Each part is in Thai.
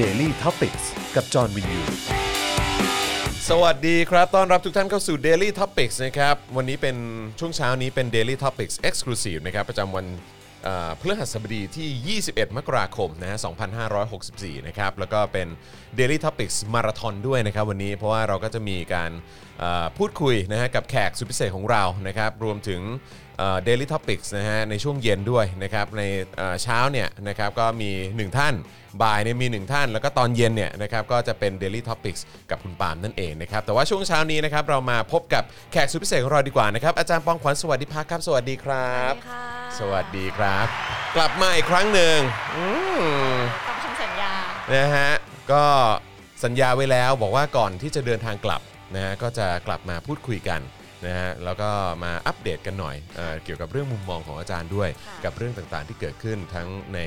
Daily t o p i c กกับจอห์นวินยู สวัสดีครับ ต้อนรับทุกท่านเข้าสู่ Daily Topics นะครับ วันนี้เป็นช่วงเช้านี้เป็น Daily Topics Exclusive นะครับ ประจำวันเอ่อพฤหัสบดีที่ 21 มกราคมนะฮะ2564 นะครับ แล้วก็เป็น Daily Topics มาราธอนด้วยนะครับ วันนี้เพราะว่าเราก็จะมีการเอ่อพูดคุยนะฮะกับแขกสุดพิเศษของเรานะครับ รวมถึง เอ่อ Daily Topics นะฮะในช่วงเย็นด้วยนะครับในเอ่อเช้าเนี่ยนะครับก็มี 1 ท่านบ่ายเนี่ยมี 1 ท่าน แล้วก็ตอนเย็นเนี่ยนะครับก็จะเป็น Daily Topics กับคุณปาล์มนั่นเองนะครับแต่ว่าช่วงเช้านี้นะครับเรามาพบกับแขกสุดพิเศษของเราดีกว่านะครับอาจารย์ปองขวัญสวัสดีพักครับ สวัสดีครับ สวัสดีครับ กลับมาอีกครั้งหนึ่งอืมตามคำสัญญานะฮะก็สัญญาไว้แล้วบอกว่าก่อนที่จะเดินทางกลับนะฮะก็จะกลับมาพูดคุยกัน นะฮะแล้วก็มาอัปเดตกันหน่อยเออเกี่ยวกับเรื่องมุมมองของอาจารย์ด้วย ค่ะ กับเรื่องต่างๆที่เกิดขึ้นทั้งใน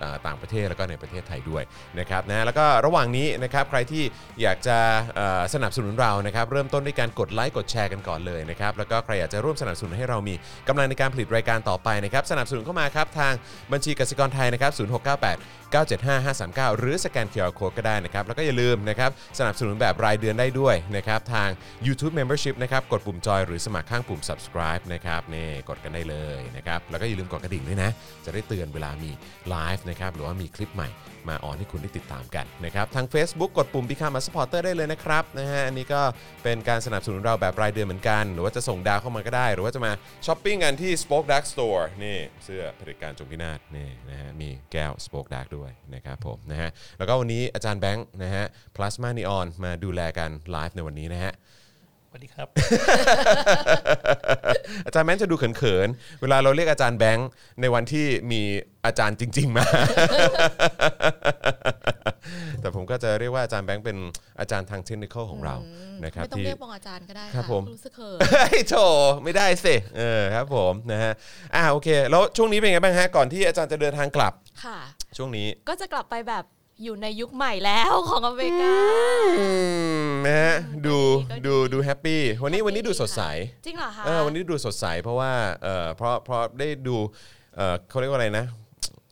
เอ่อต่างประเทศแล้วก็ในประเทศไทยด้วยนะครับนะแล้วก็ระหว่างนี้นะครับใครที่อยากจะเอ่อสนับสนุนเรานะครับเริ่มต้นด้วยการกดไลค์กดแชร์กันก่อนเลยนะครับแล้วก็ใครอยากจะร่วมสนับสนุนให้เรามีกำลังในการผลิตรายการต่อไปนะครับสนับสนุนเข้ามาครับทางบัญชีกสิกรไทยนะครับ0698 975539ห รือสแกน QR Code ก็ได้นะครับ แล้วก็อย่าลืมนะครับสนับสนุนแบบรายเดือนได้ด้วยนะครับทาง YouTube Membership นะครับกดปุ่มจอยหรือสมัครข้างปุ่ม subscribe นะครับนี่กดกันได้เลยนะครับแล้วก็อย่าลืมกดกระดิ่งด้วยนะ จะได้เตือนเวลามีไลฟ์นะครับหรือว่ามีคลิปใหม่มาออนให้คุณได้ติดตามกันนะครับทาง Facebook กดปุ่ม Become a supporter ได้เลยนะครับนะฮะอันนี้ก็เป็นการสนับสนุนเราแบบรายเดือนเหมือนกัน หรือว่าจะส่งดาวเข้ามาก็ได้ หรือว่าจะมาช้อปปิ้งกันที่ Spoke Dark Store นี่เสื้อเผด็จการจงพินาศนี่นะฮะมีแก้ว Spoke Dark ด้วยนะครับผมนะฮะแล้วก็วันนี้อาจารย์แบงค์นะฮะ Plasma Neon มาดูแลกันไลฟ์ในวันนี้นะฮะ สวัสดีครับ อาจารย์แบงค์จะดูเขินๆ เวลาเราเรียกอาจารย์แบงค์ในวันที่มีอาจารย์จริง ๆ มา แต่ผมก็จะเรียกว่าอาจารย์แบงค์เป็นอาจารย์ทางเทคนิคของเรา นะครับไม่ต้องที่เรียกปองอาจารย์ก็ได้ครับะผมรู้สึกเขินเฮ้ยโถไม่ได้สิ เออครับผมนะฮะ อ่าโอเค แล้วช่วงนี้เป็นไงบ้างฮะ ก่อนที่อาจารย์จะเดินทางกลับ ค่ะ ช่วงนี้ ก็จะกลับไปแบบ อยู่ในยุคใหม่แล้วของอเมริกาอืมนะฮะดูก็ดีดูดูแฮปปี้วันนี้วันนี้ดูสดใส จริงเหรอคะเออวันนี้ดูสดใสเพราะว่าเออเพราะเพราะได้ดูเออเขาเรียกว่าอะไรนะ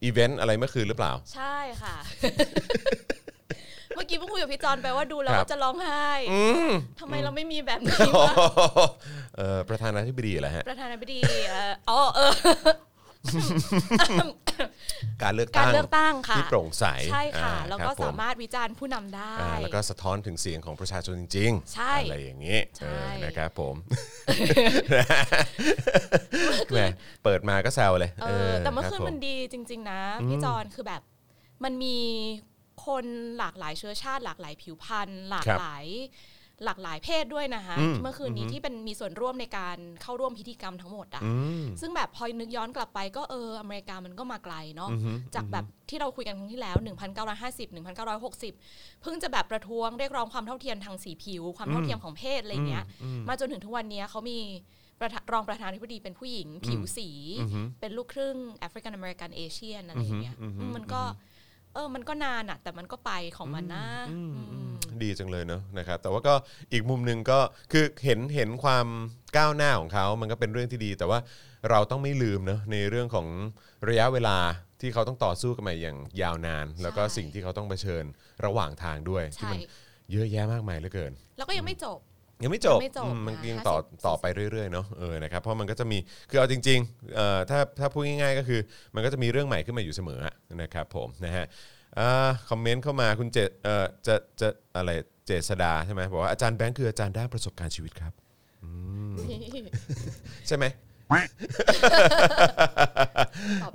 อีเวนต์อะไรเมื่อคืนหรือเปล่า ใช่ค่ะ เมื่อกี้เพิ่งคุยกับพี่จอนไปว่าดูแล้วครับว่าจะร้องไห้อืมทำไมเราไม่มีแบบนี้โอ้วะโหเออประธานาธิบดีเหรอฮะประธานาธิบดีเอ่ออ๋อเออ การเลือกการตั้งเลือกตั้งค่ะที่โปร่งใสใช่ค่ะอ่าแล้วคก็บผสามารถวิจารณ์ผู้นำได้อ่าแล้วก็สะท้อนถึงเสียงของประชาชนจริงๆใช่อะไรอย่างนี้ใช่เออนะครับผมแหมเปิดมาก็แซวเลยเออแต่เมื่อคืนรับมันผดีจริง ๆ นะพี่จอนคือแบบมันมีคนหลากหลายเชื้อชาติ หลากหลายผิวพรรณหลากครับหลาย หลากหลายเพศด้วยนะคะอืมเมื่อคืนนี้ที่เป็นมีส่วนร่วมในการเข้าร่วมพิธีกรรมทั้งหมดอะอืมซึ่งแบบพอนึกย้อนกลับไปก็เอออเมริกามันก็มาไกลเนาะอือฮึจากแบบที่เราคุยกันครั้งที่แล้ว 1950 1960 เพิ่งจะแบบประท้วงเรียกร้องความเท่าเทียมทางสีผิว ความเท่าเทียมของเพศอะไรเงี้ยมาจนถึงทุกวันนี้เขามีประธานรองประธานาธิบดีเป็นผู้หญิงผิวสีอือฮึเป็นลูกครึ่งแอฟริกันอเมริกัน Asian อะไรอย่างเงี้ยอือฮึอืมมันก็เออมันก็นานอะแต่มันก็ไปของมันนะอืมดีจังเลยเนอะนะครับ แต่ว่าก็อีกมุมหนึ่งก็คือเห็นเห็นความก้าวหน้าของเขา มันก็เป็นเรื่องที่ดี แต่ว่าเราต้องไม่ลืมเนอะในเรื่องของระยะเวลาที่เขาต้องต่อสู้กันมาอย่างยาวนาน แล้วก็สิ่งที่เขาต้องเผชิญระหว่างทางด้วยที่ใช่มันเยอะแยะมากมายเหลือเกิน แล้วก็ยังไม่จบ ยังไม่จบยังไม่จบอืมมันอะยังต่อ50 ต่อไปเรื่อยๆเนาะเออนะครับเพราะมันก็จะมีคือเอาจริงๆเอ่อถ้าถ้าพูดง่ายๆก็คือมันก็จะมีเรื่องใหม่ขึ้นมาอยู่เสมออะนะครับผมนะฮะอ่าคอมเมนต์เข้ามาคุณเจเอ่อจะจะอะไรเจษดาใช่ไหมบอกว่าอาจารย์แบงค์คืออาจารย์ด้านประสบการณ์ชีวิตครับใช่ไหมตอบเป็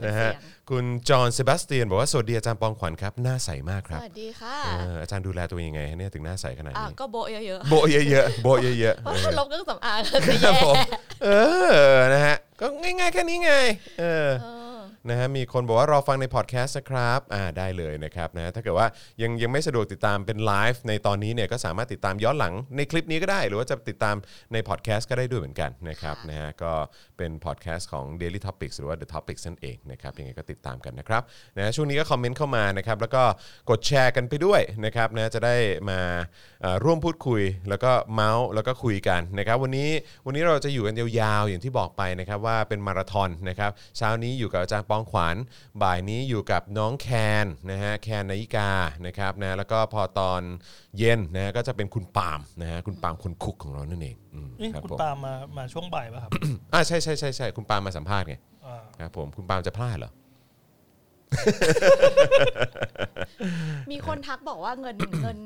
นนะเสีฮะยงคุณจอห์นเซบาสเตียนบอกว่าสวัสดีอาจารย์ปองขวัญครับหน้าใสมากคสรับวัสดีค่ะเอออาจารย์ดูแลตัวเองยังไงฮะเนี่ยถึงหน้าใสขนาดอะนี้ก็โบะเยอะโบะเยอะๆโบะเยอะๆๆเพราะเออถ้าลบเครื่องสำอางก็จะครัแย่บผมเออนะฮะก็ง่ายๆแค่นี้ไงเออเออ นะฮะมีคนบอกว่ารอฟังในพอดแคสต์นะครับอ่าได้เลยนะครับนะถ้าเกิดว่ายังยังไม่สะดวกติดตามเป็นไลฟ์ในตอนนี้เนี่ยก็สามารถติดตามย้อนหลังในคลิปนี้ก็ได้ หรือว่าจะติดตามในพอดแคสต์ก็ได้ด้วยเหมือนกันนะครับนะฮะก็เป็นพอดแคสต์ของ Daily Topics หรือว่า The Topics นั่นเองนะครับยังไงก็ติดตามกันนะครับนะช่วงนี้ก็คอมเมนต์เข้ามานะครับแล้วก็กดแชร์กันไปด้วยนะครับนะจะได้มาร่วมพูดคุยแล้วก็เมาส์แล้วก็คุยกันนะครับวันนี้วันนี้เราจะอยู่กันยาวๆอย่างที่บอกไปนะครับว่าเป็นมาราธอนนะครับเช้านี้อยู่กับอาจารย์ปองขวัญบ่ายนี้อยู่กับน้องแคนนะฮะแคนนายิกานะครับนะแล้วก็พอตอนเย็นนะก็จะเป็นคุณปาล์มนะฮะคุณปาล์มคนคุกของเรานั่นเองอืมนี่รับคุณผมปาล์มมามาช่วงบ่ายป่ะครับ อ่าใช่ใช่ใช่ใช่คุณปาล์มมาสัมภาษณ์ไงอ่าครับผมคุณปาล์มจะพลาดเหรอ มีคนทักบอกว่าเงิน เงิน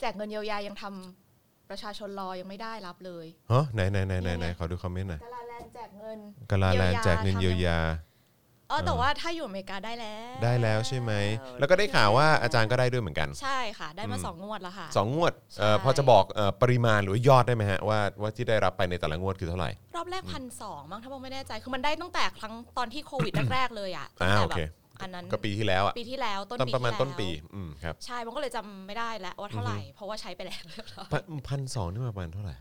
แจกเงินเยียวยายังทำประชาชนรอยังไม่ได้รับเลย ฮะไหนไหนไหนไหนไหนขอดูคอมเมนต์หน่อยกาลาแลนด์แจกเงินกาลาแลนด์แจกเงินเยียวยาเออแต่ว่าถ้าอยู่อเมริกาได้แล้ว ได้แล้วใช่ไหม แล้วก็ได้ข่าวว่าอาจารย์ก็ได้ด้วยเหมือนกัน ใช่ค่ะ ได้มาสองงวดแล้วค่ะสองงวดเอ่อใช่พอจะบอกเอ่อปริมาณหรือว่ายอดได้ไหมฮะว่าว่าที่ได้รับไปในแต่ละงวดคือเท่าไหร่ รอบแรกพันสองมั้งถ้าผมไม่แน่ใจ คือมันได้ตั้งแต่ครั้งตอนที่โควิดแรกๆเลยอะตั้งอ่าแต่โอแบเค บอันนั้นก็ปีที่แล้วอะปีที่แล้วต้นตอนปีประมาณที่ต้นปีแล้วอืมครับใช่มันก็เลยจำไม่ได้แล้วว่าเท่าไหร่เพราะว่าใช้ไปแล้วพันสองนี่ประมาณเท่าไหร่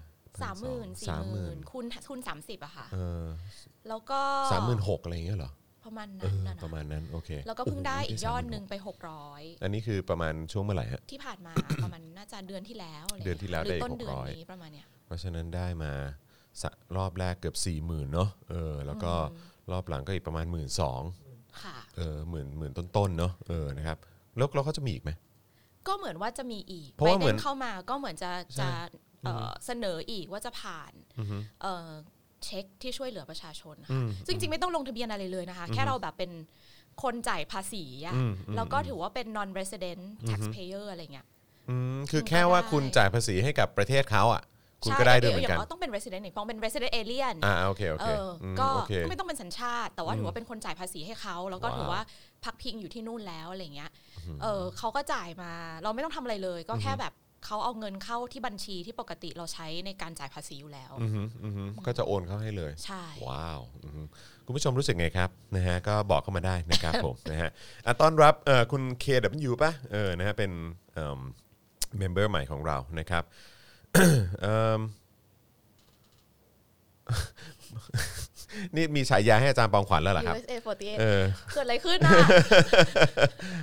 สามหมื่นสี่สามหหมื่มื่นนคูณคูณสามสิบอะค่ะ เออแล้วก็ สามหมื่นหกอะไรอย่างเงี้ยเหรอ ประมาณเอนั้นอนะประมาณนั้นโอเคแล้วก็เพิ่งได้อีกยอดหนึ่ง30,000ไปหกร้อยอันนี้คือประมาณช่วงเมื่อไหร่ฮะที่ผ่านมาประมาณน่าจะเดือนที่แล้วะไรเดือนที่แล้วหรือได้ต้นเดือน600นี้ประมาณเนี้ยเพราะฉะนั้นได้มาสะรอบแรกเกือบ4ี่หมื่นเนาะเออแล้วก็รอบหลังก็อีกประมาณหมื่นสองค่ะเออหมื่นหมื่นต้นๆเนาะเออนะครับแล้วแล้วเขาจะมีอีกไหมก็เหมือนว่าจะมีอีกเพราะไบว่าเหเดมือนนเข้ามาก็เหมือนจะใช่จะเอ่ออเสนออีกว่าจะผ่านอือฮึ เอ่อเช็คที่ช่วยเหลือประชาชนอืค่ะมซึ่งจริงๆไม่ต้องลงทะเบียนอะไรเลยนะคะ แค่เราแบบเป็นคนจ่ายภาษีอะอืมอืมแล้วก็ถือว่าเป็น non resident taxpayer อะไรเงี้ยอืมคือคุณก็แค่ว่าได้คุณจ่ายภาษีให้กับประเทศเขาอะคุณใช่ก็ได้ด้วยเหมือนย่ากันงต้องเป็น resident อีกต้องเป็น resident alien อ่าโอเคโอเอเคออืมก็โอเคก็ไม่ต้องเป็นสัญชาติ แต่ว่าถือว่าเป็นคนจ่ายภาษีให้เขา แล้วก็ว้าวถือว่าพักพิงอยู่ที่นู่นแล้วอะไรเงี้ย เออเขาก็จ่ายมา เราไม่ต้องทำอะไรเลย ก็แค่แบบ เขาเอาเงินเข้าที่บัญชีที่ปกติเราใช้ในการจ่ายภาษีอยู่แล้วอือฮึอือฮึก็จะโอนเข้าให้เลย ใช่ ว้าวอือฮึคุณผู้ชมรู้สึกไงครับนะฮะก็บอกเข้ามาได้นะครับผม นะฮะอะต้อนรับเอ่อคุณ KW ป่ะเออนะฮะเป็นเอ่อเมมเบอร์ใหม่ของเรานะครับ เอิ่ม นี่มีฉายาให้อาจารย์ปองขวัญแล้วเหรอครับ USA 48เออเกิดอะไรขึ้นน่ะ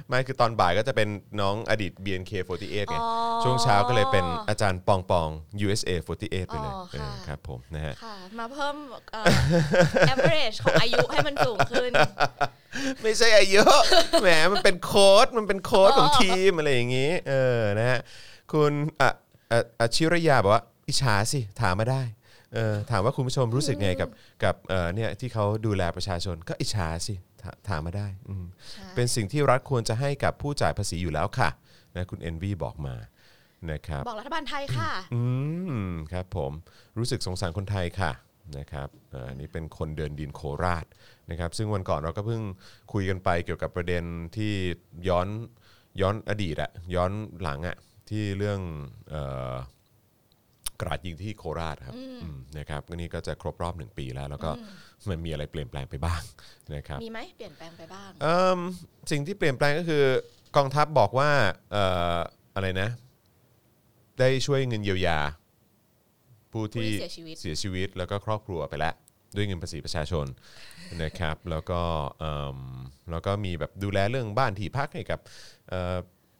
ไม่คือตอนบ่ายก็จะเป็นน้องอดีต BNK48 ไงอ๋อช่วงเช้าก็เลยเป็นอาจารย์ปองปอง USA 48ไปเลยอ๋อเออค่ะครับผมนะฮะ ค่ะ มาเพิ่มเอ่อ average ของอายุให้มันสูงขึ้น ไม่ใช่อายุ แหมมันเป็นโค้ดมันเป็นโค้ดของทีมอะไรอย่างงี้ เออนะฮะคุณอะอะอาชิรยาบอกว่าอิจฉาสิถามมาได้เออ ถามว่าคุณผู้ชมรู้สึกไงกับกับเออเนี่ยที่เขาดูแลประชาชนก็อิจฉาสิถาถามมาได้อืมใช่เป็นสิ่งที่รัฐควรจะให้กับผู้จ่ายภาษีอยู่แล้วค่ะนะคุณเอ็นวีบอกมานะครับบอกรัฐบาลไทยค่ะ อืมครับผมรู้สึกสงสารคนไทยค่ะนะครับเอ่ออันนี้เป็นคนเดินดินโคราชนะครับซึ่งวันก่อนเราก็เพิ่งคุยกันไปเกี่ยวกับประเด็นที่ย้อนย้อนอดีตอะย้อนหลังอะที่เรื่องเอ่อ กราดยิงที่โคราชครับอืมนะครับก็นี่ก็จะครบรอบหนึ่งปีแล้ว แล้วก็มันมีอะไรเปลี่ยนแปลงไปบ้างนะครับมีไหมเปลี่ยนแปลงไปบ้างเอิ่มสิ่งที่เปลี่ยนแปลงก็คือกองทัพบอกว่าเอ่ออะไรนะ ได้ช่วยเงินเยียวยาผู้ที่ผู้ที่เสียชีวิตเสียชีวิต แล้วก็ครอบครัวไปแล้วด้วยเงินภาษีประชาชนนะครับ แล้วก็เอิ่มแล้วก็มีแบบดูแลเรื่องบ้านที่พักให้กับเอ่อ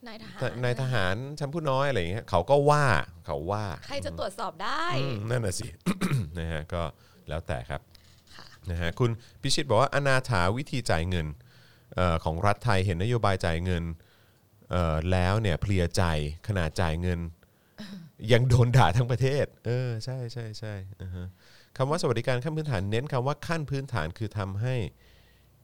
นายทหารนายทหารชั้นผู้น้อยอะไรอย่างเงี้ยเขาก็ว่าเขาว่า ใครจะตรวจสอบได้อืมนั่นน่ะสิ นะฮะก็แล้วแต่ครับค่ะ นะฮะคุณพิชิตบอกว่าอนาถาวิธีจ่ายเงินเออของรัฐไทยเห็นนโยบายจ่ายเงินเอ่อแล้วเนี่ยเพลียใจขนาดจ่ายเงิน ยังโดนด่าทั้งประเทศ เออใช่ใช่ใช่อือฮะคำว่าสวัสดิการขั้นพื้นฐานเน้นคำว่าขั้นพื้นฐานคือทำให้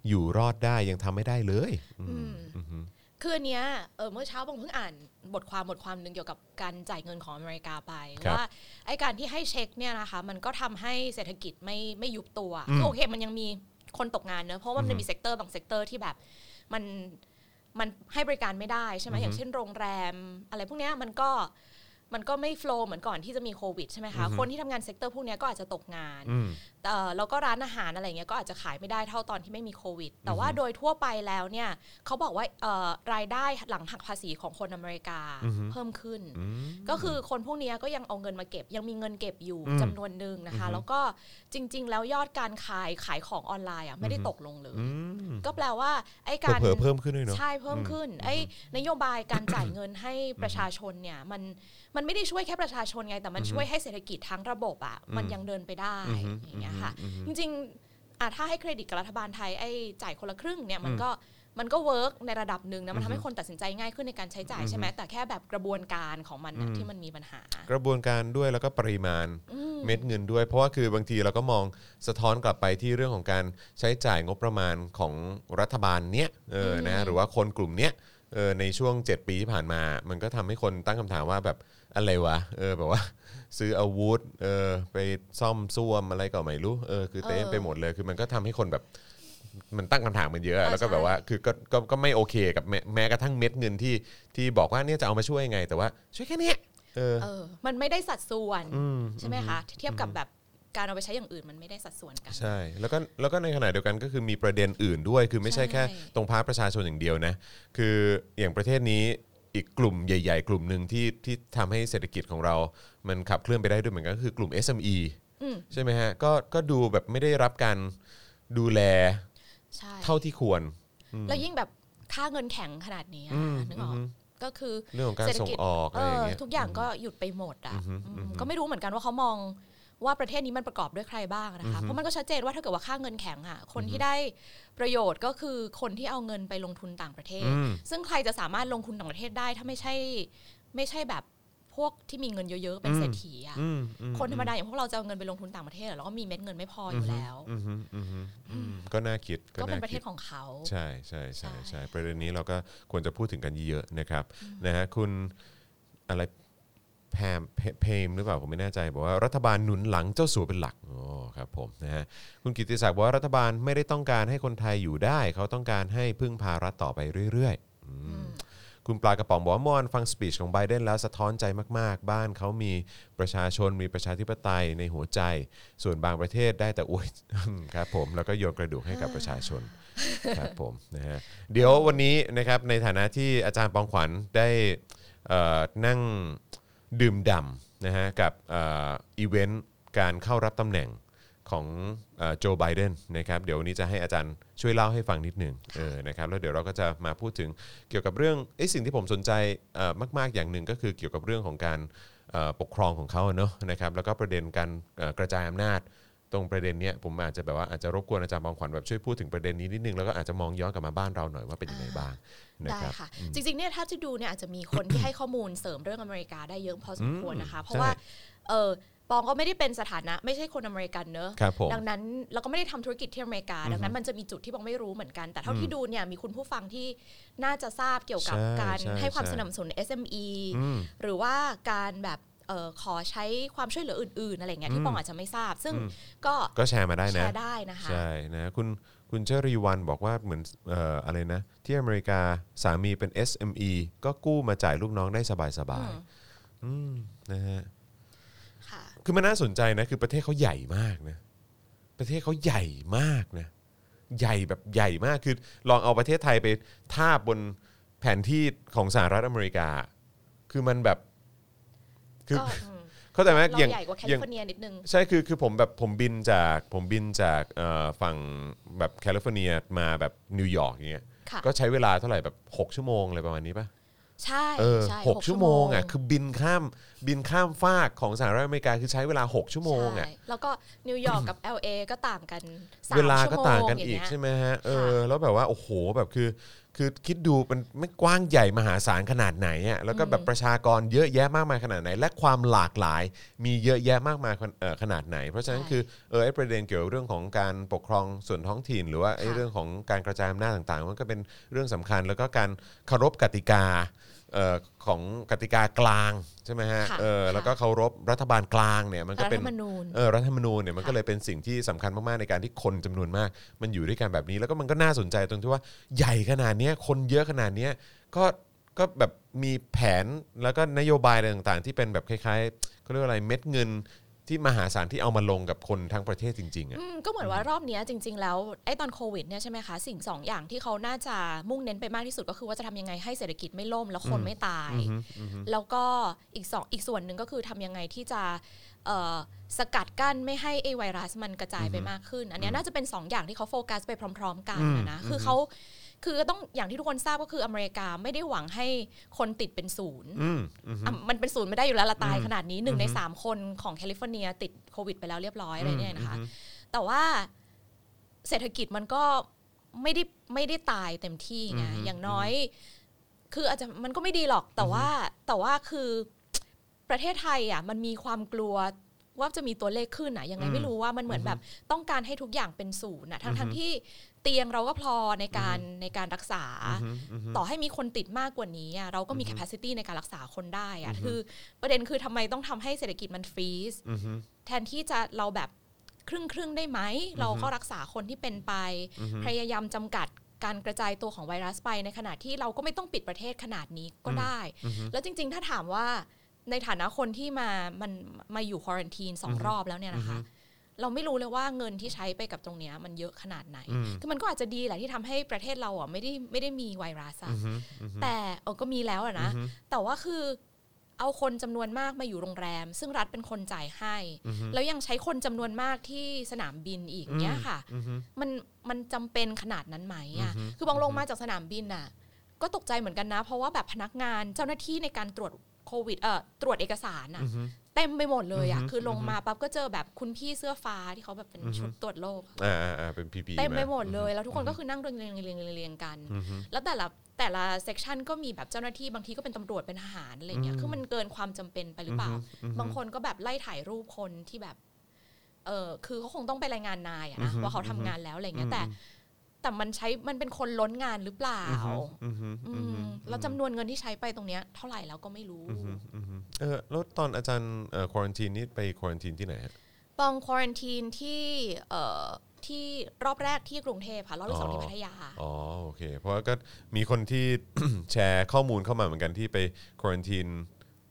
อยู่รอดได้ยังทำไม่ได้เลย อืมอือฮึ คืออันเนี้ยเออเมื่อเช้าบงเพิ่งอ่านบทความบทความหนึ่งเกี่ยวกับการจ่ายเงินของอเมริกาไปครับว่าไอการที่ให้เช็คเนี่ยนะคะมันก็ทำให้เศรษฐกิจไม่ไม่ยุบตัวอืมคือโอเคมันยังมีคนตกงานเนอะเพราะว่ามันจะมี sector บาง sector ที่แบบมันมันให้บริการไม่ได้ใช่ไหมอย่างเช่นโรงแรม อะไรพวกเนี้ยมันก็ มันก็ไม่ flow เหมือนก่อนที่จะมีโควิดใช่ไหมคะ คนที่ทำงาน sector พวกเนี้ยก็อาจจะตกงานอืมเอ่อแล้วก็ร้านอาหารอะไรเงี้ยก็อาจจะขายไม่ได้เท่าตอนที่ไม่มีโควิด แต่ว่าโดยทั่วไปแล้วเนี่ยเขาบอกว่าเอ่อรายได้หลังหักภาษีของคนอเมริกาอือฮึเพิ่มขึ้นอืมก็คือคนพวกเนี้ยก็ยังเอาเงินมาเก็บ ยังมีเงินเก็บอยู่อืมจำนวนหนึ่งนะคะ แล้วก็จริง ๆ แล้วยอดการขายขายของออนไลน์อะไม่ได้ตกลงเลยอืมก็แปลว่าไอ้การเผลอๆเพิ่มขึ้นด้วยเนาะใช่เพิ่มขึ้นไอ้นโยบายการจ่ายเงินให้ประชาชนเนี่ยมัน มันไม่ได้ช่วยแค่ประชาชนไง แต่มันช่วยให้เศรษฐกิจทั้งระบบอะมันยังเดินไปได้อือฮึอย่างเงี้ยค่ะอือฮึจริงอะถ้าให้เครดิตกับรัฐบาลไทยไอ้จ่ายคนละครึ่งเนี่ยมันก็มันก็ work ในระดับหนึ่งนะมันทำให้คนตัดสินใจง่ายขึ้นในการใช้จ่ายใช่ไหมแต่แค่แบบกระบวนการของมันนะที่มันมีปัญหา กระบวนการด้วยแล้วก็ปริมาณเม็ดเงินด้วย เพราะว่าคือบางทีเราก็มองสะท้อนกลับไปที่เรื่องของการใช้จ่ายงบประมาณของรัฐบาลเนี้ยเออนะหรือว่าคนกลุ่มเนี้ยเออในช่วง 7 ปีที่ผ่านมา มันก็ทำให้คนตั้งคำถามว่าแบบ อะไรวะเออแบบว่า ซื้ออาวุธเออไปซ่อมซ่วมอะไรก็ไม่รู้เออคือเต็มเออไปหมดเลยคือมันก็ทำให้คนแบบมันตั้งคำถามมันเยอะอ่าแล้วก็แบบใช่ว่าคือก็ก็ก็ไม่โอเคกับแม้แม้กระทั่งเม็ดเงินที่ที่บอกว่าเนี่ยจะเอามาช่วยยังไง แต่ว่าช่วยแค่เนี้ยเออ เออ มันไม่ได้สัดส่วนอืม ใช่ไหมคะเทียบกับแบบการเอาไปใช้อย่างอื่นมันไม่ได้สัดส่วนกัน ใช่แล้วก็แล้วก็ในขณะเดียวกันก็คือมีประเด็นอื่นด้วย คือไม่ใช่แค่ใช่ตรงพาร์ทประชาชนอย่างเดียวนะ คืออย่างประเทศนี้ อีกกลุ่มใหญ่ ๆ กลุ่มหนึ่งที่ที่ทำให้เศรษฐกิจของเรา มันขับเคลื่อนไปได้ด้วยเหมือนกันก็คือกลุ่ม SME อืมใช่ไหมฮะก็ก็ดูแบบไม่ได้รับการดูแลใช่เท่าที่ควร แล้วยิ่งแบบค่าเงินแข็งขนาดนี้อะอืมนึกออกอืม ก็คือเรื่องของการเศรษฐส่งกิจออกอะไรอย่างเงี้ย ทุกอย่างก็หยุดไปหมดอะอือฮึอืมอือฮึก็ไม่รู้เหมือนกันว่าเขามอง ว่าประเทศนี้มันประกอบด้วยใครบ้างนะคะ เพราะมันก็ชัดเจนว่าถ้าเกิดว่าค่าเงินแข็งอะคนที่ได้ประโยชน์ก็คือคนที่เอาเงินไปลงทุนต่างประเทศอืมซึ่งใครจะสามารถลงทุนต่างประเทศได้ถ้าไม่ใช่ไม่ใช่แบบพวกที่มีเงินเยอะๆ เป็นเศรษฐีอะอืมอืมคนธรรมดาอย่างพวกเราจะเอาเงินไปลงทุนต่างประเทศอะแล้วก็มีเม็ดเงินไม่พออยู่แล้วอืมอืมอืมอืมก็น่าคิดก็เป็นาประเทคิศดของเขาใช่ใช่ใช่ใช่ใช่ประเด็นนี้เราก็ควรจะพูดถึงกันเยอะๆนะครับนะฮะคุณอะไร แพมเพเพมหรือเปล่าผมไม่แน่ใจบอกว่ารัฐบาลหนุนหลังเจ้าสัวเป็นหลักโอ้ครับผมนะฮะคุณกิติศักดิ์บอกว่ารัฐบาลไม่ได้ต้องการให้คนไทยอยู่ได้ เขาต้องการให้พึ่งพารัฐต่อไปเรื่อยๆอืมคุณปลากระป๋องบอกว่าเมื่อวานฟังสปีชของไบเดนแล้วสะท้อนใจมาก ๆ บ้านเขามีประชาชนมีประชาธิปไตยในหัวใจ ส่วนบางประเทศได้แต่อวย ครับผมแล้วก็โยนกระดูกให้กับประชาชนครับผมนะฮะเดี๋ยววันนี้นะครับในฐานะที่อาจารย์ปองขวัญได้เอ่อนั่ง ดื่มด่ำนะฮะกับอีเวนต์การเข้ารับตำแหน่งของโจไบเดนนะครับเดี๋ยววันนี้จะให้อาจารย์ช่วยเล่าให้ฟังนิดหนึ่งเออนะครับแล้วเดี๋ยวเราก็จะมาพูดถึงเกี่ยวกับเรื่องไอ้สิ่งที่ผมสนใจมาก ๆอย่างหนึ่งก็คือเกี่ยวกับเรื่องของการปกครองของเขาเนอะนะครับแล้วก็ประเด็นการกระจายอำนาจ ตรงประเด็นเนี้ยผมอาจจะแบบว่าอาจจะรบกวนอาจารย์บางขวัญแบบช่วยพูดถึงประเด็นนี้นิดนึงแล้วก็อาจจะมองย้อนกลับมาบ้านเราหน่อยว่าเป็นยังไงบ้างนะได้ครับค่ะ จริงๆเนี่ยถ้าจะดูเนี่ยอาจจะมีคนที่ให้ข้อมูลเสริมเรื่องอเมริกาได้เยอะพอสมควรนะคะ เพราะว่าใช่เออปองก็ไม่ได้เป็นสถานะไม่ใช่คนอเมริกันเนอะครับผมดังนั้นเราก็ไม่ได้ทำธุรกิจที่อเมริกา ดังนั้นมันจะมีจุดที่ปองไม่รู้เหมือนกันแต่เท่าที่ดูเนี่ยมีคุณผู้ฟังที่น่าจะทราบเกี่ยวกับใช่การใช่ให้ความใช่สนับสนุน SME อืมหรือว่าการแบบเออ ขอใช้ความช่วยเหลืออื่นๆอะไรเงี้ยที่ปองอาจจะไม่ทราบ ซึ่งก็ก็แชร์มาได้แชนะร์ได้นะคะใช่นะคุณคุณเชอรีวันบอกว่าเหมือนเอ่ออะไรนะ ที่อเมริกาสามีเป็น SME ก็กู้มาจ่ายลูกน้องได้สบายๆอืมนะฮะค่ะคือมันน่าสนใจนะคือประเทศเขาใหญ่มากนะประเทศเขาใหญ่มากนะใหญ่แบบใหญ่มากคือ ลองเอาประเทศไทยไปทาบบนแผนที่ของสหรัฐอเมริกา คือมันแบบ คือก็อืมเข้าใจไหมเราอย่างใหญ่กว่าแคอลิย่างฟอร์เนียนิดนึงใช่คือคือผมแบบผมบินจากผมบินจากเอ่อฝั่งแบบแคลิฟอร์เนียมาแบบนิวยอร์กอย่างเงี้ยค่ะก็ใช้เวลาเท่าไหร่แบบ6ชั่วโมงอะไรประมาณนี้ปะใช่เออใช่หกชั่วโมงอะคือบินข้ามบินข้ามฟากของสหรัฐอเมริกาคือใช้เวลา 6 ชั่วโมงอะใช่แล้วก็นิวยอร์กกับ LA ก็ต่างกันสมเวลาก็ชั่โมต่างกันย่อีกเยใช่ไหมฮะเออค่ะแล้วแบบว่าโอ้โหแบบคือ คือคิดดูมันไม่กว้างใหญ่มหาศาลขนาดไหนอะแล้วก็แบบประชากรเยอะแยะมากมายขนาดไหน และความหลากหลายมีเยอะแยะมากมายเอ่อขนาดไหน เพราะฉะนั้นคือเออไอ้ประเด็นเกี่ยวกับเรื่องของการปกครองส่วนท้องถิ่น หรือว่าไอ้เรื่องของการกระจายอำนาจต่างๆ มันก็เป็นเรื่องสำคัญ แล้วก็การเคารพกติกา เอ่อของกติกากลางใช่ไหมฮะค่ะเออแล้วก็ค่ะเคารพรัฐบาลกลางเนี่ยมันก็รัฐเป็นธรรมนูญเออรัฐธรรมนูญเนี่ยมันค่ะก็เลยเป็นสิ่งที่สำคัญมากๆในการที่คนจำนวนมาก มันอยู่ด้วยกันแบบนี้ แล้วก็มันก็น่าสนใจตรงที่ว่าใหญ่ขนาดเนี้ยคนเยอะขนาดเนี้ยก็ก็แบบมีแผนแล้วก็นโยบายอะไรต่างๆ ที่เป็นแบบคล้ายๆเขาเรียกว่าอะไรเม็ดเงิน ที่มหาศาลที่เอามาลงกับคนทั้งประเทศจริงๆอะอืมก็เหมือนว่ารอบเนี้ยจริง ๆ แล้วไอ้ตอนโควิดเนี่ยใช่ไหมคะสิ่งสองอย่างที่เขาน่าจะมุ่งเน้นไปมากที่สุดก็คือว่าจะทำยังไงให้เศรษฐกิจไม่ล่มแล้วคนไม่ตาย แล้วก็อีกสองอีกส่วนหนึ่งก็คือทำยังไงที่จะเอ่อสกัดกั้นไม่ให้ไอ้ไวรัสมันกระจายไปมากขึ้น อันเนี้ยน่าจะเป็นสองอย่างที่เขาโฟกัสไปพร้อม ๆ กันนะนะคือเขา คือต้องอย่างที่ทุกคนทราบก็คืออเมริกาไม่ได้หวังให้คนติดเป็นศูนย์อืมอืมอะมันเป็นศูนย์ไม่ได้อยู่แล้วละตายขนาดนี้หนึ่งในสามคนของแคลิฟอร์เนีย ติดโควิด ไปแล้วเรียบร้อยอะไรเนี่ยนะคะ แต่ว่าเศรษฐกิจมันก็ไม่ได้ไม่ได้ตายเต็มที่ไงอือฮึอย่างน้อย คืออาจจะมันก็ไม่ดีหรอกแต่ว่าแต่ว่าคือประเทศไทยอะมันมีความกลัวว่าจะมีตัวเลขขึ้นอะยังไงไม่รู้ว่ามันเหมือนแบบต้องการให้ทุกอย่างเป็นศูนย์อะทั้งทั้งที่ เตียงเราก็พอในการในการรักษา ต่อให้มีคนติดมากกว่านี้อะเราก็มี capacity ในการรักษาคนได้อะคือประเด็นคือทำไมต้องทำให้เศรษฐกิจมันฟรีซอือฮึแทนที่จะเราแบบครึ่งครึ่งๆได้ไหม เราก็รักษาคนที่เป็นไป พยายามจำกัดการกระจายตัวของไวรัสไปในขณะที่เราก็ไม่ต้องปิดประเทศขนาดนี้ก็ได้ แล้วจริง ๆ ถ้าถามว่าในฐานะคนที่มามันมาอยู่ควอรันทีนสองรอบแล้วเนี่ยนะคะ เราไม่รู้เลยว่าเงินที่ใช้ไปกับตรงเนี้ยมันเยอะขนาดไหน คือมันก็อาจจะดีแหละที่ทำให้ประเทศเราอะไม่ได้ไม่ได้มีไวรัสอะแต่เออก็มีแล้วอะนะ แต่ว่าคือเอาคนจำนวนมากมาอยู่โรงแรม ซึ่งรัฐเป็นคนจ่ายให้ แล้วยังใช้คนจำนวนมากที่สนามบินอีกเนี้ยค่ะ มันมันจำเป็นขนาดนั้นไหมอะ คือบางลงมาจากสนามบินอะ ก็ตกใจเหมือนกันนะ เพราะว่าแบบพนักงานเจ้าหน้าที่ในการตรวจ โควิดเอ่อตรวจเอกสารอะเต็มไปหมดเลยอะคือลงมาปั๊บก็เจอแบบคุณพี่เสื้อฟ้าที่เขาแบบเป็นชุดตรวจโรคอะอ่าอ่าอ่าเป็นพีพีเต็มไปหมดเลย แล้วทุกคนก็คือนั่งเรียงเรียงเรียงเรียงเรียงกัน แล้วแต่ละแต่ละเซกชันก็มีแบบเจ้าหน้าที่บางทีก็เป็นตำรวจเป็นทหารอะไรเงี้ยคือมันเกินความจำเป็นไปหรือเปล่า บางคนก็แบบไล่ถ่ายรูปคนที่แบบเออคือเขาคงต้องไปรายงานนายอะนะว่าเขาทำงานแล้วอะไรเงี้ยแต่ แต่มันใช้มันเป็นคนล้นงานหรือเปล่าอือฮึอืมแล้วจำนวนเงินที่ใช้ไปตรงเนี้ยเท่าไหร่แล้วก็ไม่รู้เออแล้วตอนอาจารย์เอ่อควอรันทีนนี่ไปควอรันทีนที่ไหนฮะปองควอรันทีนที่เอ่อที่รอบแรกที่กรุงเทพค่ะรอบที่สองที่พัทยาอ๋อโอเค เพราะว่าก็มีคนที่แชร์ข้อมูลเข้ามาเหมือนกันที่ไปควอรันทีน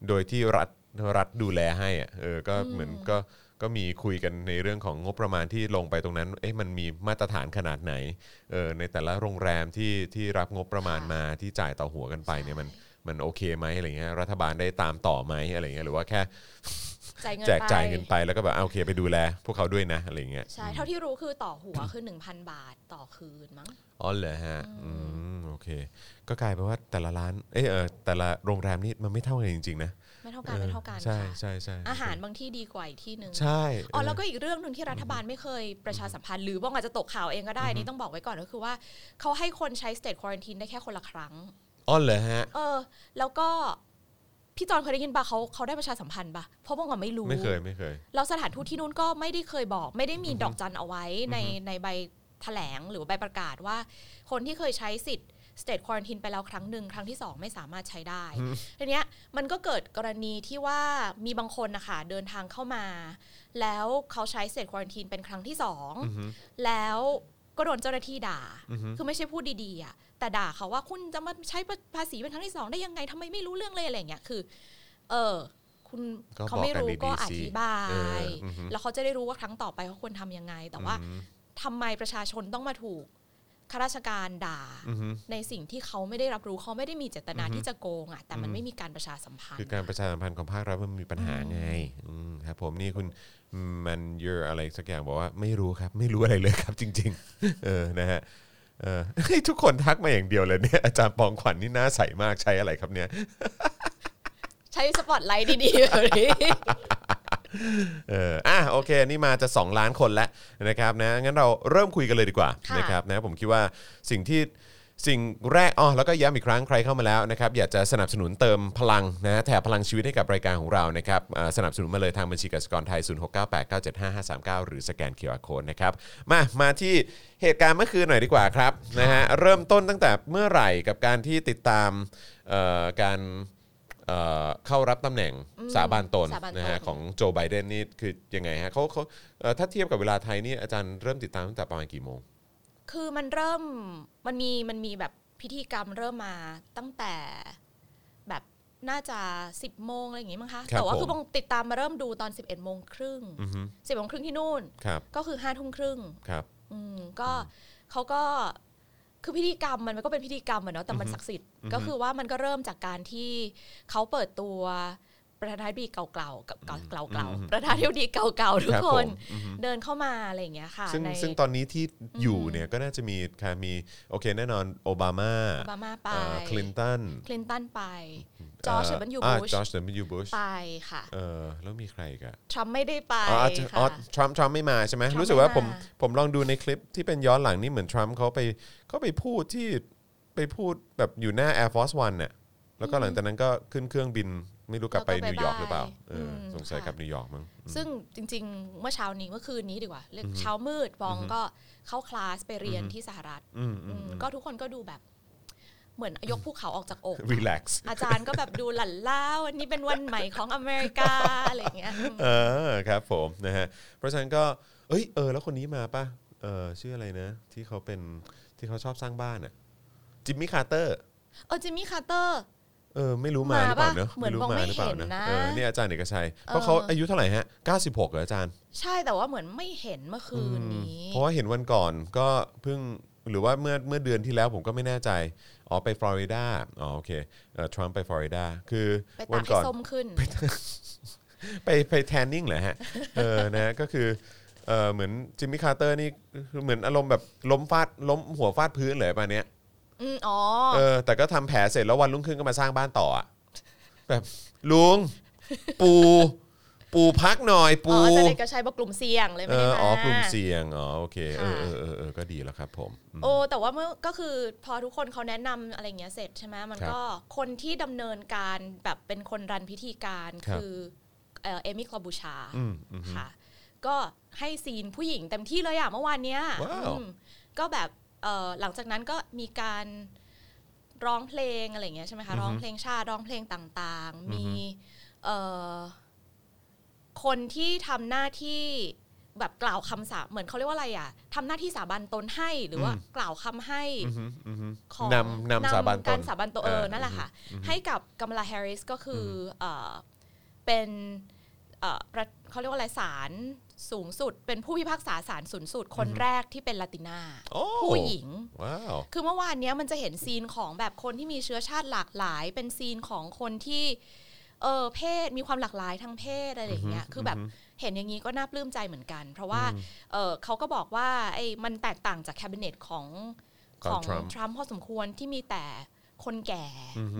โดยที่รัฐรัฐดูแลให้อะเออก็เหมือนก็ ก็มีคุยกันในเรื่องของงบประมาณที่ลงไปตรงนั้น เอ๊ะมันมีมาตรฐานขนาดไหนเออในแต่ละโรงแรมที่ที่รับงบประมาณค่ะมาที่จ่ายต่อหัวกันไปเนี่ยมันมันโอเคไหมอะไรเงี้ยรัฐบาลได้ตามต่อไหมอะไรเงี้ยหรือว่าแค่จ่ายเงินแจกไปจ่ายเงินไปแล้วก็แบบอะโอเคไปดูแล พวกเขาด้วยนะอะไรเงี้ยใช่เท่าที่รู้คือต่อหัวคือ 1,000 บาทต่อคืนมั้งอ๋อเหรอฮะอืมโอ เค ก็กลายเป็นว่าแต่ละร้านเอยเออแต่ละโรงแรมนี่มันไม่เท่ากันจริงๆนะไม่เท่ากันไม่เท่ากันใช่ค่ะใช่ใช่อาหารบางที่ดีกว่าอีกที่หนึ่งใช่อ๋อแล้วก็อีกเรื่องหนึ่งที่รัฐบาลไม่เคยประชาสัมพันธ์หรือบ้องอาจจะตกข่าวเองก็ได้นี่ต้องบอกไว้ก่อนก็คือว่าเขาให้คนใช้ state quarantine ได้แค่คนละครั้งอ๋อเหรอฮะ เออ แล้วก็พี่จอนเคยได้ยินปะเขาเขาได้ประชาสัมพันธ์ปะเพราะบ้องอะไม่รู้ไม่เคยไม่เคยแล้วสถานทูตที่นู่นก็ไม่ได้เคยบอก ไม่ได้มีดอกจันเอาไว้ในในใบแถลงหรือใบประกาศว่า คนที่เคยใช้สิทธิ์ state quarantine ไปแล้วครั้งหนึ่งครั้งที่สองไม่สามารถใช้ได้ทีเนี้ยมันก็เกิดกรณีที่ว่ามีบางคนนะคะเดินทางเข้ามา แล้วเขาใช้ state quarantine เป็นครั้งที่สองแล้วก็โดนเจ้าหน้าที่ด่า คือไม่ใช่พูดดีๆอะแต่ด่าเขาว่าคุณจะมาใช้ภาษีเป็นครั้งที่สองได้ยังไงทำไมไม่รู้เรื่องเลยอะไรอย่างเงี้ยคือ เออคุณก็เขาไม่รู้บอกกันดีๆก็สิอธิบาเออยอือฮึแล้วเขาจะได้รู้ว่าครั้งต่อไปเขาควรทำยังไง แต่ว่าทำไมประชาชนต้องมาถูก ข้าราชการด่าในสิ่งที่เขาไม่ได้รับรู้เขาไม่ได้มีเจตนาที่จะโกงอะแต่มันไม่มีการประชาสัมพันธ์ คือการประชาสัมพันธ์ของภาครัฐมันมีปัญหาไงอืมครับผมนี่คุณมันเยอะอะไรสักอย่างบอกว่าไม่รู้ครับ ไม่รู้อะไรเลยครับจริง ๆ เออนะฮะเออให้ทุกคนทักมาอย่างเดียวเลยเนี่ยอาจารย์ปองขวัญนี่น่าใสมากใช้อะไรครับเนี่ย ใช้สปอตไลท์ดีๆแบบนี้ เอออะโอเค นี่มาจะ 2 ล้านคนแล้วนะครับนะงั้นเราเริ่มคุยกันเลยดีกว่าค่ะ นะครับนะผมคิดว่าสิ่งที่สิ่งแรกอ๋อแล้วก็ย้ำอีกครั้งใครเข้ามาแล้วนะครับอยากจะสนับสนุนเติมพลังนะแถบพลังชีวิตให้กับรายการของเรานะครับอ่าสนับสนุนมาเลยทางบัญชีกสิกรไทย 0698975539 หรือสแกน QR Code นะครับมามาที่เหตุการณ์เมื่อคืนหน่อยดีกว่าครับนะฮะเริ่มต้นตั้งแต่เมื่อไหร่กับการที่ติดตามเอ่อการ เอ่อเข้ารับตำแหน่งสาบานตนสาบานตนนะฮะของโจไบเดนนี่คือยังไงฮะเขาเขาเอ่อถ้าเทียบกับเวลาไทยนี่อาจารย์เริ่มติดตามตั้งแต่ประมาณกี่โมง คือมันเริ่มมันมีมันมีแบบพิธีกรรมเริ่มมาตั้งแต่แบบน่าจะ 10โมงอะไรอย่างงี้มั้งคะครับแต่ว่าผมคือบงติดตามมาเริ่มดูตอน 11โมงครึ่งอือฮึ10โมงครึ่งที่นู่นครับก็คือ5ทุ่มครึ่งครับอืมก็เขาก็ คือพิธีกรรมมันมันก็เป็นพิธีกรรมอะเนาะแต่มันศักดิ์สิทธิ์ก็คือว่ามันก็เริ่มจากการที่เขาเปิดตัวประธานาธิบดีเก่าๆกับเก่าเก่าเก่าประธานาธิบดีเก่าๆทุกคนครับคผมเดินเข้ามาอะไรอย่างเงี้ยค่ะซึ่งในซึ่งตอนนี้ที่อยู่เนี่ยก็น่าจะมีค่ะมีโอเคแน่นอนโอบามาโอบามาไปคลินตันคลินตันไป จอร์จดับเบิลยูบุชจอร์จดับเบิลยูบุชไปค่ะ เออแล้วมีใครอีกอะทรัมป์ไม่ได้ไปอ๋ออาจจะอ๋อค่ะทรัมป์ทรัมป์ไม่มาใช่ไหมทรัมป์รู้สึกว่าไม่ผมมาผมลองดูในคลิปที่เป็นย้อนหลังนี่เหมือนทรัมป์เขาไปเขาไปพูดที่ไปพูดแบบอยู่หน้า Air Force One เนี่ยแล้วก็หลังจากนั้นก็ขึ้นเครื่องบินไม่รู้กลับไปแล้วก็นิวยอร์กบ๊ายบายหรือเปล่าเอออมสงสัยค่ะกลับนิวยอร์กมั้งซึ่งจริง ๆ เมื่อเช้านี้เมื่อคืนนี้ดีกว่าเรียกเช้ามืดบองก็เข้าคลาสไปเรียนที่สหรัฐอืมอืมอืมก็ทุกคนก็ดูแบบ เหมือนยกภูเขาออกจากอก relax อาจารย์ก็แบบดูหลั่นล่าวันนี้เป็นวันใหม่ของอเมริกาอะไรอย่างเงี้ยอืมเออครับผมนะฮะเพราะฉะนั้นก็เอ้ยเออแล้วคนนี้มาป่ะเออชื่ออะไรนะ ที่เขาเป็นที่เขาชอบสร้างบ้านอะจิมมี่คาร์เตอร์เออจิมมี่คาร์เตอร์เออไม่รู้มาหรือเปล่ามาปะเนอะเหมือนรู้บอกมาไม่หรือเปล่าเห็นนะเออนี่อาจารย์เอกชัยเพราะเขาอายุเท่าไหร่ฮะ 96เหรออาจารย์ ใช่แต่ว่าเหมือนไม่เห็นเมื่อคืนนี้ เพราะว่าเห็นวันก่อนก็เพิ่งหรือว่าเมื่อเมื่อเดือนที่แล้วผมก็ไม่แน่ใจ อ๋อไปฟลอริดาอ๋อโอเคเอ่อทรัมป์ไปฟลอริดาคือไปวัตากก่ให้อนส้มขึ้น ไปไปแทนนิ่งเหรอฮะเออนะก็คือเออเหมือนจิมมี่คาร์เตอร์นี่คือเหมือนอารมณ์แบบล้มฟาดล้มหัวฟาดพื้นเลยป่ะเนี้ยอืมอ๋อเออแต่ก็ทำแผลเสร็จแล้ววันรุ่งขึ้นก็มาสร้างบ้านต่ออะแบบลุงปู ปูพักหน่อยอ๋ปู ออาจารย์เอกชัยบอกกลุ่มเสี่ยงเลยเอไม่ได้อมา อ๋อกลุ่มเสี่ยง อ๋อ โอเค เออค่ะ เออเออเออก็ดีแล้วครับผมอืมโอ้แต่ว่าเมื่อก็คือพอทุกคนเขาแนะนำอะไรเงี้ยเสร็จใช่ไหมมันครับก็คนที่ดำเนินการแบบเป็นคนรันพิธีการครับ คือเออเอมี่คลอบูชาอืมอืม ค่ะ ก็ให้ซีนผู้หญิงเต็มที่เลยอะเมื่อวานเนี้ยว้าว อืมก็แบบเออหลังจากนั้นก็มีการร้องเพลงอะไรเงี้ยใช่ไหมคะร้องเพลงชาติร้องเพลงต่างๆ มีเอ่อ คนที่ทำหน้าที่แบบกล่าวคำสาเหมือนเขาเรียกว่าอะไรอะทำหน้าที่สาบานตนให้หรือว่ากล่าวคำให้อืมอืมอืมของนำนำสาบานตกานรสาบานตัวเออเออนั่นแหละค่ะอือฮึให้กับกัมลาแฮร์ริสก็คืออเอ่อเป็นเอ่อประเขาเรียกว่าอะไรศาลสูงสุด เป็นผู้พิพากษาศาลสูงสุดคนแรกที่เป็นลาตินาโอ้ผู้หญิงว้าวคือเมื่อวานเนี้ยมันจะเห็นซีนของแบบคนที่มีเชื้อชาติหลากหลาย เป็นซีนของคนที่ เออเพศมีความหลากหลายทางเพศอะไรอย่างเงี้ยคือแบบเห็นอย่างนี้ก็น่าปลื้มใจเหมือนกัน เพราะว่าเออเขาก็บอกว่าไอ้มันแตกต่างจากแคบิเนตของของของทรัมป์พอสมควรที่มีแต่คนแก่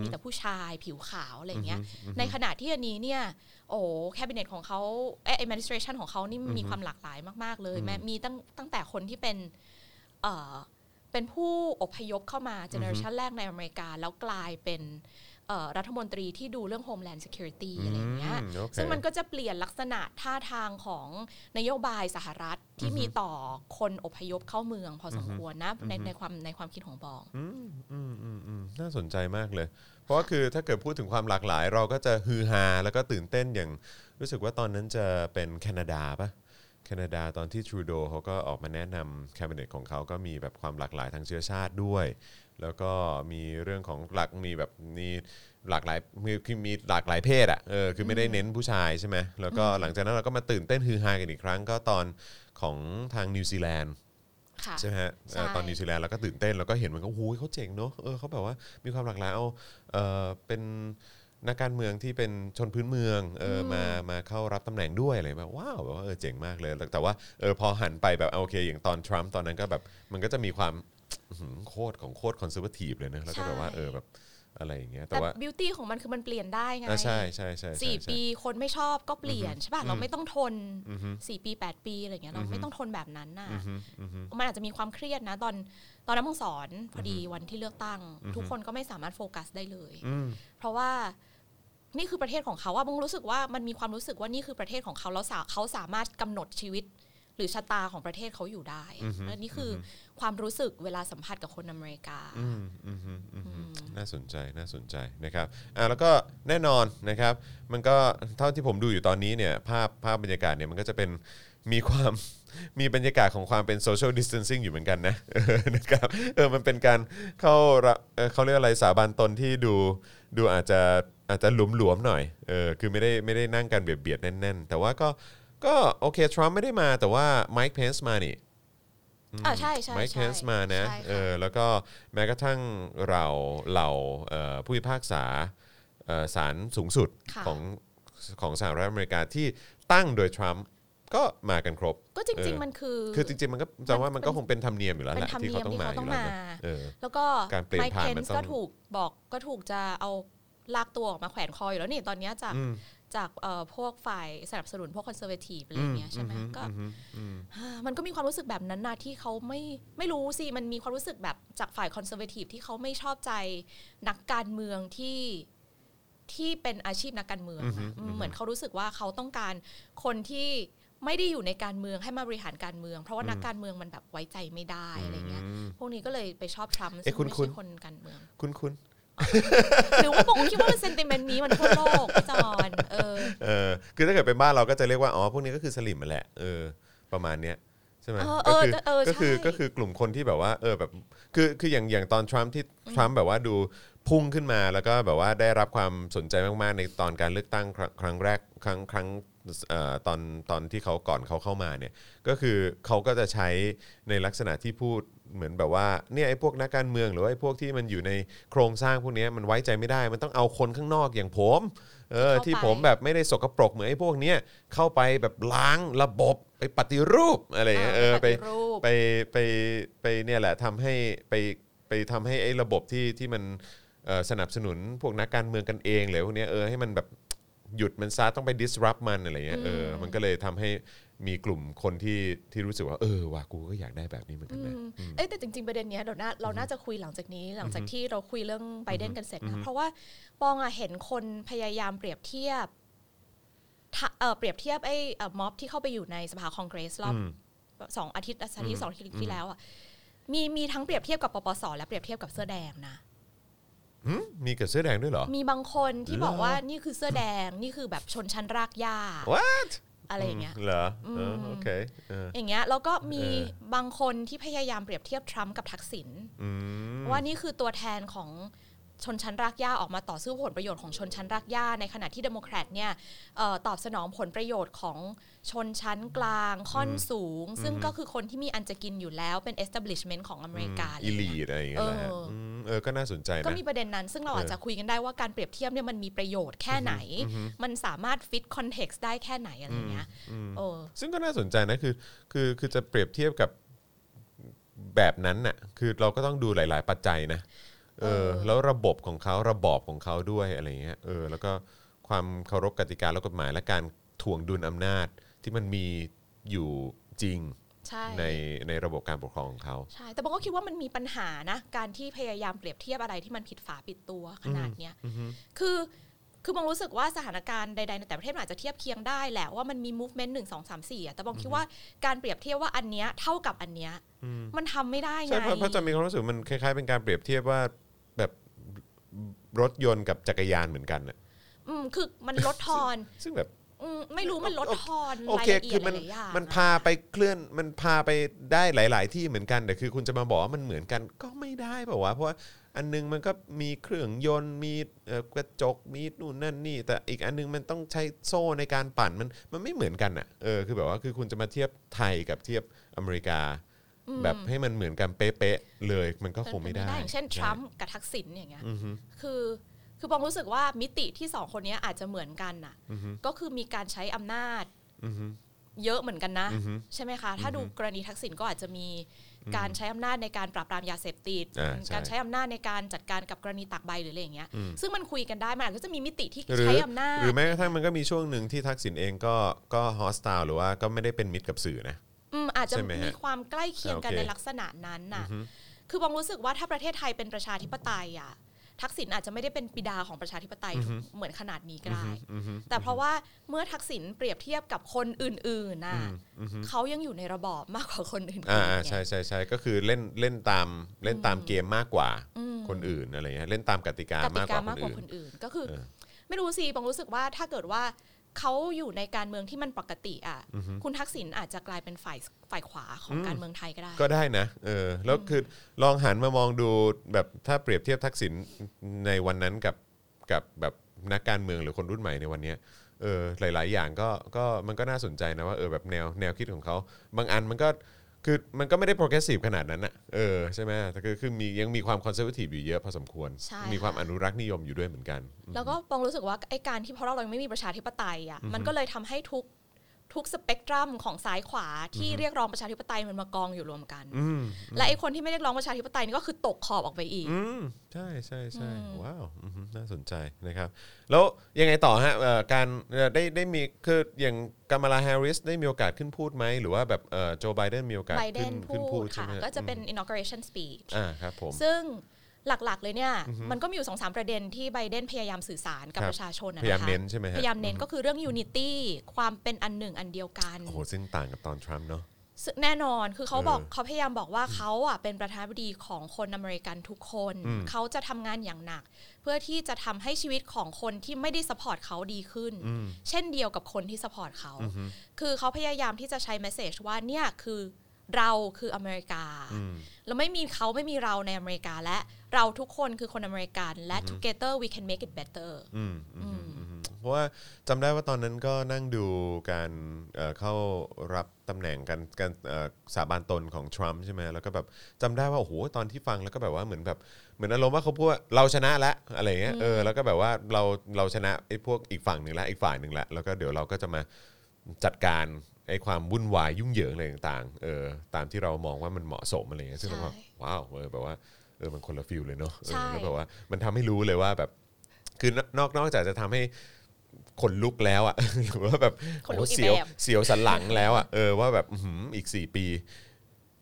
มีแต่ผู้ชายผิวขาวอะไรอย่างเงี้ยในขณะที่อันนี้เนี่ยโอ้แคบิเนตของเขาเออ administration ของเขานี่มีความหลากหลายมาก ๆ เลยแม้มีตั้งตั้งแต่คนที่เป็นเอ่อเป็นผู้อพยพเข้ามาเจเนอเรชันแรกในอเมริกา แล้วกลายเป็นเอ่อ รัฐมนตรีที่ดูเรื่อง Homeland Security อะไรอย่างเงี้ยอืมโอเคซึ่งมันก็จะเปลี่ยนลักษณะท่าทางของนโยบายสหรัฐที่มีต่อคนอพยพเข้าเมืองพอสมควรนะในในความในความคิดของบองอืมอืมอืมอืมน่าสนใจมากเลย เพราะว่าคือถ้าเกิดพูดถึงความหลากหลาย เราก็จะฮือฮาแล้วก็ตื่นเต้นอย่างรู้สึกว่าตอนนั้นจะเป็นแคนาดาปะแคนาดาตอนที่ทรูโดเขาก็ออกมาแนะนำแคบิเนตของเขาก็มีแบบความหลากหลายทางเชื้อชาติด้วย แล้วก็มีเรื่องของหลักมีแบบมีหลากหลายมีคือมีหลากหลายเพศอะเออคือไม่ได้เน้นผู้ชายใช่ไหมแล้วก็หลังจากนั้นเราก็มาตื่นเต้นฮือฮากันอีกครั้งก็ตอนของทางนิวซีแลนด์ค่ะใช่ไหมฮะเอ่อใช่ตอนนิวซีแลนด์เราก็ตื่นเต้นเราก็เห็นมันก็หูยเขาเจ๋งเนอะเออเขาแบบว่ามีความหลากหลายเอาเออเป็นนักการเมืองที่เป็นชนพื้นเมืองเอออมามาเข้ารับตำแหน่งด้วยอะไรแบบว้าวแบบว่าเออเจ๋งมากเลย แต่ว่าเออพอหันไปแบบโอเค อย่างตอนทรัมป์ตอนนั้นก็แบบมันก็จะมีความอื้อหือ โคตรของโคตร conservative เลยนะแล้วก็แบบว่าเออแบบอะไรอย่างเงี้ยแต่แต่ว่า beauty ของมันคือมันเปลี่ยนได้ไงอะใช่ใช่ใช่ใช่สี่ใช่ปีคนไม่ชอบก็เปลี่ยนใช่ป่ะเราไม่ต้องทนสี่ปีแปดปีอะไรเงี้ยเราไม่ต้องทนแบบนั้นน่ะมันอาจจะมีความเครียดนะ ตอนตอนนั้นมึงสอนพอดีวันที่เลือกตั้ง ทุกคนก็ไม่สามารถโฟกัสได้เลยอืมเพราะว่านี่คือประเทศของเขาว่ามึงรู้สึกว่ามันมีความรู้สึกว่านี่คือประเทศของเขาแล้วสาเขาสามารถกำหนดชีวิต หรือชะตาของประเทศเขาอยู่ได้และนี่คืออความรู้สึกเวลาสัมผัสกับคนอเมริกาอืมอืมอืมอืมอืมน่าสนใจน่าสนใจนะครับอ่าแล้วก็แน่นอนนะครับ มันก็เท่าที่ผมดูอยู่ตอนนี้เนี่ยภาพภาพบรรยากาศเนี่ยมันก็จะเป็นมีความมีบรรยากาศของความเป็น social distancing อยู่เหมือนกันนะเออนะครับเออมันเป็นการเข้าระเอ่อเขาเรียกอะไรสาบานตนที่ดูดูอาจจะอาจจะหลวมๆหน่อยเออคือไม่ได้ไม่ได้นั่งกันเบียดๆแน่น ๆ แต่ว่าก็ ก็โอเคทรัมป์ไม่ได้มาแต่ว่าไมค์เพนส์มานี่อ่าใช่ใช่ไมค์เพใช่นส์มานะใช่เอค่ะอแล้วก็แม้กระทั่งเราเหล่าเอ่อผู้พิพากษาเอ่อศาลสูงสุดค่ะของของสหรัฐอเมริกาที่ตั้งโดยทรัมป์ก็มากันครบ ก็จริงเออๆมันคือ คือจริง ๆ มันก็จะว่ามันก็คงเป็นธรรมเนียมอยู่แล้วแหเป็นละธรรมที่เนียเขามต้องที่มาเขาอต้องยู่แล้วมานะเออแล้วก็การเปลี่ยนผ่านมันต้องไมค์เพนซ์ก็ถูกบอกก็ถูกจะเอาลากตัวออกมาแขวนคออยู่แล้วนี่ตอนเนี้ยจากอืม จากเอ่อพวกฝ่ายสนับสนุนพวก conservative อะไรอย่างเงี้ยใช่ไหมก็อืมอืมอ่ามันก็มีความรู้สึกแบบนั้นนะที่เขาไม่ไม่รู้สิ มันมีความรู้สึกแบบจากฝ่าย conservative ที่เขาไม่ชอบใจนักการเมืองที่ที่เป็นอาชีพนักการเมืองอะอือฮึอืมเหมือนเขารู้สึกว่าเขาต้องการคนที่ไม่ได้อยู่ในการเมืองให้มาบริหารการเมือง เพราะว่านักการเมืองมันแบบไว้ใจไม่ได้อะไรเงี้ยมพวกนี้ก็เลยไปชอบทรัมป์เอ๊ะซึ่งไม่คุ้นใช่ๆคนการเมือง คุณคุณ หรือว่าปงคิดว่าเป็นเซนติเมนต์นี้มันทั่วโลกพี่จอนเออ เออคือถ้าเกิดเป็นบ้านเราก็จะเรียกว่าอ๋อพวกนี้ก็คือสลิมมาแหละเออประมาณเนี้ยใช่ไหมเออเอก็อคือเออก็คือใช่ ก็คือกลุ่มคนที่แบบว่าเออแบบคือคืออย่างอย่างตอนทรัมป์ที่ทรัมป์แบบว่าดู พุ่งขึ้นมาแล้วก็แบบว่าได้รับความสนใจมากๆ ในตอนการเลือกตั้งครั้งครั้งแรกครั้งครั้งเอ่อตอนตอนที่เขาก่อนเขาเข้ามาเนี่ยก็คือเขาก็จะใช้ในลักษณะที่พูดเหมือนแบบว่าเนี่ยไอ้พวกนักการเมืองหรือว่าไอ้พวกที่มันอยู่ในโครงสร้างพวกเนี้ยมันไว้ใจไม่ได้ มันต้องเอาคนข้างนอกอย่างผมเออเข้าไปที่ผมแบบไม่ได้สกปรกเหมือนไอ้พวกเนี้ยเข้าไปแบบล้างระบบไปปฏิรูปอะไรอย่างเงี้ยเออไปปฏิรูปไปไปไปเนี่ยแหละทำให้ไปไปทำให้ไอ้ระบบที่ที่มันเอ่อ สนับสนุนพวกนักการเมืองกันเองหรือพวกเนี้ยเออให้มันแบบหยุดมันซะต้องไป disrupt มันอะไรเงี้ยเออมันก็เลยทำให้มีกลุ่มคนที่ที่รู้สึกว่าเออว่ะกูก็อยากได้แบบนี้เหมือนกันนะอืมเอ้ยแต่จริง ๆ ประเด็นเนี้ยเราน่าเราน่าจะคุยหลังจากนี้หลังจากที่เราคุยเรื่องไบเดนกันเสร็จนะเพราะว่าปองอะเห็นคนพยายามเปรียบเทียบทะเอ่อเปรียบเทียบไอ้เอ่อม็อบที่เข้าไปอยู่ในสภาคองเกรสรอบอืมสองอาทิตย์อาทิตย์สองอาทิตย์ที่แล้วอะมีมีทั้งเปรียบเทียบกับปปส และเปรียบเทียบกับเสื้อแดงนะ หึมีกับเสื้อแดงด้วยเหรอ มีบางคนที่บอกเหรอว่านี่คือเสื้อแดงนี่คือแบบชนชั้นรากหญ้า what อะไรอย่างเงี้ยเหรอเออโอเคเอออย่างเงี้ยแล้วก็มีเออบางคนที่พยายามเปรียบเทียบทรัมป์กับทักษิณอืมว่านี่คือตัวแทนของ ชนชั้นรากหญ้าออกมาต่อสู้ผลประโยชน์ของชนชั้นรากหญ้าในขณะที่เดโมแครตเนี่ยเออตอบสนองผลประโยชน์ของชนชั้นกลางค่อนสูง ซึ่งก็คือคนที่มีอันจะกินอยู่แล้วเป็น establishment ของอเมริกา elite อะไรอย่างเงี้ยนะฮะเอออืมเออก็น่าสนใจก็นะมีประเด็นนั้น ซึ่งเราอาจจะคุยกันได้ว่าการเปรียบเทียบเนี่ยมันมีประโยชน์แค่ไหน มันสามารถฟิตคอนเท็กซ์ได้แค่ไหนอะไรเงี้ยเออซึ่งก็น่าสนใจนะคือคือคือจะเปรียบเทียบกับแบบนั้นน่ะคือเราก็ต้องดูหลาย ๆ ปัจจัยนะ เออเออแล้วระบบของเขาระบอบของเขาด้วยอะไรเงี้ยเออแล้วก็ความเคารพกติกาและกฎหมายและการถ่วงดุลอำนาจที่มันมีอยู่จริงใช่ในในระบบการปกครองของเขาใช่แต่บางก็คิดว่ามันมีปัญหานะการที่พยายามเปรียบเทียบอะไรที่มันผิดฝาผิดตัวขนาดเนี้ยคือคือบางรู้สึกว่าสถานการณ์ใดๆในแต่ประเทศมันอาจจะเทียบเคียงได้แหละว่ามันมี movement หนึ่งสองสามสี่อะแต่บางคิดว่าการเปรียบเทียบว่าอันเนี้ยเท่ากับอันเนี้ยมันทำไม่ได้ไงใช่เพราะเพราะจะมีความรู้สึกมันคล้ายๆเป็นการเปรียบเทียบว่าแบบ รถยนต์กับจักรยานเหมือนกันน่ะอืมคือมันลดทอนซึ่งแบบอืมไม่รู้มันลดทอนโอรายเคละเอีคืยดอมันหลายๆอย่างมันอะพาไปเคลื่อนมันพาไปได้หลาย ๆ ที่เหมือนกันแต่คือ คุณจะมาบอกว่ามันเหมือนกันก็ไม่ได้เปล่าวะเพราะว่าอันนึงมันก็มีเครื่องยนต์มีเอ่อกระจกมีนู่นนั่นนี่ แต่อีกอันนึงมันต้องใช้โซ่ในการปั่นมันมันไม่เหมือนกันอะเออคือแบบว่าคือคุณจะมาเทียบไทยกับเทียบอเมริกา แบบให้มันเหมือนกันเป๊ะๆเลยมันก็คงไม่ได้อย่างเช่นทรัมป์กับทักษิณอย่างเงี้ยคือคือบองรู้สึกว่ามิติที่สองคนเนี้ยอาจจะเหมือนกันน่ะ ก็คือมีการใช้อำนาจอือฮึเยอะเหมือนกันนะอือฮึใช่ไหมคะ ถ้าดูกรณีทักษิณก็อาจจะมีการใช้อำนาจในการปราบปรามยาเสพติดอ่าใช่การใช้อำนาจในการจัดการกับกรณีตักใบหรืออะไรอย่างเงี้ย ซึ่งมันคุยกันได้ มันอาจจะมีมิติที่หรือใช้อำนาจ หรือแม้กระทั่งมันก็มีช่วงหนึ่งที่ทักษิณเองก็ก็ฮอสตาหรือว่าก็ไม่ได้เป็นมิตรกับสื่อนะ อืมอาจจะใช่ไหมฮะมีความใกล้เคียงกันโอเคในลักษณะนั้นน่ะ คือบองรู้สึกว่าถ้าประเทศไทยเป็นประชาธิปไตยอะทักษิณอาจจะไม่ได้เป็นบิดาของประชาธิปไตยเหมือนขนาดนี้ก็ได้แต่เพราะว่าเมื่อทักษิณเปรียบเทียบกับคนอื่นๆน่ะเขายังอยู่ในระบอบมากกว่าคนอื่นๆอ่าอ่าเนี่ยใช่ใช่ใช่ก็คือเล่นเล่นตามเล่นตามเกมมากกว่าคนอื่นอะไรเงี้ยเล่นตามกติกากติมากกกาว่าคมากนกว่าอื่นคนอื่นก็คือเออไม่รู้สิบองรู้สึกว่าถ้าเกิดว่า เขาอยู่ในการเมืองที่มันปกติอะคุณทักษิณอาจจะกลายเป็นฝ่ายฝ่ายขวาของการเมืองไทยก็ได้ ก็ได้นะเออแล้วคือลองหันมามองดูแบบถ้าเปรียบเทียบทักษิณในวันนั้นกับกับแบบนักการเมืองหรือคนรุ่นใหม่ในวันเนี้ยเออหลาย ๆ อย่างก็ก็มันก็น่าสนใจนะว่าเออแบบแนวแนวคิดของเขาบางอันมันก็ คือมันก็ไม่ได้ progressive ขนาดนั้นน่ะเออใช่ไหมแต่คือคือมียังมีความ conservative อยู่เยอะพอสมควร ใช่มีความค่ะอนุรักษ์นิยมอยู่ด้วยเหมือนกัน แล้วก็ปองรู้สึกว่าไอ้การที่เพราะเราไม่มีประชาธิปไตยอะมันก็เลยทำให้ทุก ทุกสเปกตรัมของซ้ายขวาที่เรียกร้องประชาธิปไตยมันมากองอยู่รวมกันอืมและไอ้คนที่ไม่เรียกร้องประชาธิปไตยนี่ก็คือตกขอบออกไปอีกอืมใช่ใช่ใช่ว้าวอือฮึน่าสนใจนะครับ แล้วยังไงต่อฮะเอ่อการเอ่อได้ได้มีคืออย่างกามาลาแฮร์ริสได้มีโอกาสขึ้นพูดไหม หรือว่าแบบเอ่อโจไบเดนมีโอกาสไบเดขึ้นนขึ้นพูพูดดใช่ค่ะไหมฮก็จะเป็น inauguration speech อ่าครับผมซึ่ง หลักๆ เลยเนี่ยมันก็มีอยู่สองสามประเด็นที่ไบเดนพยายามสื่อสารกับครับประชาชนนะพยายามนะคะเน้นใช่ไหมฮะพยายามเน้นก็คือเรื่อง unity ความเป็นอันหนึ่งอันเดียวกันโอ้โหซึ่งต่างกับตอนทรัมป์เนาะซึ่งแน่นอนคือเขาบอกเออเขาพยายามบอกว่าเขาอะเป็นประธานาธิบดีของคนอเมริกันทุกคนอืมเขาจะทำงานอย่างหนัก เพื่อที่จะทำให้ชีวิตของคนที่ไม่ได้ support เขาดีขึ้นอืมเช่นเดียวกับคนที่ support เขาอือฮึคือเขาพยายามที่จะใช้ message ว่าเนี่ยคือ เราคืออเมริกาอืมแล้วไม่มีเขาไม่มีเราในอเมริกาและเราทุกคนคือคนอเมริกันและ together we can make it better อืมอืมอืมอืมเพราะว่าจำได้ว่าตอนนั้นก็นั่งดูการเอ่อเข้ารับตำแหน่งกันการเอ่อสาบานตนของทรัมป์ใช่ไหมแล้วก็แบบจำได้ว่าโอ้โหตอนที่ฟังแล้วก็แบบว่าเหมือนแบบเหมือนอารมณ์ว่าเขาพูดว่าเราชนะแล้วอะไรเงี้ยเออแล้วก็แบบว่าเราเราชนะไอ้พวกอีกฝั่งหนึ่งแล้วอีกฝ่ายหนึ่งแล้วแล้วก็เดี๋ยวเราก็จะมาจัดการ ไอ้ความวุ่นวายยุ่งเหยิงอะไรต่างๆเออตามที่เรามองว่ามันเหมาะสมอะไรเงี้ยซึ่งเราก็ใช่ว้าวเออแบบว่าเออมันคนละฟิลเลยเนาะเออใช่แล้วแบบว่ามันทำให้รู้เลยว่าแบบคือนอกนอกจากจะทำให้ขนลุกแล้วอะหรือว่าแบบขนลุกโอ้อีกเสียวแบบเสียวสันหลังแล้วอะเออว่าแบบอื้อหืออีก4ปี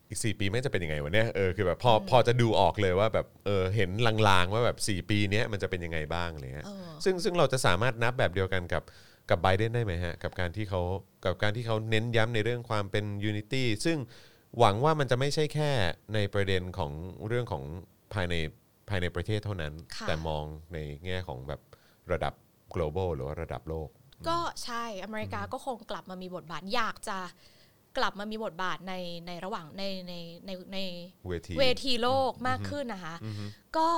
อีก4ปีไม่งจะเป็นยังไงวะเนี่ยเออคือแบบพอพอจะดูออกเลยว่าแบบเออเห็นลางๆว่าแบบ4ปีเนี้ยมันจะเป็นยังไงบ้างอะไรเงี้ยเออซึ่งซึ่งเราจะสามารถนับแบบเดียวกันกับ กับไบเดนได้ไหมฮะกับการที่เขากับการที่เขาเน้นย้ำในเรื่องความเป็นยูนิตี้ซึ่งหวังว่ามันจะไม่ใช่แค่ในประเด็นของเรื่องของภายในภายในประเทศเท่านั้น ค่ะ แต่มองในแง่ของแบบระดับ global หรือว่าระดับโลก ก็ใช่อเมริกาก็คงกลับมามีบทบาทอยากจะกลับมามีบทบาทในในระหว่างในในในในเวที เวทีโลกมากขึ้นนะคะก็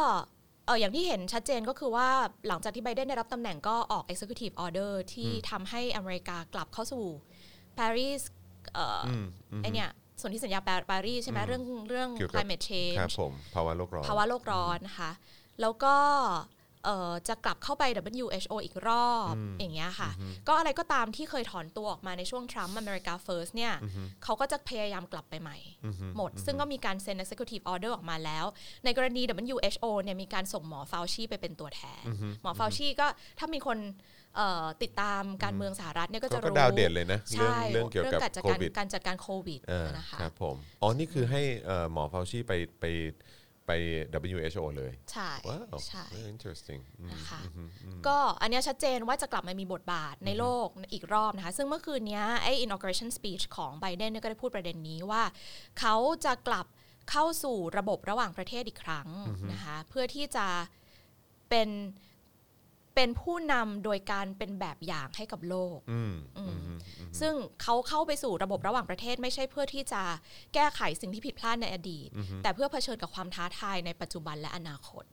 เอออย่างที่เห็นชัดเจนก็คือว่าหลังจากที่ไบเดนได้รับตำแหน่งก็ออก executive order ที่ทำให้อเมริกากลับเข้าสู่ Paris เอ่ออมอืมไอเนี่ยส่วนที่สัญญาปารีสใช่ไหมเรื่องเรื่องเกี่ยวกับ climate change ครับผมภาวะโลกร้อนภาวะโลกร้อนนะคะแล้วก็เอ่อ จะกลับเข้าไป WHO อีกรอบอย่างเงี้ยค่ะ ก็อะไรก็ตามที่เคยถอนตัวออกมาในช่วงทรัมป์อเมริกา First เนี่ยเขาก็จะพยายามกลับไปใหม่ หมด ซึ่งก็มีการเซ็น Executive Order ออกมาแล้ว ในกรณี WHO เนี่ยมีการส่งหมอฟาวชีไปเป็นตัวแทน หมอฟาวชีก็ถ้ามีคนเอ่อติดตามการเมืองสหรัฐเนี่ยก็จะก็รู้ดาวเด่นเลยนะเรื่องใช่เรื่องเกี่ยวกับการจัดโคการวิดการจัดการโควิดเออนะคะครับผมอ๋อนี่คือให้เอ่อหมอฟาวชีไปไป ไป WHO เลย ใช่ว้าวใช่ very interesting อืมนะคะก็อันเนี้ยชัดเจนว่าจะกลับมามีบทบาทในโลกอีกรอบนะคะ ซึ่งเมื่อคืนเนี้ยไอ้ inauguration speech ของไบเดนเนี่ยก็ได้พูดประเด็นนี้ว่า เขาจะกลับเข้าสู่ระบบระหว่างประเทศอีกครั้งนะคะ เพื่อที่จะเป็น เป็นผู้นำโดยการเป็นแบบอย่างให้กับโลกอืมอืมซึ่งเขาเข้าไปสู่ระบบระหว่างประเทศไม่ใช่เพื่อที่จะแก้ไขสิ่งที่ผิดพลาดในอดีต แต่เพื่อเผชิญกับความท้าทายในปัจจุบันและอนาคต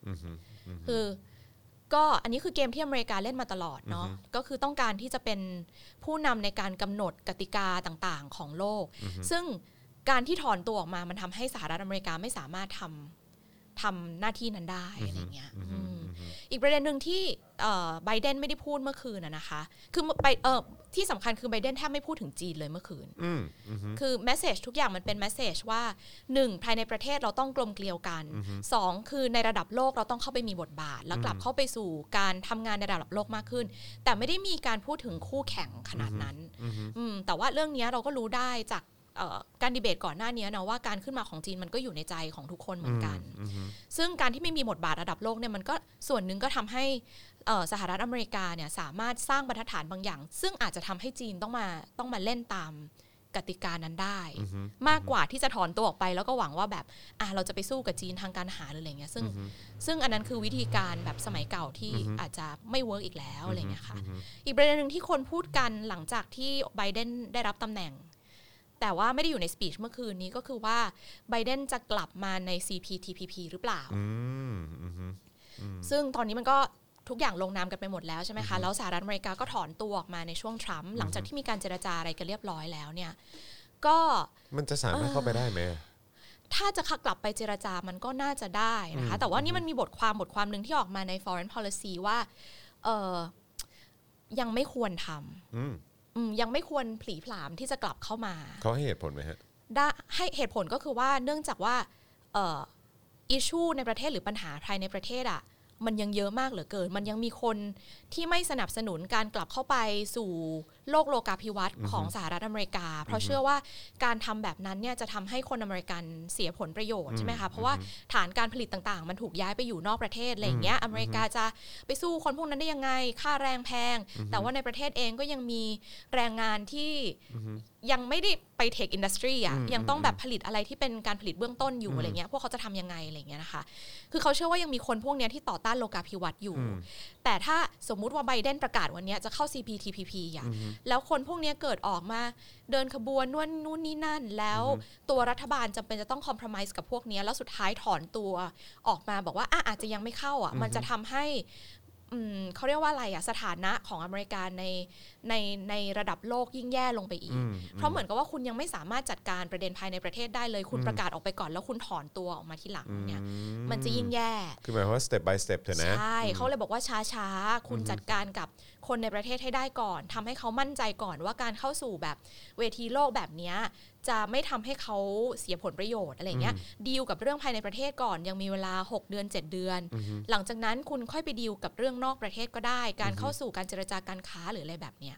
คือก็อันนี้คือเกมที่อเมริกาเล่นมาตลอดเนาะก็คือต้องการที่จะเป็นผู้นำในการกำหนดกติกาต่างๆ ของโลก ซึ่งการที่ถอนตัวออกมามันทำให้สหรัฐอเมริกาไม่สามารถทำ ทำหน้าที่นั้นได้อะไรเงี้ยอืมอีกประเด็นหนึ่งที่เอ่อไบเดนไม่ได้พูดเมื่อคืนนะนะคะ คือไปเออที่สำคัญคือไบเดนแทบไม่พูดถึงจีนเลยเมื่อคืนอืมอืมคือแมสเซจทุกอย่างมันเป็นแมสเซจว่าหนึ่งภายในประเทศเราต้องกลมเกลียวกันสองคือในระดับโลกเราต้องเข้าไปมีบทบาท แล้วกลับเข้าไปสู่การทำงานในระดับโลกมากขึ้น แต่ไม่ได้มีการพูดถึงคู่แข่งขนาดนั้นอืมแต่ว่าเรื่องเนี้ยเราก็รู้ได้จากเอ่อ การดีเบตก่อนหน้านี้นะว่าการขึ้นมาของจีนมันก็อยู่ในใจของทุกคนเหมือนกัน ซึ่งการที่ไม่มีบทบาทระดับโลกเนี่ยมันก็ส่วนหนึ่งก็ทำให้เอ่อสหรัฐอเมริกาเนี่ยสามารถสร้างบรรทัดฐานบางอย่าง ซึ่งอาจจะทำให้จีนต้องมาต้องมาเล่นตามกติกานั้นได้ มากกว่าที่จะถอนตัวออกไป แล้วก็หวังว่าแบบอะเราจะไปสู้กับจีนทางการทหารหรืออะไรเงี้ยซึ่งซึ่งอันนั้นคือวิธีการแบบสมัยเก่าที่อาจจะไม่ work อีกแล้วอะไรเงี้ยค่ะอีกประเด็นหนึ่งที่คนพูดกันหลังจากที่ไบเดนได้รับตำแหน่ง แต่ว่าไม่ได้อยู่ใน speech เมื่อคืนนี้ก็คือว่าไบเดนจะกลับมาใน CPTPP หรือเปล่าอืมอืมซึ่งตอนนี้มันก็ทุกอย่างลงนามกันไปหมดแล้วใช่ไหมคะ แล้วสหรัฐอเมริกาก็ถอนตัวออกมาในช่วงทรัมป์หลังจากที่มีการเจรจาอะไรกันเรียบร้อยแล้วเนี่ย ก็มันจะสามารถเข้าไปได้ไหมถ้าจะกลับไปเจรจามันก็น่าจะได้นะคะ แต่ว่านี่มันมีบทความบทความหนึ่งที่ออกมาใน foreign policy ว่า เออยังไม่ควรทอืมำอืม ยังไม่ควรผลีผลามที่จะกลับเข้ามาเขาให้เหตุผลไหมฮะได้ให้เหตุผลก็คือว่าเนื่องจากว่าอิชูในประเทศหรือปัญหาภายในประเทศอะ่ะ มันยังเยอะมากเหลือเกิน มันยังมีคนที่ไม่สนับสนุนการกลับเข้าไปสู่โลกโลกาภิวัตน์ของสหรัฐอเมริกา เพราะเชื่อว่าการทำแบบนั้นเนี่ยจะทำให้คนอเมริกันเสียผลประโยชน์ใช่ไหมคะ เพราะว่าฐานการผลิตต่างๆ มันถูกย้ายไปอยู่นอกประเทศอะไรอย่างเงี้ย อเมริกาจะไปสู้คนพวกนั้นได้ยังไง ค่าแรงแพง แต่ว่าในประเทศเองก็ยังมีแรงงานที่ยังไม่ได้ไปเทคอินดัสทรีอะยังต้องแบบผลิตอะไรที่เป็นการผลิตเบื้องต้นอยู่อะไรเงี้ยพวกเขาจะทำยังไงอะไรเงี้ยนะคะ คือเขาเชื่อว่ายังมีคนพวกเนี้ยที่ต่อต้านโลกาภิวัตน์อยู่ แต่ถ้าสมมุติว่าไบเดนประกาศวันเนี้ยจะเข้า CPTPP อะแล้วคนพวกเนี้ยเกิดออกมาเดินขบวนนู่นนู่นนี่นั่น แล้วตัวรัฐบาลจำเป็นจะต้องคอม p r o m i s e กับพวกเนี้ยแล้วสุดท้ายถอนตัวออกมาบอกว่าอะอาจจะยังไม่เข้าอะมันจะทำให้อืม เขาเรียกว่าอะไรอะสถานะของอเมริกาในในในระดับโลกยิ่งแย่ลงไปอีก เพราะเหมือนกับว่าคุณยังไม่สามารถจัดการประเด็นภายในประเทศได้เลย คุณประกาศออกไปก่อนแล้วคุณถอนตัวออกมาทีหลังเนี่ยมันจะยิ่งแย่ คือหมายความว่า step by step เถอะนะ ใช่เขาเลยบอกว่าช้าๆ คุณจัดการกับคนในประเทศให้ได้ก่อนทำให้เขามั่นใจก่อนว่าการเข้าสู่แบบเวทีโลกแบบเนี้ย จะไม่ทำให้เขาเสียผลประโยชน์อะไรเงี้ยดีลกับเรื่องภายในประเทศก่อนยังมีเวลา 6 เดือน 7 เดือน หลังจากนั้นคุณค่อยไปดีลกับเรื่องนอกประเทศก็ได้ การเข้าสู่การเจรจาการค้าหรืออะไรแบบเนี้ย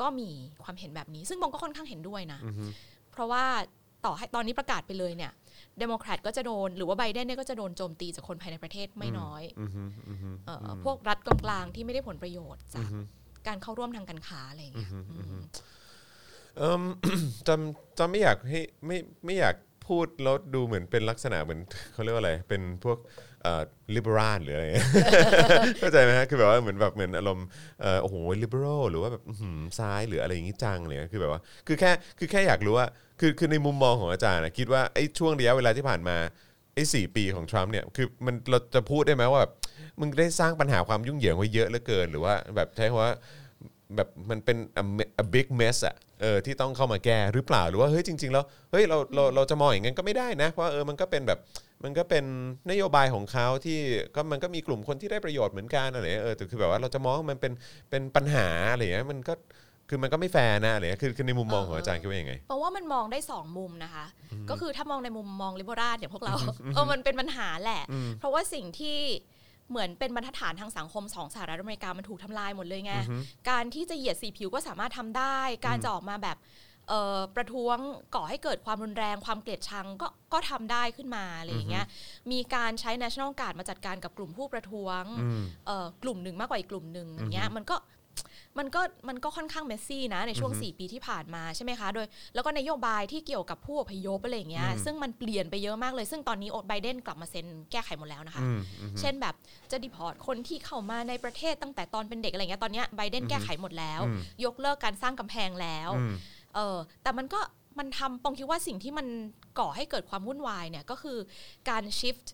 ก็มีความเห็นแบบนี้ ซึ่งปองก็ค่อนข้างเห็นด้วยนะ เพราะว่าต่อให้ตอนนี้ประกาศไปเลยเนี่ยเดโมแครตก็จะโดน หรือว่าไบเดนเนี่ยก็จะโดนโจมตีจากคนภายในประเทศไม่น้อยเอ่ออพวกรัฐกลางๆที่ไม่ได้ผลประโยชน์จากการเข้าร่วมทางการค้าอะไรอย่างเงี้ยอืม เอิ่ม จำจำไม่อยากให้ไม่ไม่อยากพูดแล้วดูเหมือนเป็นลักษณะเหมือน เขาเรียกว่าอะไร เป็นพวกเอ่อ liberal หรืออะไร เข้าใจไหมฮะคือแบบว่าเหมือนแบบเหมือนอารมณ์เอ่อโอ้โห liberal หรือว่าแบบอื้อหือซ้ายหรืออะไรอย่างงี้จังเนี่ยคือแบบว่าคือแค่คือแค่อยากรู้ว่าคือคือในมุมมองของอาจารย์นะคิดว่าไอ้ช่วงระยะเวลาที่ผ่านมาไอ้สี่ปีของทรัมป์เนี่ยคือมันเราจะพูดได้ไหมว่าแบบมึงได้สร้างปัญหาความยุ่งเหยิงไว้เยอะเหลือเกิน หรือว่าแบบใช้คำว่าแบบมันเป็น a me- a big mess อะ เออที่ต้องเข้ามาแก้หรือเปล่าหรือว่าเฮ้ยจริง ๆ แล้วเฮ้ยเราเราเราจะมองอย่างนั้นก็ไม่ได้นะเพราะว่าเออมันก็เป็นแบบมันก็เป็นนโยบายของเขาที่ก็มันก็มีกลุ่มคนที่ได้ประโยชน์เหมือนกันอะไรเงี้ยเออแต่คือแบบว่าเราจะมองว่ามันเป็นเป็นปัญหาอะไรเงี้ยมันก็คือมันก็ไม่แฟร์นะอะไรเงี้ยคือคือในมุมมองของอาจารย์คิดว่ายังไงเพราะว่ามันมองได้สองมุมนะคะ ก็คือถ้ามองในมุมมองลิเบอรัลอย่างพวกเราเออมันเป็นปัญหาแหละ เพราะว่าสิ่งที่ เหมือนเป็นบรรทัดฐานทางสังคมของสหรัฐอเมริกามันถูกทำลายหมดเลยไง การที่จะเหยียดสีผิวก็สามารถทำได้ การจะออกมาแบบเอ่อประท้วงก่อให้เกิดความรุนแรงความเกลียดชังก็ก็ทำได้ขึ้นมาอะไรอย่างเงี้ยมีการใช้ national guard มาจัดการกับกลุ่มผู้ประท้วงเอ่อกลุ่มหนึ่งมากกว่าอีกกลุ่มหนึ่งอย่างเงี้ยมันก็ มันก็มันก็ค่อนข้างเมสซี่นะในช่วง 4 ปีที่ผ่านมาใช่ไหมคะโดย แล้วก็นโยบายที่เกี่ยวกับผู้อพยพอะไรอย่างเงี้ยซึ่งมันเปลี่ยนไปเยอะมากเลย ซึ่งตอนนี้โอไบเดนกลับมาเซ็นแก้ไขหมดแล้วนะคะ เช่นแบบจะดิพอร์ตคนที่เข้ามาในประเทศตั้งแต่ตอนเป็นเด็กอะไรเงี้ยตอนเนี้ยไบเดนแก้ไขหมดแล้ว ยกเลิกการสร้างกำแพงแล้วเออแต่มันก็มันทำปองคิดว่าสิ่งที่มันก่อให้เกิดความวุ่นวายเนี่ยก็คือการชิฟต์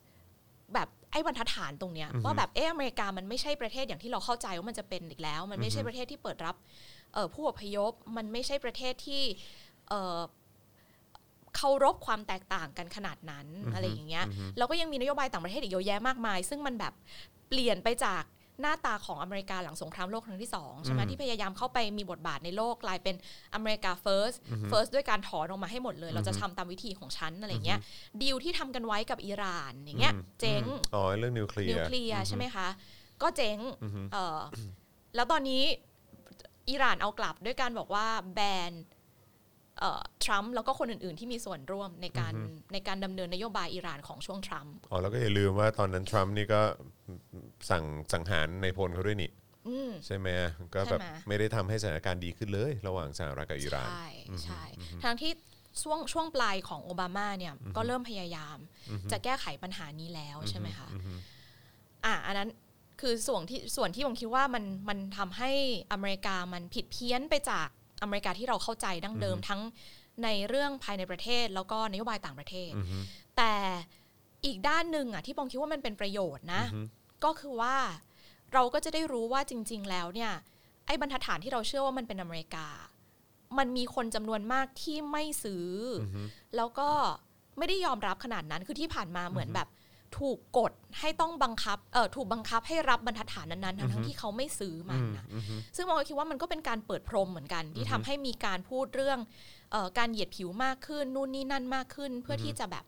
แบบ ไอ้บรรทัดฐานตรงเนี้ยว่าแบบเอออเมริกามันไม่ใช่ประเทศอย่างที่เราเข้าใจว่ามันจะเป็นอีกแล้ว มันไม่ใช่ประเทศที่เปิดรับเอ่อผู้อพยพมันไม่ใช่ประเทศที่เอ่อเคารพความแตกต่างกันขนาดนั้นอะไรอย่างเงี้ยแล้วก็ยังมีนโยบายต่างประเทศอีกเยอะแยะมากมาย ซึ่งมันแบบเปลี่ยนไปจาก หน้าตาของอเมริกาหลังสงครามโลกครั้งที่สองใช่ไหมที่พยายามเข้าไปมีบทบาทในโลกกลายเป็นอเมริกา first first ด้วยการถอนออกมาให้หมดเลย เราจะทำตามวิธีของฉันอะไรเงี้ยดีลที่ทำกันไว้กับอิหร่านอย่างเงี้ยเจ๊งอ๋อเรื่องนิวเคลียนิวร์เคลียร์ใช่ไหมคะก็เจ๊งเออแล้วตอนนี้อิหร่านเอากลับด้วยการบอกว่าแบนเอ่อ ทรัมป์แล้วก็คนอื่น ๆ ที่มีส่วนร่วมในการในการดำเนินนโยบายอิหร่านของช่วงทรัมป์อ๋อแล้วก็อย่าลืมว่าตอนนั้นทรัมป์นี่ก็สั่งสังหารในพลเขาด้วยนี่อืมใช่ไหมก็แบบใช่ไหมไม่ได้ทำให้สถานการณ์ดีขึ้นเลย ระหว่างสหรัฐกับอิหร่านใช่ใช่ทั้งที่ช่วงช่วงปลายของโอบามาเนี่ยก็เริ่มพยายาม จะแก้ไขปัญหานี้แล้วใช่ไหมคะอะอันนั้นคือส่วนที่ส่วนที่ผมคิดว่ามันมันทำให้อเมริกามันผิดเพี้ยนไปจาก อเมริกาที่เราเข้าใจดั้งเดิมทั้งในเรื่องภายในประเทศ แล้วก็นโยบายต่างประเทศ แต่อีกด้านหนึ่งอะที่ปองคิดว่ามันเป็นประโยชน์นะ ก็คือว่าเราก็จะได้รู้ว่าจริง ๆ แล้วเนี่ยไอ้บรรทัดฐานที่เราเชื่อว่ามันเป็นอเมริกา มันมีคนจำนวนมากที่ไม่ซื้ออแล้วก็ไม่ได้ยอมรับขนาดนั้นคือที่ผ่านมาเหมือนแบบ ถูกกดให้ต้องบังคับเออถูกบังคับให้รับบรรทัดฐานนั้นๆทั้งๆที่เขาไม่ซื้อมันนะซึ่งมองก็คิดว่ามันก็เป็นการเปิดพรมเหมือนกัน ที่ทำให้มีการพูดเรื่องเออการเหยียดผิวมากขึ้นนู่นนี่นั่นมากขึ้น เพื่อที่จะแบบ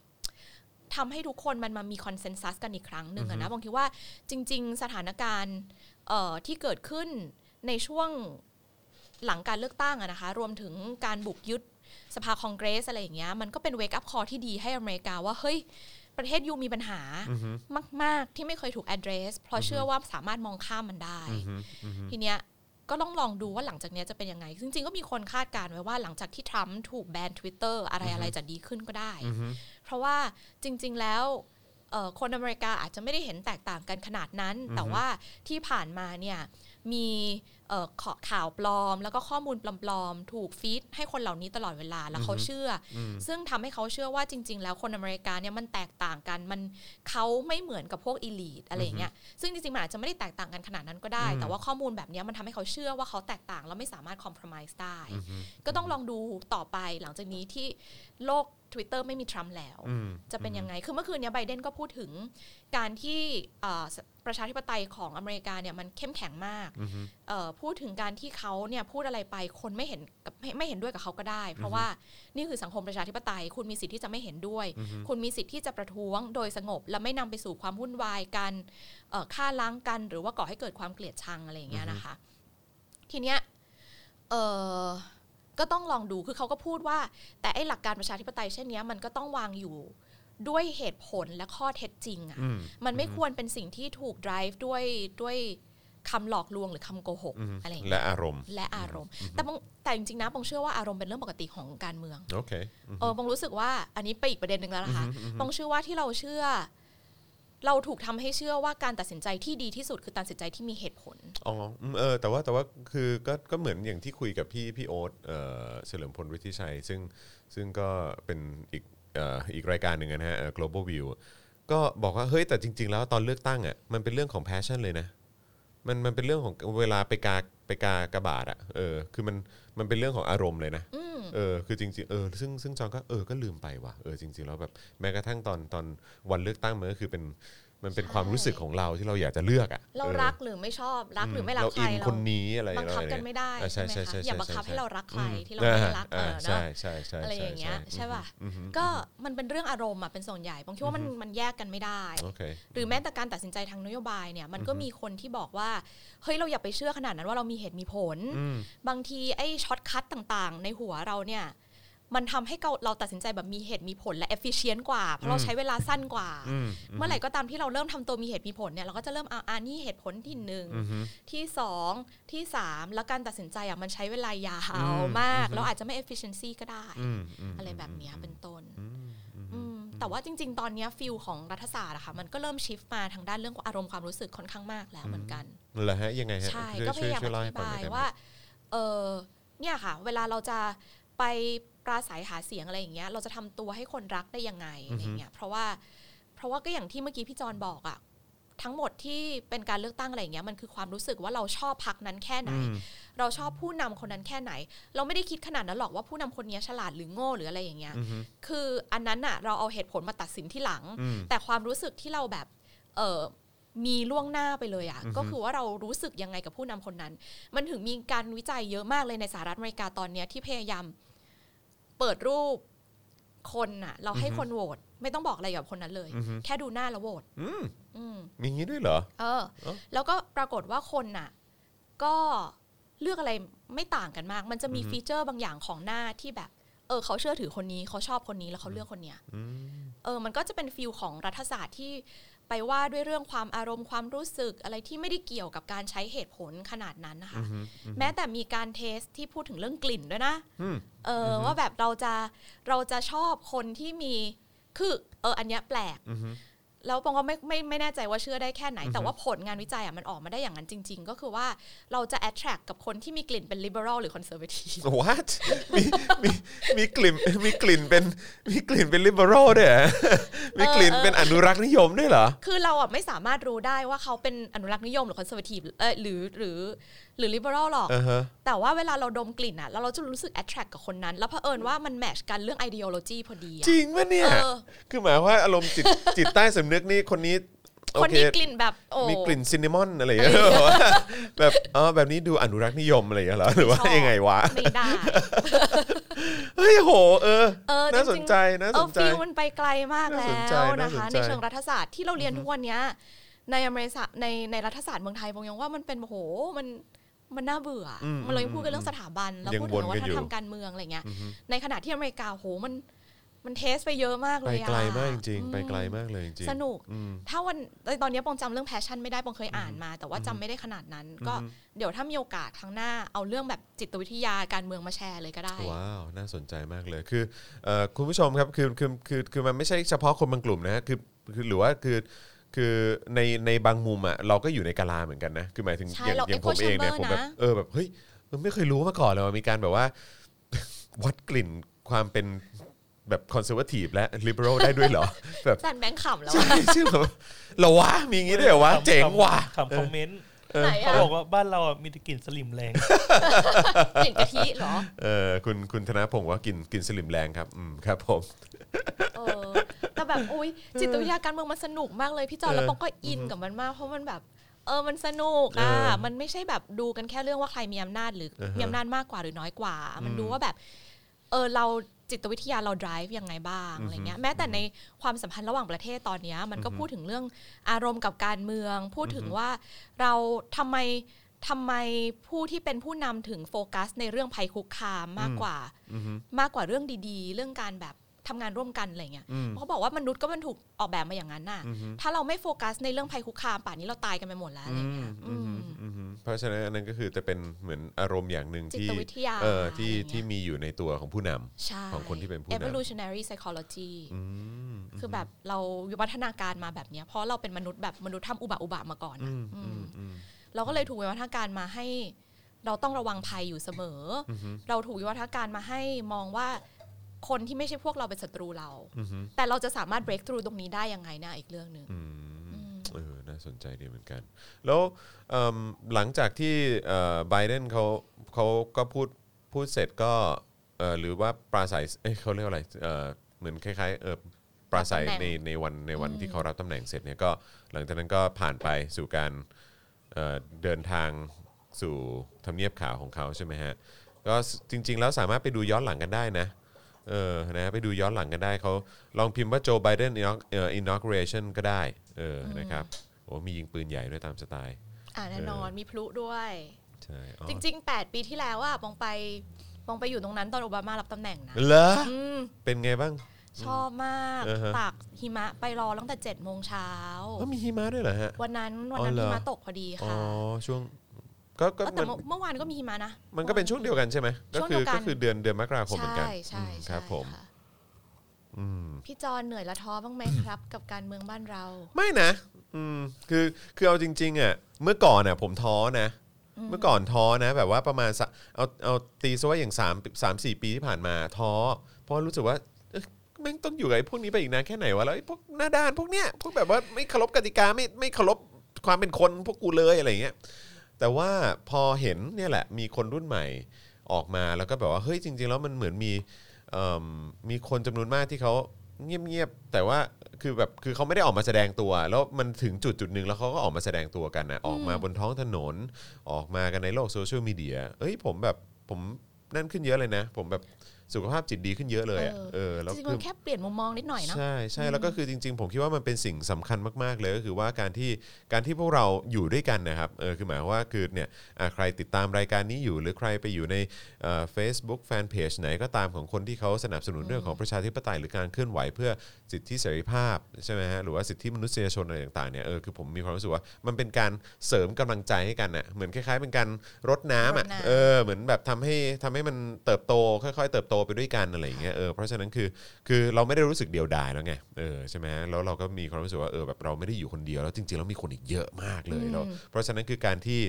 ทำให้ทุกคนมันมามีคอนเซนแซสกันอีกครั้งหนึ่งอะนะบางทีว่าจริง ๆ สถานการณ์เอ่อที่เกิดขึ้นในช่วงหลังการเลือกตั้งอะนะคะ รวมถึงการบุกยึดสภาคองเกรสอะไรอย่างเงี้ยมันก็เป็นเวกอัพคอที่ดีให้อเมริกาว่าเฮ้ย ประเทศยูมีปัญหามาก ๆ ที่ไม่เคยถูก address เพราะเชื่อว่าสามารถมองข้ามมันได้ ทีเนี้ยก็ต้องลองดูว่าหลังจากเนี้ยจะเป็นยังไง จริง ๆ ก็มีคนคาดการณ์ไว้ว่าหลังจากที่ทรัมป์ถูกแบน Twitter อะไรอะไรจะดีขึ้นก็ได้ เพราะว่าจริง ๆ แล้วเอ่อคนอเมริกาอาจจะไม่ได้เห็นแตกต่างกันขนาดนั้น แต่ว่าที่ผ่านมาเนี่ย มีเอ่อขอข่าวปลอม แล้วก็ข้อมูลปลอมๆ ถูกฟีดให้คนเหล่านี้ตลอดเวลาแล้วเขาเชื่ออซึ่งทำให้เขาเชื่อว่าจริง ๆ แล้วคนอเมริกาเนี่ยมันแตกต่างกันมันเขาไม่เหมือนกับพวกอีลีทอะไรอย่างเงี้ยซึ่งจริงๆมันอาจจะไม่ได้แตกต่างกันขนาดนั้นก็ได้ แต่ว่าข้อมูลแบบเนี้ยมันทำให้เขาเชื่อว่าเขาแตกต่างแล้วไม่สามารถคอม p r o m i s e ได้ ก็ต้องลองดูต่อไปหลังจากนี้ที่โลก Twitter ไม่มีทรัมป์แล้ว จะเป็นยังไง คือเมื่อคืนเนี้ไบเดนก็พูดถึงการที่เอ่อ ประชาธิปไตยของอเมริกาเนี่ยมันเข้มแข็งมากเอ่อพูดถึงการที่เขาเนี่ยพูดอะไรไปคนไม่เห็นกับไม่ไม่เห็นด้วยกับเขาก็ได้ เพราะว่านี่คือสังคมประชาธิปไตย คุณมีสิทธิ์ที่จะไม่เห็นด้วย คุณมีสิทธิ์ที่จะประท้วงโดยสงบ และไม่นำไปสู่ความวุ่นวายกันเอ่อฆ่าล้างกัน หรือว่าก่อให้เกิดความเกลียดชังอะไรอย่างเงี้ยนะคะ ทีเนี้ยเออก็ต้องลองดูคือเขาก็พูดว่า แต่ไอ้หลักการประชาธิปไตยเช่นเนี้ยมันก็ต้องวางอยู่ ด้วยเหตุผลและข้อเท็จจริงอะ่ะมันไม่ควรเป็นสิ่งที่ถูก drive ด้วยด้วยคำหลอกลวงหรือคำโกหกอะไรอย่างเงี้ยและอารมณ์ และอารมณ์ แต่บางแต่จริงๆนะบงเชื่อว่าอารมณ์เป็นเรื่องปกติของการเมืองโอเคเออบงรู้สึกว่าอันนี้ไปอีกประเด็นหนึ่งแล้วนะคะบงเชื่อว่าที่เราเชื่อ เราถูกทำให้เชื่อว่าการตัดสินใจที่ดีที่สุดคือตัดสินใจที่มีเหตุผลอ๋ออืมเออแต่ว่าแต่ว่าคือก็ก็เหมือนอย่างที่คุยกับพี่พี่โอ๊ตเอ่อเฉลิมพลวิทิชัย ซึ่งซึ่งก็เป็นอีกเอ่ออีกรายการหนึ่งนะฮะเอ่อ global view ก็บอกว่าเฮ้ยแต่จริง ๆ แล้วตอนเลือกตั้งอะมันเป็นเรื่องของ passion เลยนะมันมันเป็นเรื่องของเวลาไปกาไปกากระบาดอะเออคือมันมันเป็นเรื่องของอารมณ์เลยนะเออคือจริงๆเออซึ่งซึ่งจองก็เออก็ลืมไปว่ะเออจริง ๆ แล้วแบบแม้กระทั่งตอนตอนวันเลือกตั้งมันก็คือเป็น มันเป็นความรู้สึกของเราที่เราอยากจะเลือกอะเราออรักหรือไม่ชอบรักหรือไม่รักเราใครอินเราคนนี้อะไรบังคับอะรกันไม่ได้อ่าใช่ไหมใช่ใช่คะใช่อย่าบังคับใช่ให้เรารักใครอืมที่เราไม่ได้รักอ่าเออใช่เนาะใช่ใช่อะไรอย่างเงี้ยใช่ป่ะก็มันเป็นเรื่องอารมณ์อะเป็นส่วนใหญ่ผมคิดว่ามันมันแยกกันไม่ได้โอเคหรือแม้แต่การตัดสินใจทางนโยบายเนี่ยมันก็มีคนที่บอกว่าเฮ้ยเราอย่าไปเชื่อขนาดนั้นว่าเรามีเหตุมีผล บางทีไอ้ shortcut ต่างๆ ในหัวเราเนี่ย มันทำให้เราเราตัดสินใจแบบมีเหตุมีผลและ efficient กว่า เพราะเราใช้เวลาสั้นกว่า เมื่อไหร่ก็ตามที่เราเริ่มทำตัวมีเหตุมีผลเนี่ยเราก็จะเริ่มอ่าอ่านี่เหตุผลที่หนึ่งที่สองที่สามแล้วการตัดสินใจอะมันใช้เวลายาวมาก เราอาจจะไม่ efficiency ก็ได้ อะไรแบบเนี้ยเป็นต้นอืมแต่ว่าจริง ๆ ตอนเนี้ฟิลของรัฐศาสตร์อะค่ะมันก็เริ่มชิฟมาทางด้านเรื่องอารมณ์ความรู้สึกค่อนข้างมากแล้วเหมือนกันเหรอฮะยังไงฮะใช่ช่วยก็พช่วยยายามช่วยอเล่าให้ธิฟังหบาน่อยยได้ไหมว่าเออเนี่ยค่ะ เวลาเราจะ ไปปราศัยหาเสียงอะไรอย่างเงี้ยเราจะทำตัวให้คนรักได้ยังไงอะไรเงี้ยเพราะว่าเพราะว่าก็อย่างที่เมื่อกี้พี่จอนบอกอะทั้งหมดที่เป็นการเลือกตั้งอะไรอย่างเงี้ยมันคือความรู้สึกว่าเราชอบพักนั้นแค่ไหน เราชอบผู้นำคนนั้นแค่ไหน เราไม่ได้คิดขนาดนั้นหรอกว่าผู้นำคนนี้ฉลาดหรือโง่หรืออะไรอย่างเงี้ยคืออันนั้นอะเราเอาเหตุผลมาตัดสินที่หลัง แต่ความรู้สึกที่เราแบบเออมีล่วงหน้าไปเลยอะ่ะก็คือว่าเรารู้สึกยังไงกับผู้นำคนนั้น มันถึงมีการวิจัยเยอะมากเลยในสหรัฐอเมริกาตอนเนี้ยที่พยายาม เปิดรูปคนอะเราให้คนโหวตไม่ต้องบอกอะไรกับคนนั้นเลย แค่ดูหน้าแล้วโหวตอืมอืมมีงี้ด้วยเหรอ เออเอ้าแล้วก็ปรากฏว่าคนน่ะ ก็เลือกอะไรไม่ต่างกันมาก มันจะมี feature บางอย่างของหน้าที่แบบ เออ เขาเชื่อถือคนนี้เขาชอบคนนี้แล้วเขาเลือกคนเนี้ยเออ มันก็จะเป็น field ของรัฐศาสตร์ที่ ไปว่าด้วยเรื่องความอารมณ์ความรู้สึกอะไรที่ไม่ได้เกี่ยวกับการใช้เหตุผลขนาดนั้นนะคะ แม้แต่มีการ test ที่พูดถึงเรื่องกลิ่นด้วยนะเอออว่าแบบเราจะเราจะชอบคนที่มีคือเอออันเนี้ยแปลก แล้วปองก็ไม่ไม่ไม่แน่ใจว่าเชื่อได้แค่ไหน แต่ว่าผลงานวิจัยอะมันออกมาได้อย่างนั้นจริง ๆ ก็คือว่าเราจะ attract กับคนที่มีกลิ่นเป็น liberal หรือ conservative what มีมีมีกลิ่นมีกลิ่นเป็นมีกลิ่นเป็น liberal ด้วยเหรอมีกลิ่นเป็นอนุรักษ์นิยมด้วยเหรอ คือเราอะไม่สามารถรู้ได้ว่าเขาเป็นอนุรักษ์นิยมหรือ conservative เออหรือหรือ หรือ liberal หรอกอ่าฮะแต่ว่าเวลาเราดมกลิ่นอะแล้วเราจะรู้สึก attract กับคนนั้น แล้วเผอิญว่ามันแมทชกันเรื่อง ideology พอดีอะจริงปะเนี่ยเออคือหมายว่าอารมณ์จิตจิตใต้สำนึกนี่คนนี้โอคนเคที่กลิ่นแบบโอ้มีกลิ่นซินนามอนอะไรอย่างเงี้ยแบบอ๋อแบบนี้ดูอนุรักษ์นิยมอะไรอย่างเงี้ยเหรอหรือว่าชอบยังไงวะไม่ได้เฮ้ยโห เออเออน่าจสรินงๆใจน่าเอสอนใจฟิลมันไปไกลมากน่าแล้สนใจวน่านะคะสนใจในเชิงรัฐศาสตร์ที่เราเรียนทุกวันเนี้ยในอเมริกาในในรัฐศาสตร์เมืองไทยบางอย่างว่ามันเป็นโอ้โหมัน มันน่าเบื่ออมมันเรายังพูดกันเรื่องสถาบันแล้วยังพูดถึงวนวักันฒอยู่นธรรมการเมืองอะไรเงี้ย ในขณะที่อเมริกาโหมันมันเทสไปเยอะมากเลไปยอะไกลมากจริงอืๆมไปไกลมากเลยจริงๆสนุกอืมถ้าวันตอนนี้ปองจำเรื่อง passion ไม่ได้ปองเคยอ่านมา แต่ว่าจำไม่ได้ขนาดนั้น ก็เดี๋ยวถ้ามีโอกาสครั้งหน้าเอาเรื่องแบบจิตวิทยาการเมืองมาแชร์เลยก็ได้ ว้าว น่าสนใจมากเลยคือเอ่อคุณผู้ชมครับคือคือคือคือมันไม่ใช่เฉพาะคนบางกลุ่มนะฮะคือคือหรือว่าคือ คือในในบางมุมอะเราก็อยู่ในกาลาเหมือนกันนะ คือหมายถึงใช่อย่างเราอย่าง echo ผมเองเนี่ย chamber ผมแบบนะ เออแบบเฮ้ยมันไม่เคยรู้มาก่อนเลยว่ามีการแบบว่า วัดกลิ่นความเป็นแบบ conservative และ liberal ได้ด้วยเหรอ แบบจันแบงค์ขำแล้วใช่ชื่อแบบเหรอวะมีอย่างงี้ด้วยเหรอวะเจ๋งว่ะคำคอมเมนต์ไหนเขาอะบอกว่าบ้านเราอะมีแต่กลิ่นสลิมแรง กลิ่นกะทิเหรอ เออคุณคุณธนพงศ์ว่ากินกินสลิมแรงครับ อืมครับผม เออ แต่แบบอุ้ยจิตวิทยาการเมืองมันสนุกมากเลยพี่จอนเออแล้วปองก็อินกับมันมาก เพราะมันแบบเออ มันสนุกอะเออมันไม่ใช่แบบดูกันแค่เรื่องว่าใครมีอำนาจหรืออ่าฮะมีอำนาจมากกว่าหรือน้อยกว่า มันอืมดูว่าแบบ เออ เราจิตวิทยาเรา drive ยังไงบ้างอะไรเงี้ย แม้แต่ในความสัมพันธ์ระหว่างประเทศตอนเนี้ยมันก็พูดถึงเรื่องอารมณ์กับการเมือง พูดถึงว่าเราทำไมทำไมผู้ที่เป็นผู้นำถึงโฟกัสในเรื่องภัยคุกคามมากกว่าอือฮึมากกว่าเรื่องดีๆ เรื่องการแบบ ทำงานร่วมกันอะไรเงี้ยอืมเขาบอกว่ามนุษย์ก็มันถูกออกแบบมาอย่างนั้นน่ะอือฮึถ้าเราไม่โฟกัสในเรื่องภัยคุกคามป่านนี้เราตายกันไปหมดแล้วอะไรเงี้ยอืมอืมอืมอืมเพราะฉะนั้นอันนั้นก็คือจะเป็นเหมือนอารมณ์อย่างหนึ่งจิที่ตวิทยาเออที่อะไรเงี้ยที่มีอยู่ในตัวของผู้นำใช่ของคนที่เป็นผู้นำ evolutionary psychology อืมคือแบบเราวิวัฒนาการมาแบบเนี้ยเพราะเราเป็นมนุษย์แบบมนุษย์ทำอุบะอุบะมาก่อนอือะมอือืมมอืมเราก็เลยถูกวิวัฒนาการมาให้ เราต้องระวังภัยอยู่เสมอออฮึเราถูกวิวัฒนาการมาให้มองว่า คนที่ไม่ใช่พวกเราเป็นศัตรูเราอืมแต่เราจะสามารถ break through ตรงนี้ได้ยังไงนะอีกเรื่องหนึ่งอืมอืมเออ น่าสนใจดีเหมือนกัน แล้วเอิ่มหลังจากที่ไบเดนเขาเขาก็พูดพูดเสร็จก็เอ่อหรือว่าปราศัยเอ้ยเขาเรียกว่าอะไรเอ่อเหมือนคล้ายๆเออปราศัยรับตำแหในน่งในวันในวันที่เขารับตำแหน่งเสร็จเนี่ยก็หลังจากนั้นก็ผ่านไปสู่การเอ่อเดินทางสู่ทำเนียบขาวของเขาใช่ไหมฮะ ก็จริง ๆ แล้วสามารถไปดูย้อนหลังกันได้นะ เออนะไปดูย้อนหลังกันได้เขาลองพิมพ์ว่าโจไบเดนเอ่อ inauguration ก็ได้เออนะครับโอ้มียิงปืนใหญ่ด้วยตามสไตล์อ่าแน่นอนมีพลุด้วยใช่อ๋อจริง ๆ 8 ปีที่แล้วอะปองไปปองไปอยู่ตรงนั้นตอนโอบามารับตำแหน่งนะเหรออืมเป็นไงบ้างชอบมากอือฮะตากหิมะไปรอตั้งแต่7จ็ดโมงเช้าก็มีหิมะด้วยเหรอฮะวันนั้นวันนั้นอ๋อเหรอหิมะตกพอดีอ๋อค่ะช่วง ก็ก็เออแต่มันเมื่อเมื่อวานก็มีหิมะนะ มันก็เป็นช่วงเดียวกันใช่ไหมก็ช่วงคืเดีอยวกันก็คือเดือนเดือนมกราคมเหมือนกันใช่ใช่อืมใช่ครับผมะอืมพี่จอนเหนื่อยและท้อบ้างไหมครับ กับการเมืองบ้านเรา ไม่นะ อืมคือคือเอาจริง ๆ อะ เมื่อก่อนอะ ผมท้อนะ เมื่อก่อนท้อนะ แบบว่าประมาณสักเอาเอาตีซะว่าอย่าง3 3 4ปีที่ผ่านมาท้อ เพราะรู้สึกว่าเอ้ยแม่งต้องอยู่กับไอ้พวกนี้ไปอีกนานแค่ไหนวะแล้วไอ้พวกหน้าด้านพวกเนี้ยพวกแบบว่าไม่เคารพกติกาไม่ไม่เคารพความเป็นคนพวกกูเลยอะไรอย่างเงี้ย แต่ว่าพอเห็นเนี่ยแหละมีคนรุ่นใหม่ออกมาแล้วก็แบบว่าเฮ้ยจริง ๆ แล้วมันเหมือนมีเอิ่มมีคนจำนวนมากที่เขาเงียบๆแต่ว่าคือแบบคือเขาไม่ได้ออกมาแสดงตัว แล้วมันถึงจุดจุดหนึ่งแล้วเขาก็ออกมาแสดงตัวกันนะออกมาบนท้องถนน ออกมากันในโลกโซเชียลมีเดียเอ้ยผมแบบผมนั่นขึ้นเยอะเลยนะ ผมแบบ สุขภาพจิตดีขึ้นเยอะเลยอะเออเออแล้วจริงๆคืมัอนแค่เปลี่ยนมุมมองนิดหน่อยเนาะใช่ใช่แล้วก็คือจริง ๆ ผมคิดว่ามันเป็นสิ่งสำคัญมากๆเลยก็คือว่าการที่การที่พวกเราอยู่ด้วยกันนะครับเออคือหมายความว่าคือเนี่ยอะใครติดตามรายการนี้อยู่ หรือใครไปอยู่ในเฟซบุ๊กแฟนเพจไหนก็ตามของคนที่เขาสนับสนุนเรื่องของประชาธิปไตยหรือการเคลื่อนไหวเพื่อสิทธิเสรีภาพใช่ไหมฮะหรือว่าสิทธิมนุษยชนอะไรต่างๆเนี่ยเออคือผมมีความรู้สึกว่ามันเป็นการเสริมกำลังใจให้กันน่ะเหมือนคล้ายๆเป็นการรดน้ำอะรดน้ำเออเหมือนแบบทำให้ทำให้มันเติบโตค่อย ๆ เติบโตไปด้วยกันอะไรอย่างเงี้ยเออเพราะฉะนั้นคือคือเราไม่ได้รู้สึกเดียวดายแล้วไงเออใช่ไหมแล้วเราก็มีความรู้สึกว่าเออแบบเราไม่ได้อยู่คนเดียวแล้วจริงๆแล้วมีคนอีกเยอะมากเลยแล้วเพราะฉะนั้นคือการที่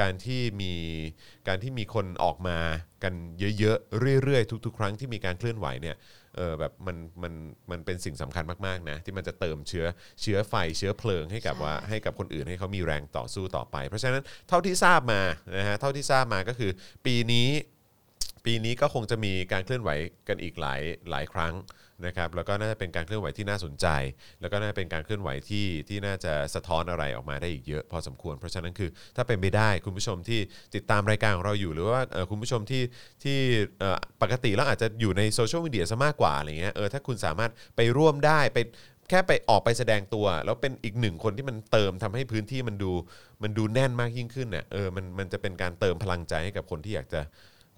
การที่มีการที่มีคนออกมากันเยอะๆเรื่อยๆ ทุก ๆ ครั้งที่มีการเคลื่อนไหวเนี่ยเออแบบมันมันมันเป็นสิ่งสำคัญมากๆนะที่มันจะเติมเชื้อเชื้อไฟเชื้อเพลิงให้กับใช่ว่าให้กับคนอื่นให้เขามีแรงต่อสู้ต่อไป เพราะฉะนั้นเท่าที่ทราบมานะฮะเท่าที่ทราบมาก็คือ ปีนี้ ปีนี้ก็คงจะมีการเคลื่อนไหวกันอีกหลายหลายครั้งนะครับแล้วก็น่าจะเป็นการเคลื่อนไหวที่น่าสนใจ แล้วก็น่าจะเป็นการเคลื่อนไหวที่ที่น่าจะสะท้อนอะไรออกมาได้อีกเยอะพอสมควร เพราะฉะนั้นคือถ้าเป็นไปได้คุณผู้ชมที่ติดตามรายการของเราอยู่หรือว่าคุณผู้ชมที่ที่ปกติแล้วอาจจะอยู่ในโซเชียลมีเดียซะมากกว่าอะไรเงี้ยเออถ้าคุณสามารถไปร่วมได้ไปแค่ไปออกไปแสดงตัว แล้วเป็นอีกหนึ่งคนที่มันเติมทำให้พื้นที่มันดูมันดูแน่นมากยิ่งขึ้นเนี่ยเออมันมันจะเป็นการเติมพลังใจให้กับคนที่อยากจะ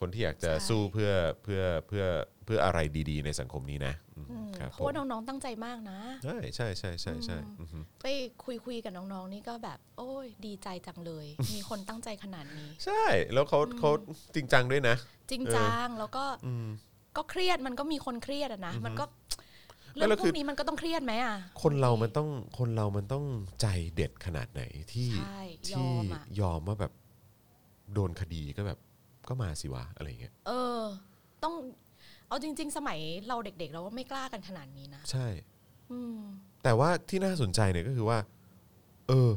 คนที่อยากจะใช่สู้เพื่อเพื่อเพื่อเพื่ออะไรดีๆ ในสังคมนี้นะอืมอืมครับเพผราะมว่าน้องๆตั้งใจมากนะ ใช่ใช่ใช่ใช่ใช่อือฮึไปคุยคุยกับน้องๆนี่ก็แบบ โอ้ยดีใจจังเลย มีคนตั้งใจขนาดนี้ ใช่ แล้วเขาเขาจริงจังด้วยนะ จริงจังแล้วก็อืมก็เครียดมันก็มีคนเครียดอะนะมันก็แล้เรื่วองแล้วพคืวอกนี้มันก็ต้องเครียดไหมอะ คนเรามันต้องคนเรามันต้องใจเด็ดขนาดไหนที่ใช่ยที่อมอะยอมว่าแบบโดนคดีก็แบบ ก็มาสิวะอะไรเงี้ยเออ ต้องเอาจริง ๆ สมัยเราเด็ก ๆ เราก็ไม่กล้ากันขนาดนี้นะใช่ อืม แต่ว่าที่น่าสนใจเนี่ยก็คือว่า เออ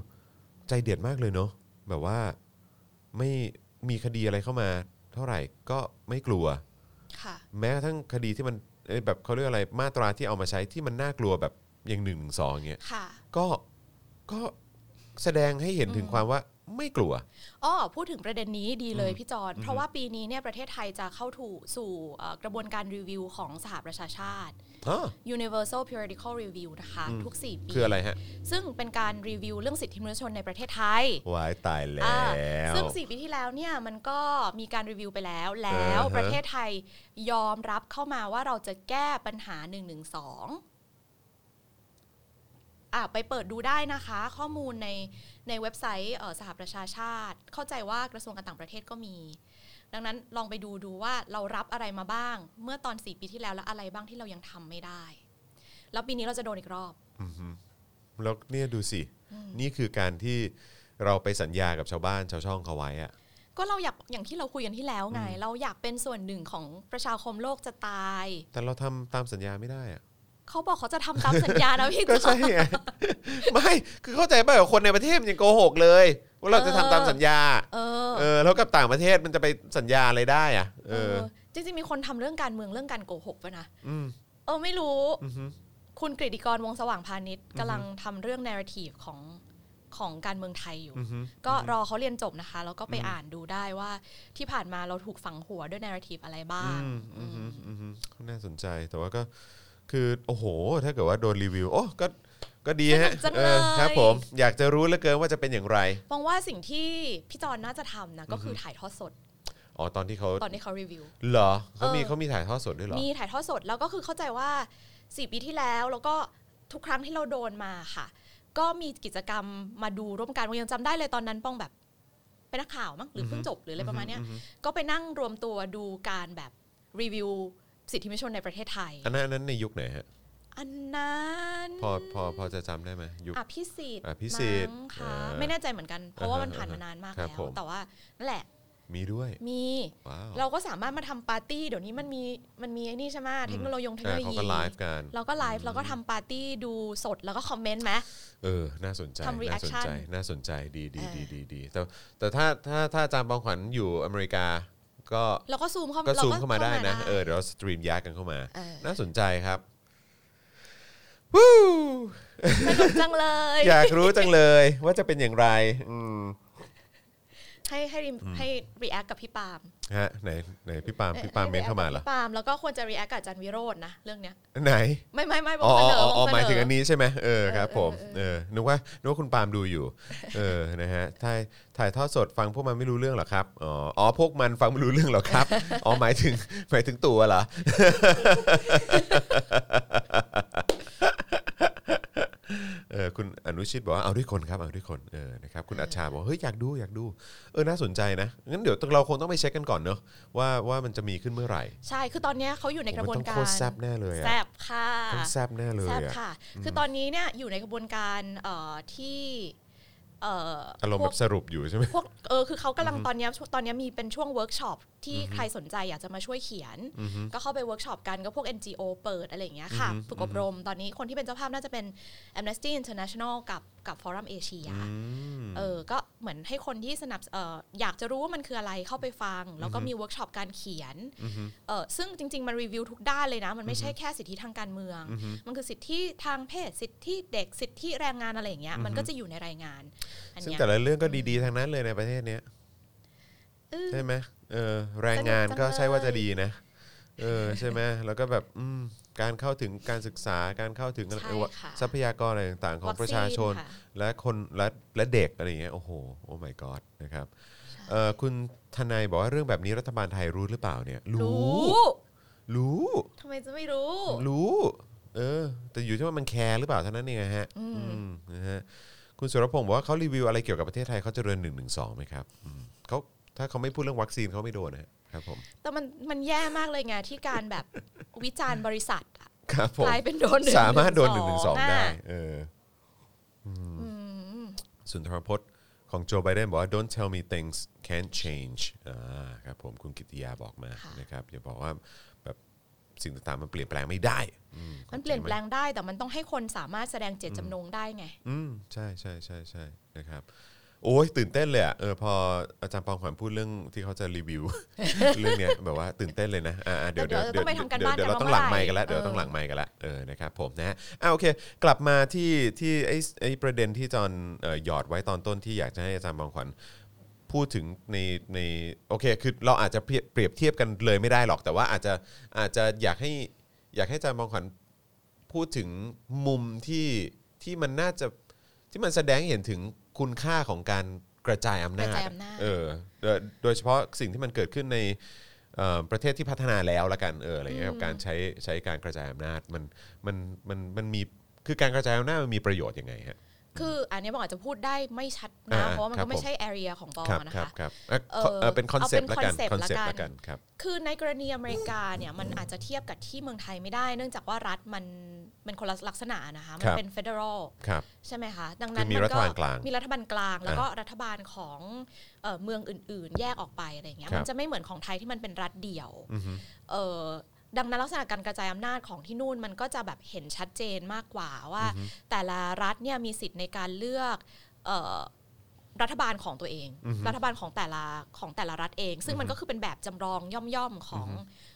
ใจเด็ดมากเลยเนาะแบบว่าไม่มีคดีอะไรเข้ามา เท่าไหร่ก็ไม่กลัว ค่ะ แม้กระทั่งคดีที่มันเอ้ยแบบเขาเรียกอะไรมาตราที่เอามาใช้ที่มันน่ากลัวแบบอย่างหนึ่งสองเงี้ยค่ะ ก็ก็แสดงให้เห็นถึงความว่า ไม่กลัวอ้อพูดถึงประเด็นนี้ดีเลยพี่จอนเพราะว่าปีนี้เนี่ยประเทศไทยจะเข้าถูสู่เอ่อกระบวนการรีวิวของสหประชาชาติอ๋อ Universal Periodical Review นะคะ ทุก 4 ปีคืออะไรฮะ ซึ่งเป็นการรีวิวเรื่องสิทธิมนุษยชนในประเทศไทยวายตายแล้อ่าวซึ่ง 4 ปีที่แล้วเนี่ยมันก็มีการรีวิวไปแล้ว แล้วอ่าฮะประเทศไทยยอมรับเข้ามาว่าเราจะแก้ปัญหา1 1 2อะ ไปเปิดดูได้นะคะ ข้อมูลในในเว็บไซต์เอ่อสหประชาชาติ เข้าใจว่ากระทรวงการต่างประเทศก็มี ดังนั้นลองไปดูดูว่าเรารับอะไรมาบ้าง เมื่อตอน 4 ปีที่แล้วแล้วอะไรบ้างที่เรายังทำไม่ได้ แล้วปีนี้เราจะโดนอีกรอบแล้วเนี่ยดูสิ นี่คือการที่เราไปสัญญากับชาวบ้านชาวช่องเขาไว้อะก็เราอยากอย่างที่เราคุยกันที่แล้วไง เราอยากเป็นส่วนหนึ่งของประชาคมโลกจะตาย แต่เราทำตามสัญญาไม่ได้อะ เขาบอกเขาจะทำตามสัญญานะพี่ก็จอใช่ไงไม่คือเข้าใจป่ะคนในประเทศมันยังโกหกเลย ว่าเราจะทำตามสัญญาเออเออ แล้วกับต่างประเทศมันจะไปสัญญาอะไรได้อะเอเอออจริงๆมีคนทำเรื่องการเมืองเรื่องการโกหกป่ะนะอืมเออไม่รู้อือฮึคุณกฤติกรวงสว่างพาณิชย์กำลังทำเรื่อง narrative ของของการเมืองไทยอยู่อือฮึก็รอเขาเรียนจบนะคะ แล้วก็ไปอ่านดูได้ว่าที่ผ่านมาเราถูกฝังหัวด้วย narrative อะไรบ้างอืมอืมอืมอืมน่าสนใจแต่ว่าก็ คือโอ้โห ถ้าเกิดว่าโดนรีวิวโอ้ก็ก็ดีฮะสนุกจังเอเลอยครับผมอยากจะรู้เหลือเกินว่าจะเป็นอย่างไรมองว่าสิ่งที่พี่จอนน่าจะทำนะก็คือถ่ายทอดสดอ๋อตอนที่เขาตอนที่เขารีวิว เหรอเขามีเออ เขามีถ่ายทอดสดด้วยเหรอ มีถ่ายทอดสดแล้วก็คือเข้าใจว่าสี่ปีที่แล้วแล้วก็ทุกครั้งที่เราโดนมาค่ะ ก็มีกิจกรรมมาดูร่วมกันยังจำได้เลยตอนนั้นป้องแบบเป็นนักข่าวมั้งหรือเพิ่งจบหรืออะไรประมาณเนี้ย ก็ไปนั่งรวมตัวดูการแบบรีวิว สิทธิมนุษยชนในประเทศไทย อันนั้นอันนั้นในยุคไหนฮะ อันนั้นพอพอพอจะจำได้ไหมยุค อภิสิทธิ์อภิสิทธิ์มั้งค่ะอ่าไม่แน่ใจเหมือนกัน เพราะว่ามันผ่านอ่าฮะมานานมากครับแล้ว ผม แต่ว่านั่นแหละ มีด้วย มี ว้าวเราก็สามารถมาทำปาร์ตี้เดี๋ยวนี้มันมีมันมีไอ้นี่ใช่ไหมเทคโนโลยีเทคโนอ่าโลเขายีก็ไลฟ์กัน เราก็ไลฟ์เราก็ทำปาร์ตี้ดูสดแล้วก็คอมเมนต์ไหม เออ น่าสนใจ ทำน่าสนใจ reaction น่าสนใจ ดีดีเออดีดีดีแต่แต่ถ้าถ้าถ้าอาจารย์ปองขวัญอยู่อเมริกา ก็เราก็ซูมเข้าก็รซูมเข้ามาได้นะเออเดี๋ยวเรา stream แยกกันเข้ามาเออน่าสนใจครับวู้สนุกจังเลย อยากรู้จังเลยว่าจะเป็นอย่างไร อืม ให้ให้ให้รีแอคกับพี่ปาล์มฮะไหนไหนพี่ปาล์มพี่ปาล์มเมนเข้ามาเหรอพี่ปาล์มแล้วก็ควรจะรีแอคกับอาจารย์วิโรจน์นะเรื่องเนี้ยไหนไม่ไม่ไม่บออ๋กอเสนออ๋อบอกอ๋อเสนอหมายถึงอันนี้ใช่ไหมเออครับเออผมเออเออนึกว่านึกว่าคุณปาล์มดูอยู่เออนะฮะถ่ายถ่ายทอดสดฟังพวกมันไม่รู้เรื่องเหรอครับอ๋ออ๋อพวกมันฟังไม่รู้เรื่องเหรอครับอ๋อหมายถึงหมายถึงตัวเหรอ เอเออคุณอนุชิตบอกว่าเอาด้วยคนครับเอาด้วยคนเออนะครับคุณอัชชาบอกเฮ้ยอยากดูอยากดูเออน่าสนใจนะงั้นเดี๋ยวเราคงต้องไปเช็คกันก่อนเนอะว่าว่ามันจะมีขึ้นเมื่อไหร่ ใช่คือตอนเนี้ยเขาอยู่ในกระบวนโอ้มันต้กาองรโคตรแซบแน่เลยอะแซบค่ะต้องแซบแน่เลยแซบอะค่ะ คือตอนนี้เนี่ยอยู่ในกระบวนการเอ่อที่เอ่ออารมณ์พแบวกบสรุปอยู่ใช่ไหมพวกเออคือเขากำลังตอนเนี้ยช่วงตอนเนี้ยมีเป็นช่วงเวิร์กช็อปที่ใครสนใจอยากจะมาช่วยเขียน ก็เข้าไปเวิร์กช็อปกันก็พวก NGO เปิดอะไรอย่างเงี้ยค่ะฝึกอบรมตอนนี้คนที่เป็นเจ้าภาพน่าจะเป็น Amnesty International กับกับ Forum Asia เออก็เหมือนให้คนที่สนับเอออยากจะรู้ว่ามันคืออะไรเข้าไปฟัง แล้วก็มีเวิร์กช็อปการเขียนเออซึ่งจริง ๆ มันรีวิวทุกด้านเลยนะ มันไม่ใช่แค่สิทธิทางการเมือง มันคือสิทธิทางเพศสิทธิเด็กสิทธิแรงงานอะไรอย่างเงี้ยมันก็จะอยู่ในรายงานอันซึ่งเนี้ยแต่ละเรื่องก็ดีๆทั้งนั้นเลยในประเทศเนี้ยเออใช่ไหมเออแรงงานก็ใช่ว่าจะดีนะ เออใช่ไหมแล้วก็แบบอืมการเข้าถึงการศึกษาการเข้าถึงใช่เออค่ะทรัพยากรอะไรต่างๆ ของวัคซีนประชาชนค่ะและคนและและเด็กอะไรอย่างเงี้ยโอ้โหโอ้ my god นะครับเออคุณทนายบอกว่าเรื่องแบบนี้รัฐบาลไทยรู้หรือเปล่าเนี่ย รู้ รู้ทำไมจะไม่รู้ รู้ เออ แต่อยู่ที่ว่ามันแคร์หรือเปล่าเท่านั้นเองอะฮะอืมนะฮะ คุณสุรพงศ์บอกว่าเขารีวิวอะไรเกี่ยวกับประเทศไทยเขาเจริญหนึ่งหนึ่งสองไหมครับอืมเขาถ้าเขาไม่พูดเรื่องวัคซีนเขาไม่โดนนะครับผม แต่มันมันแย่มากเลยไงที่การแบบ วิจารณ์บริษัทอะครับผม กลายเป็นโดน112สามารถโดนหนึ่งหนึ่งสองได้ะเอออสุนทรพจน์ของโจไบเดนบอกว่า don't tell me things can't change อ่าครับผมคุณกิติยาบอกมาค่ะนะครับอย่าบอกว่าแบบ สิ่งต่างๆมันเปลี่ยนแปลงไม่ได้อืมันเปลี่ยนแปลงได้แต่มันต้องให้คนสามารถแสดงเจตจำนงได้ไง อืมใช่ใช่ใช่ใช่นะครับโอ้ยตื่นเต้นเลยอะเออพออาจารย์ปองขวัญพูดเรื่องที่เขาจะรีวิว เรื่องเนี้ยแบบว่าตื่นเต้นเลยนะอ่าอ่าเดี๋ยวเดี๋ยวเดี๋ยวต้องไปทำการบ้านเดี๋ยวกันเราต้องหลังว่าไมเมื่อไหร่ค์กันแล้วเดี๋ยวเออต้องหลังไมค์กันแล้วเออนะครับผมนะอ่าโอเค กลับมาที่ที่ไอ้ไอ้ประเด็นที่จอนเอ่อหยอดไว้ตอนต้นที่อยากจะให้อาจารย์ปองขวัญ พูดถึงในในโอเคคือเราอาจจะเปรียบเปรียบเทียบกันเลยไม่ได้หรอก แต่ว่าอาจจะอาจจะอยากให้อยากให้อาจารย์ปองขวัญพูดถึงมุมที่ที่มันน่าจะที่มันแสดงให้เห็นถึงคุณค่าของการกระจายอำนากระจจายอำนาจ เออโดยโดยเฉพาะสิ่งที่มันเกิดขึ้นในเอ่อประเทศที่พัฒนาแล้วละกันเอออะไรเงี้ยครับการใช้ใช้การกระจายอำนาจมันมันมันมันมีคือการกระจายอำนาจมันมีประโยชน์ยังไงฮะ คืออันนี้บอกอาจจะพูดได้ไม่ชัดอ่านะ เพราะว่ามันครัก็บไม่ผมใช่ area ของปอครับนะครับคะครับเอ่อเออเออเป็นคอนเซปต์เอาละเป็นกัน concept คอนเซปต์ละละกักันนครับคือในกรณีอเมริกาเนี่ยมันอาจจะเทียบกับที่เมืองไทยไม่ได้ เนื่องจากว่ารัฐมันเป็นคนละลักษณะนะคะ มัคนรับเป็น federal ครับใช่ไหมคะ ดังนั้นคือมีนรัฐบาลกลางมีรัฐบาลกลาง แล้วก็รัฐบาลของเอ่อเมืองอื่น ๆ แยกออกไปอะไรอย่างเงี้ยครับมันจะไม่เหมือนของไทยที่มันเป็นรัฐเดี่ยวอือฮึเอ่อ ดังนั้นลักษณะการกระจายอำนาจของที่นู่นมันก็จะแบบเห็นชัดเจนมากกว่าว่า แต่ละรัฐเนี่ยมีสิทธิ์ในการเลือกเอ่อรัฐบาลของตัวเอง รัฐบาลของแต่ละของแต่ละรัฐเอง ซึ่งมันก็คือเป็นแบบจำลองย่อมๆของ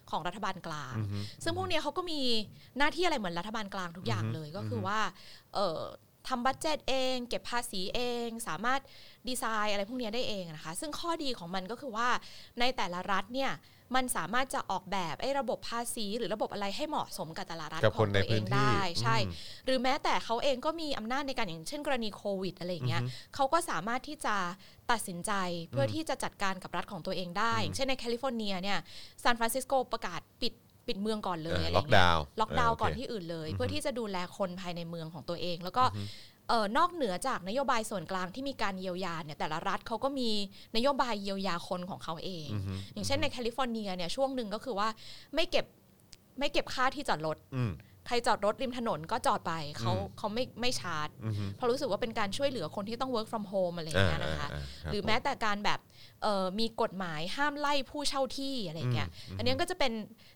ของรัฐบาลกลาง ซึ่งพวกเนี้ยเขาก็มีหน้าที่อะไรเหมือนรัฐบาลกลางทุกอย่างเลยก็คือว่าเอ่อทำบัตเจตเอง เก็บภาษีเอง สามารถดีไซน์อะไรพวกเนี้ยได้เองนะคะ ซึ่งข้อดีของมันก็คือว่าในแต่ละรัฐเนี่ย มันสามารถจะออกแบบไอ้ระบบภาษีหรือระบบอะไรให้เหมาะสมกับแต่ละรัฐกับขคอนงในตัวเอพื้งนที่ได้ใช่อืมหรือแม้แต่เขาเองก็มีอำนาจในการอย่างเช่นกรณีโควิดอะไรอย่างเงี้ยเขาก็สามารถที่จะตัดสินใจเพื่อที่จะจัดการกับรัฐของตัวเองได้อย่างเช่นในแคลิฟอร์เนียเนี่ยซานฟรานซิสโกประกาศปิดปิดเมืองก่อนเลยเอออะไรล็อกเงี้ยดาวน์ล็อกดาวน์เออโอเคก่อนที่อื่นเลย เพื่อที่จะดูแลคนภายในเมืองของตัวเอง แล้วก็เออนอกเหนือจากนโยบายส่วนกลางที่มีการเยียวยาเนี่ยแต่ละรัฐเขาก็มีนโยบายเยียวยาคนของเขาเอง อย่างเช่นในแคลิฟอร์เนียเนี่ยช่วงหนึ่งก็คือว่าไม่เก็บไม่เก็บค่าที่จอดรถอืมใครจอดรถริมถนนก็จอดไปเขาอืมเขาไม่ไม่ชาร์จอือฮึเพราะรู้สึกว่าเป็นการช่วยเหลือคนที่ต้อง work from home อะไรอย่างเงี้ยนะคะอ่าาาคบหรือแม้แต่การแบบเอ่อ มีกฎหมายห้ามไล่ผู้เช่าที่อะไรอย่างเงี้ยอันนี้ก็จะเป็น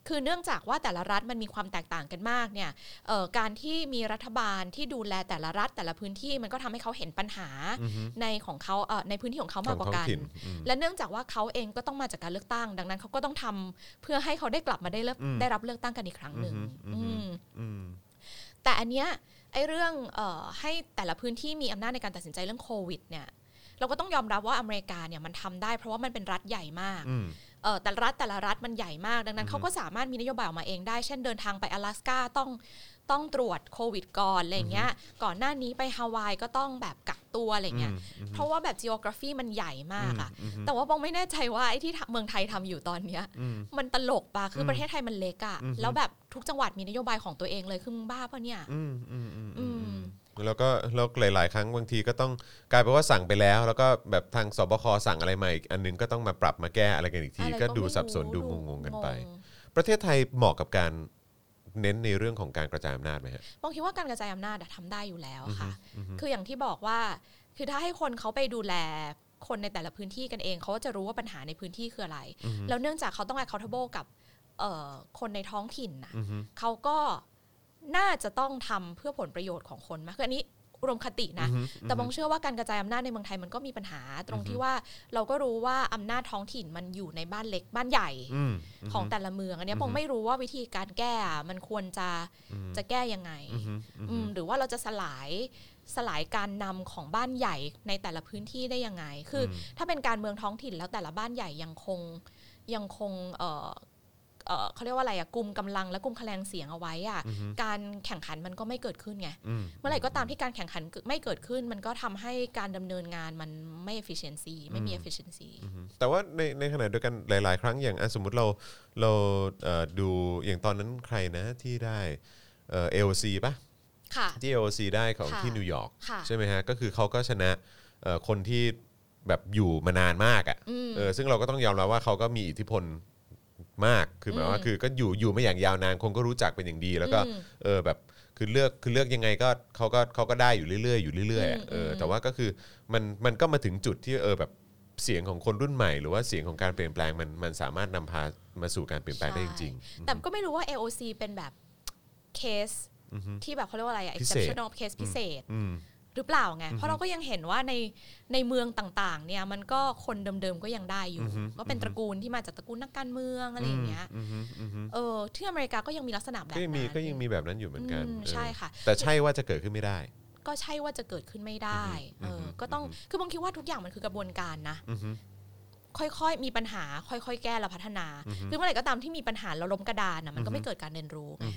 คือเนื่องจากว่าแต่ละรัฐมันมีความแตกต่างกันมากเนี่ยเอ่อการที่มีรัฐบาลที่ดูแลแต่ละรัฐแต่ละพื้นที่มันก็ทำให้เขาเห็นปัญหาในของเขาเอ่อในพื้นที่ของเขามากกว่ากันของท้องถิ่นอืมและเนื่องจากว่าเขาเองก็ต้องมาจากการเลือกตั้ง ดังนั้นเขาก็ต้องทำเพื่อให้เขาได้กลับมาได้เลือกได้รับเลือกตั้งกันอีกครั้งหนึ่งอืมอืมแต่อันเนี้ยไอ้เรื่องเอ่อให้แต่ละพื้นที่มีอำนาจในการตัดสินใจเรื่องโควิดเนี่ย เราก็ต้องยอมรับว่าอเมริกาเนี่ยมันทำได้เพราะว่ามันเป็นรัฐใหญ่มาก อืม เอ่อแต่ละรัฐแต่ละรัฐมันใหญ่มาก ดังนั้นเขาก็สามารถมีนโยบายออกมาเองได้ เช่นเดินทางไป阿拉斯าต้องต้องตรวจโควิดก่อนอะไรเงี้ยก่อนหน้านี้ไปฮาวายก็ต้องแบบกักตัวอะไรเงี้ยเพราะว่าแบบ geography มันใหญ่มากอะแต่ว่าบองไม่แน่ใจว่าไอ้ที่ทำเมืองไทยทำอยู่ตอนเนี้ยมันตลกปะคือประเทศไทยมันเล็กอะแล้วแบบทุกจังหวัดมีนโยบายของตัวเองเลยคือมึงบ้าปะเนี่ย อืมอืมอืม อืม แล้วก็แล้วหลาย ๆ ครั้งบางทีก็ต้องกลายเป็นว่าสั่งไปแล้ว แล้วก็แบบทางสบคสั่งอะไรมาอีกอันนึงก็ต้องมาปรับมาแก้อะไรกันอีกทีอะไรก็ดูไม่รู้สับสนดูงงๆกันไปงงประเทศไทยเหมาะกับการเน้นในเรื่องของการกระจายอำนาจไหมฮะบางคิดว่าการกระจายอำนาจอะทำได้อยู่แล้วค่ะ คืออย่างที่บอกว่า คือถ้าให้คนเขาไปดูแลคนในแต่ละพื้นที่กันเอง เขาก็จะรู้ว่าปัญหาในพื้นที่คืออะไร แล้วเนื่องจากเขาต้อง accountable กับเอ่อคนในท้องถิ่นนะเขาก็ น่าจะต้องทำเพื่อผลประโยชน์ของคนมากคืออันนี้อุดมคตินะ แต่บองเชื่อว่าการกระจายอำนาจในเมืองไทยมันก็มีปัญหา ตรงที่ว่าเราก็รู้ว่าอำนาจท้องถิ่นมันอยู่ในบ้านเล็กบ้านใหญ่อืมของแต่ละเมือง อันเนี้ยบองไม่รู้ว่าวิธีการแก้อะมันควรจะจะแก้ยังไงอืมหรือว่าเราจะสลายสลายการนำของบ้านใหญ่ในแต่ละพื้นที่ได้ยังไง คืออถ้าเป็นการเมืองท้องถิ่นแล้วแต่ละบ้านใหญ่ยังคงยังคง เออเอ่อเขาเรียกว่าอะไรอะกลุ่มกำลังและกลุ่มคะแนนเสียงเอาไว้อะการแข่งขันมันก็ไม่เกิดขึ้นไงอืมเมื่อไหร่ก็ตามที่การแข่งขันไม่เกิดขึ้น มันก็ทำให้การดำเนินงานมันไม่ efficiency ไม่มี efficiency แต่ว่าในในขณะเดียวกันหลาย ๆ ครั้งอย่างอะสมมติเราเราเอ่อดูอย่างตอนนั้นใครนะที่ได้เอ่อ AOC ป่ะค่ะที่ AOC ได้ของค่ะที่นิวยอร์กค่ะใช่ไหมฮะก็คือเขาก็ชนะเอ่อคนที่แบบอยู่มานานมากอะเออซึ่งเราก็ต้องยอมรับว่าเขาก็มีอิทธิพล มากคือหมายว่าคือก็อยู่อยู่มาอย่างยาวนานคนก็รู้จักเป็นอย่างดี แล้วก็อืมเออแบบคือเลือกคือเลือกยังไงก็เขาก็เขาก็ได้อยู่เรื่อยๆอยู่เรื่อยๆอะอืมเอออมแต่ว่าก็คือมันมันก็มาถึงจุดที่เออแบบเสียงของคนรุ่นใหม่หรือว่าเสียงของการเปลี่ยนแปลงมันมันสามารถนำพามาสู่การเปลี่ยนแปลงได้จริงแต่ก็ไม่รู้ว่า AOC เป็นแบบเคสที่แบบเขาเรียกว่าอะไรอะพิเศษ exceptional case พิเศษๆอืม หรือเปล่าไง เพราะเราก็ยังเห็นว่าในในเมืองต่างๆ เนี่ยมันก็คนเดิมๆก็ยังได้อยู่ ก็เป็นตระกูลที่มาจากตระกูลนักการเมืองอะไรอย่างเงี้ยอืมอืมอืมอืมเออที่อเมริกาก็ยังมีลักษณะแบบก็ยังมีนั้นก็ยังมีแบบนั้นอยู่เหมือนกันอืมเออใช่ค่ะ แต่ใช่ว่าจะเกิดขึ้นไม่ได้ ก็ใช่ว่าจะเกิดขึ้นไม่ได้เอออก็ต้องคือบางคิดว่าทุกอย่างมันคือกระบวนการนะอือฮึ ค่อยๆ มีปัญหา ค่อยๆ แก้และพัฒนา คือเมื่อไหร่ก็ตามที่มีปัญหาเราล้มกระดานนะมันก็ไม่เกิดการเรียนรู้ไง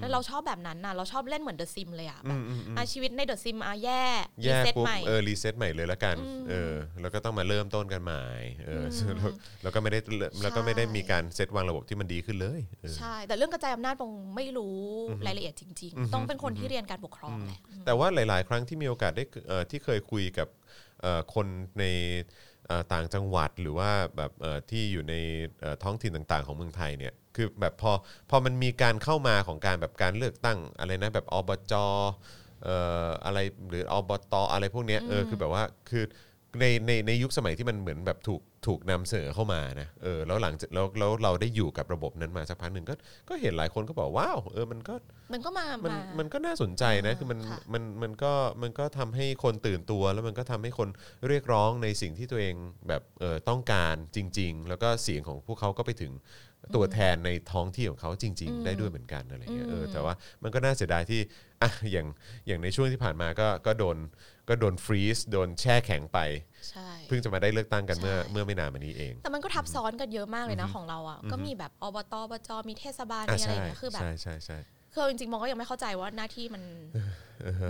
แล้วเราชอบแบบนั้นนะเราชอบเล่นเหมือน The Sims เลยอะแบบอะชีวิตใน The Sims อะแย่รีแย่เซ็ตปุ๊บใหม่เออรีเซ็ตใหม่เลยละกันเออแล้วก็ต้องมาเริ่มต้นกันใหม่เอออแล้วแล้วก็ไม่ได้แล้วก็ไม่ได้มีการเซตวางระบบที่มันดีขึ้นเลยเออใช่ แต่เรื่องกระจายอำนาจปองไม่รู้รายละเอียดจริง ๆ ต้องเป็นคนที่เรียนการปกครองแหละแต่ว่าหลาย ๆ ครั้งที่มีโอกาสได้เอ่อที่เคยคุยกับเอ่อคนในเอ่อ ต่างจังหวัดหรือว่าแบบเอ่อที่อยู่ในเอ่อท้องถิ่นต่างๆ ของเมืองไทยเนี่ยคือแบบพอพอมันมีการเข้ามาของการแบบการเลือกตั้งอะไรนะแบบอบจเอ่ออะไรหรืออบตอะไรพวกเนี้ยเออคือแบบว่าคือในในในยุคสมัยที่มันเหมือนแบบถูก ถูกนำเสนอเข้ามานะเออแล้วหลังจากแล้วแล้วเราได้อยู่กับระบบนั้นมาสักพักหนึ่งก็ก็เห็นหลายคนก็บอกว้าวเออมันก็มันก็มามันมามันก็น่าสนใจนะอ่าคือมันค่ะมันมันก็มันก็ทำให้คนตื่นตัว แล้วมันก็ทำให้คนเรียกร้องในสิ่งที่ตัวเองแบบเออต้องการจริง ๆ แล้วก็เสียงของพวกเขาก็ไปถึงตัวแทนในท้องที่ของเขาจริง ๆ ได้ด้วยเหมือนกันอะไรเงี้ยเออแต่ว่ามันก็น่าเสียดายที่ อะอย่างอย่างในช่วงที่ผ่านมาก็ก็โดนก็โดนฟรีซโดนแช่แข็งไปใช่เพิ่งจะมาได้เลือกตั้งกันเมื่อใช่เมื่อไม่นานมานี้เอง แต่มันก็ทับซ้อนกันเยอะมากเลยนะของเราอะก็มีแบบอบตอบจมีเทศบาลอะมีอะไรใช่อย่างเงี้ยคือแบบใช่ใช่ใช่คือจริงๆมองก็ยังไม่เข้าใจว่าหน้าที่มันเออ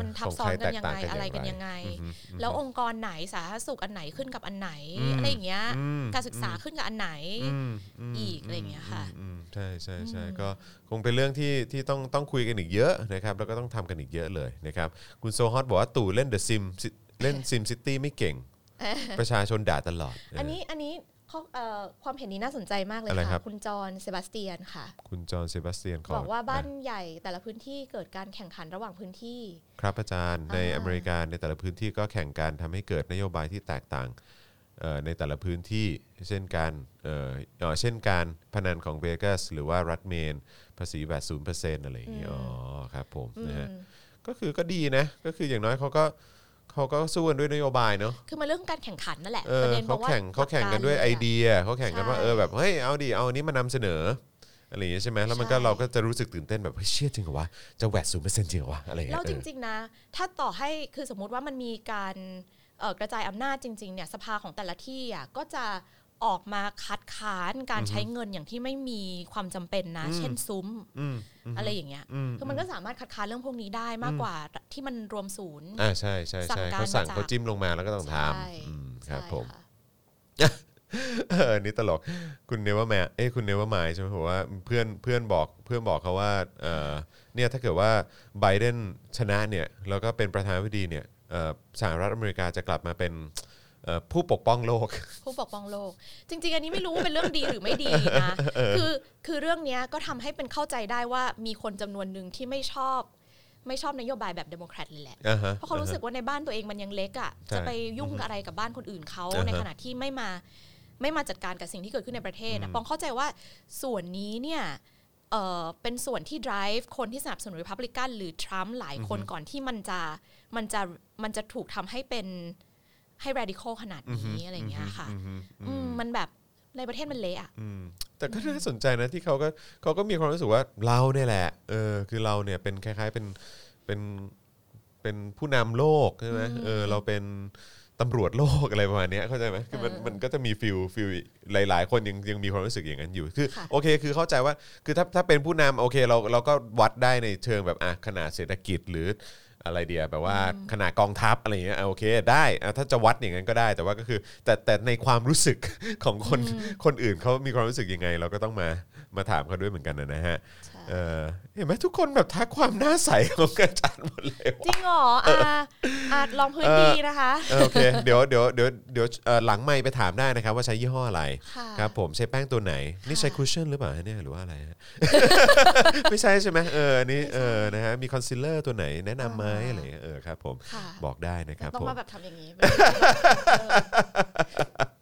มันทับของซ้อใครนกันยังแตไงต่าอะไรกันอายังไงอืมอืมแล้วองค์กรไหนสาธารณสุขอันไหนขึ้นกับอันไหนอืมอะไรอย่างเงี้ยอืมการศึกษาขึ้นกับอันไหนอืมมอีกอะไรอย่างเงี้ยค่ะอืมอืมใช่ใช่ใช่ก็คงเป็นเรื่องที่ที่ต้องต้องคุยกันอีกเยอะนะครับแล้วก็ต้องทำกันอีกเยอะเลยนะครับคุณโซฮอตบอกว่าตู่เล่นเดอะซิมเล่นซิมซิตี้ไม่เก่ง ประชาชนด่าตลอดเอันนี้อันนี้เขาเอ่อ ความเห็นนี้น่าสนใจมากเลยอะไรครัค่ะบคุณจอห์นเซบาสเตียนค่ะ คุณจอห์นเซบาสเตียนบอกว่าบ้านใหญ่แต่ละพื้นที่เกิดการแข่งขันระหว่างพื้นที่ ครับอาจารย์ในอ่าอเมริกาในแต่ละพื้นที่ก็แข่งกันทำให้เกิดนโยบายที่แตกต่างเอ่อในแต่ละพื้นที่เช่นการเอ่อเอ่อเช่นการพนันของเวกัสหรือว่ารัฐเมน ภาษีแบบศูนย์เปอร์เซ็นต์อะไรอย่างเงี้ยอ๋อครับผมนะฮะก็คือก็ดีนะก็คืออย่างน้อยเขาก็ เขาก็สู้กันด้วยนโยบายเนาะคือมันเรื่องการแข่งขันนั่นแหละเออประเด็นเขาบอกว่าแข่งเขาแข่งกันด้วยหลัไอการลเดียเขาแข่งกันว่าใช่เออแบบเฮ้ยเอาดิเอาอันนี้มานำเสนออะไรอย่างเงี้ยใช่ไหมแล้วมันก็ใช่เราก็จะรู้สึกตื่นเต้นแบบเฮ้ยเชื่อจริงเหรอวะจะแหวกศูนย์เปอร์เซ็นต์จริงเหรอวะอะไรอย่างแล้เงี้วยจเออริง ๆนะ ถ้าต่อให้คือสมมุติว่ามันมีการเอ่อกระจายอำนาจจริงๆเนี่ยสภาของแต่ละที่อะก็จะ ออกมาคัดค้านการใช้เงินอย่างที่ไม่มีความจำเป็นนะ เช่นซุ้มอืมอะไรอย่างเงี้ยอืมคือมันก็สามารถคัดค้านเรื่องพวกนี้ได้มากกว่าที่มันรวมศูนย์อ่าใช่ใช่สั่ใช่งการเขาสั่งมาจากเขาจิ้มลงมาแล้วก็ต้องทใช่ำอืมครับใช่ผมค่ะเอออันนี่ตลกคุณเนว่าแมเอ้ยคุณเนว่าไมใช่ไหมผมว่าเพื่อนเพื่อนบอกเพื่อนบอกเขาว่าเออเนี่ยถ้าเกิดว่าไบเดนชนะเนี่ยแล้วก็เป็นประธานาธิบดีเนี่ยเอ่อสหรัฐอเมริกาจะกลับมาเป็นเอ่อ ผู้ปกป้องโลก ผู้ปกป้องโลก จริง ๆ อันนี้ไม่รู้ว่าเป็นเรื่องดีหรือไม่ดีนะคือคือเรื่องเนี้ยก็ทำให้เป็นเข้าใจได้ว่ามีคนจำนวนหนึ่งที่ไม่ชอบไม่ชอบนโยบายแบบเดโมแครตเลยแหละอ่าฮะเพราะเขารู้สึกว่าในบ้านตัวเองมันยังเล็กอะใช่จะไปยุ่งอะไรกับบ้านคนอื่นเขาอ่าฮะในขณะที่ไม่มาไม่มาจัดการกับสิ่งที่เกิดขึ้นในประเทศอะปงเข้าใจว่าส่วนนี้เนี่ยเอ่อเป็นส่วนที่ drive คนที่สนับสนุน Republican หรือทรัมป์หลายคนก่อนที่มันจะมันจะมันจะถูกทำให้เป็น ให้ radical ขนาดนี้อะไรอย่างเงี้ยค่ะอืมอืมอืมมันแบบในประเทศมันเละอะอืมแต่ก็น่าสนใจนะที่เขาก็เขาก็มีความรู้สึกว่าเราเนี่ยแหละเออคือเราเนี่ยเป็นคล้ายๆเป็นเป็นเป็นผู้นำโลกใช่ไหมเออเราเป็นตำรวจโลกอะไรประมาณเนี้ยเข้าใจไหมคือมันเออมันก็จะมี feel feel หลาย ๆ คนยังยังมีความรู้สึกอย่างนั้นอยู่คือค่ะโอเคคือเข้าใจว่าคือถ้าถ้าเป็นผู้นำโอเคเราเราก็วัดได้ในเชิงแบบอะขนาดเศรษฐกิจหรือ อะไรเนี่ยแบบว่าขนาดกองทัพอะไรอย่างเงี้ยอะโอเคได้อะถ้าจะวัดอย่างนั้นก็ได้ แต่ว่าก็คือ แต่แต่ในความรู้สึกของคนคนอื่นเขามีความรู้สึกยังไง เราก็ต้องมามาถามเขาด้วยเหมือนกันนะฮะใช่ เออเห็นไหมทุกคนแบบทักความหน้าใสของอาจารย์หมดเลยจริงเหรออ่าอ่ารองพื้นดีนะคะ เออโอเคเดี๋ยวเดี๋ยวเดี๋ยวเดี๋ยวเอ่อหลังไมค์ไปถามได้นะครับ ว่าใช้ยี่ห้ออะไรค่ะ ครับผมใช้แป้งตัวไหน นี่ใช้ cushion หรือเปล่าฮะเนี่ยหรือว่าอะไรฮะ ไม่ใช่ใช่ไหมเอออันนี้เออนะฮะมีคอนซีลเลอร์ตัวไหนแนะนำไหมอะไรอย่างเงี้ยเออครับผมค่ะ บอกได้นะครับต้องผม มาแบบทำอย่างนี้เออ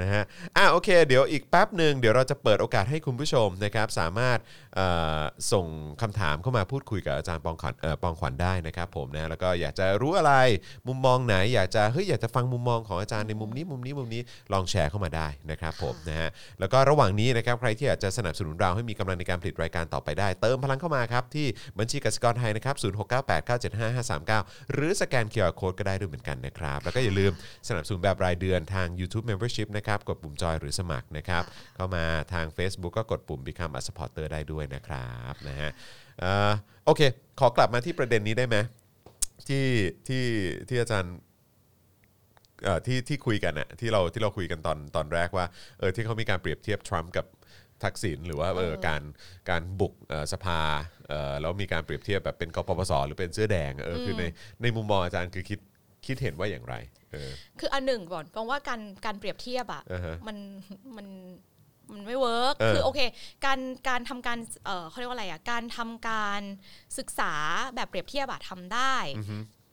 นะฮะอะโอเค เดี๋ยวอีกแป๊บหนึ่งเดี๋ยวเราจะเปิดโอกาสให้คุณผู้ชมนะครับ สามารถเอ่อส่งคำถามเข้ามาพูดคุยกับอาจารย์ปองขวัญเอ่อปองขวัญได้นะครับผมนะแล้วก็อยากจะรู้อะไรมุมมองไหน อยากจะเฮ้ยอยากจะฟังมุมมองของอาจารย์ในมุมนี้มุมนี้มุมนี้ลองแชร์เข้ามาได้นะครับผมนะฮะแล้วก็ระหว่างนี้นะครับใครที่อยากจะสนับสนุนเราให้มีกำลังในการผลิตรายการต่อไปได้ เติมพลังเข้ามาครับที่บัญชีกสิกรไทยนะครับ0698975539 หรือสแกน QR Code ก็ได้ด้วยเหมือนกันนะครับแล้วก็อย่าลืมสนับสนุนแบบรายเดือนทาง YouTube Membership นะครับกดปุ่มจอยหรือสมัครนะครับเข้ามาทาง Facebook ก็กดปุ่ม Become a supporter ได้ด้วยนะครับนะฮะเอ่อโอเค ขอกลับมาที่ประเด็นนี้ได้ไหมที่ที่ที่อาจารย์เอ่อที่ที่คุยกันอะที่เราที่เราคุยกันตอนตอนแรกว่าเออที่เขามีการเปรียบเทียบทรัมป์กับทักษิณหรือว่าเออการการบุกเอ่อสภาเอ่อแล้วมีการเปรียบเทียบแบบเป็นกปปสหรือเป็นเสื้อแดงเออคือในในมุมมองอาจารย์คือคิดคิดเห็นว่าอย่างไรเออ คืออันหนึ่งก่อนเพราะว่าการการเปรียบเทียบอะอ่าฮะมันมันมันไม่ work เออคือโอเค การการทำการเออเขาเรียกว่าอะไรอะการทำการศึกษาแบบเปรียบเทียบอะทำได้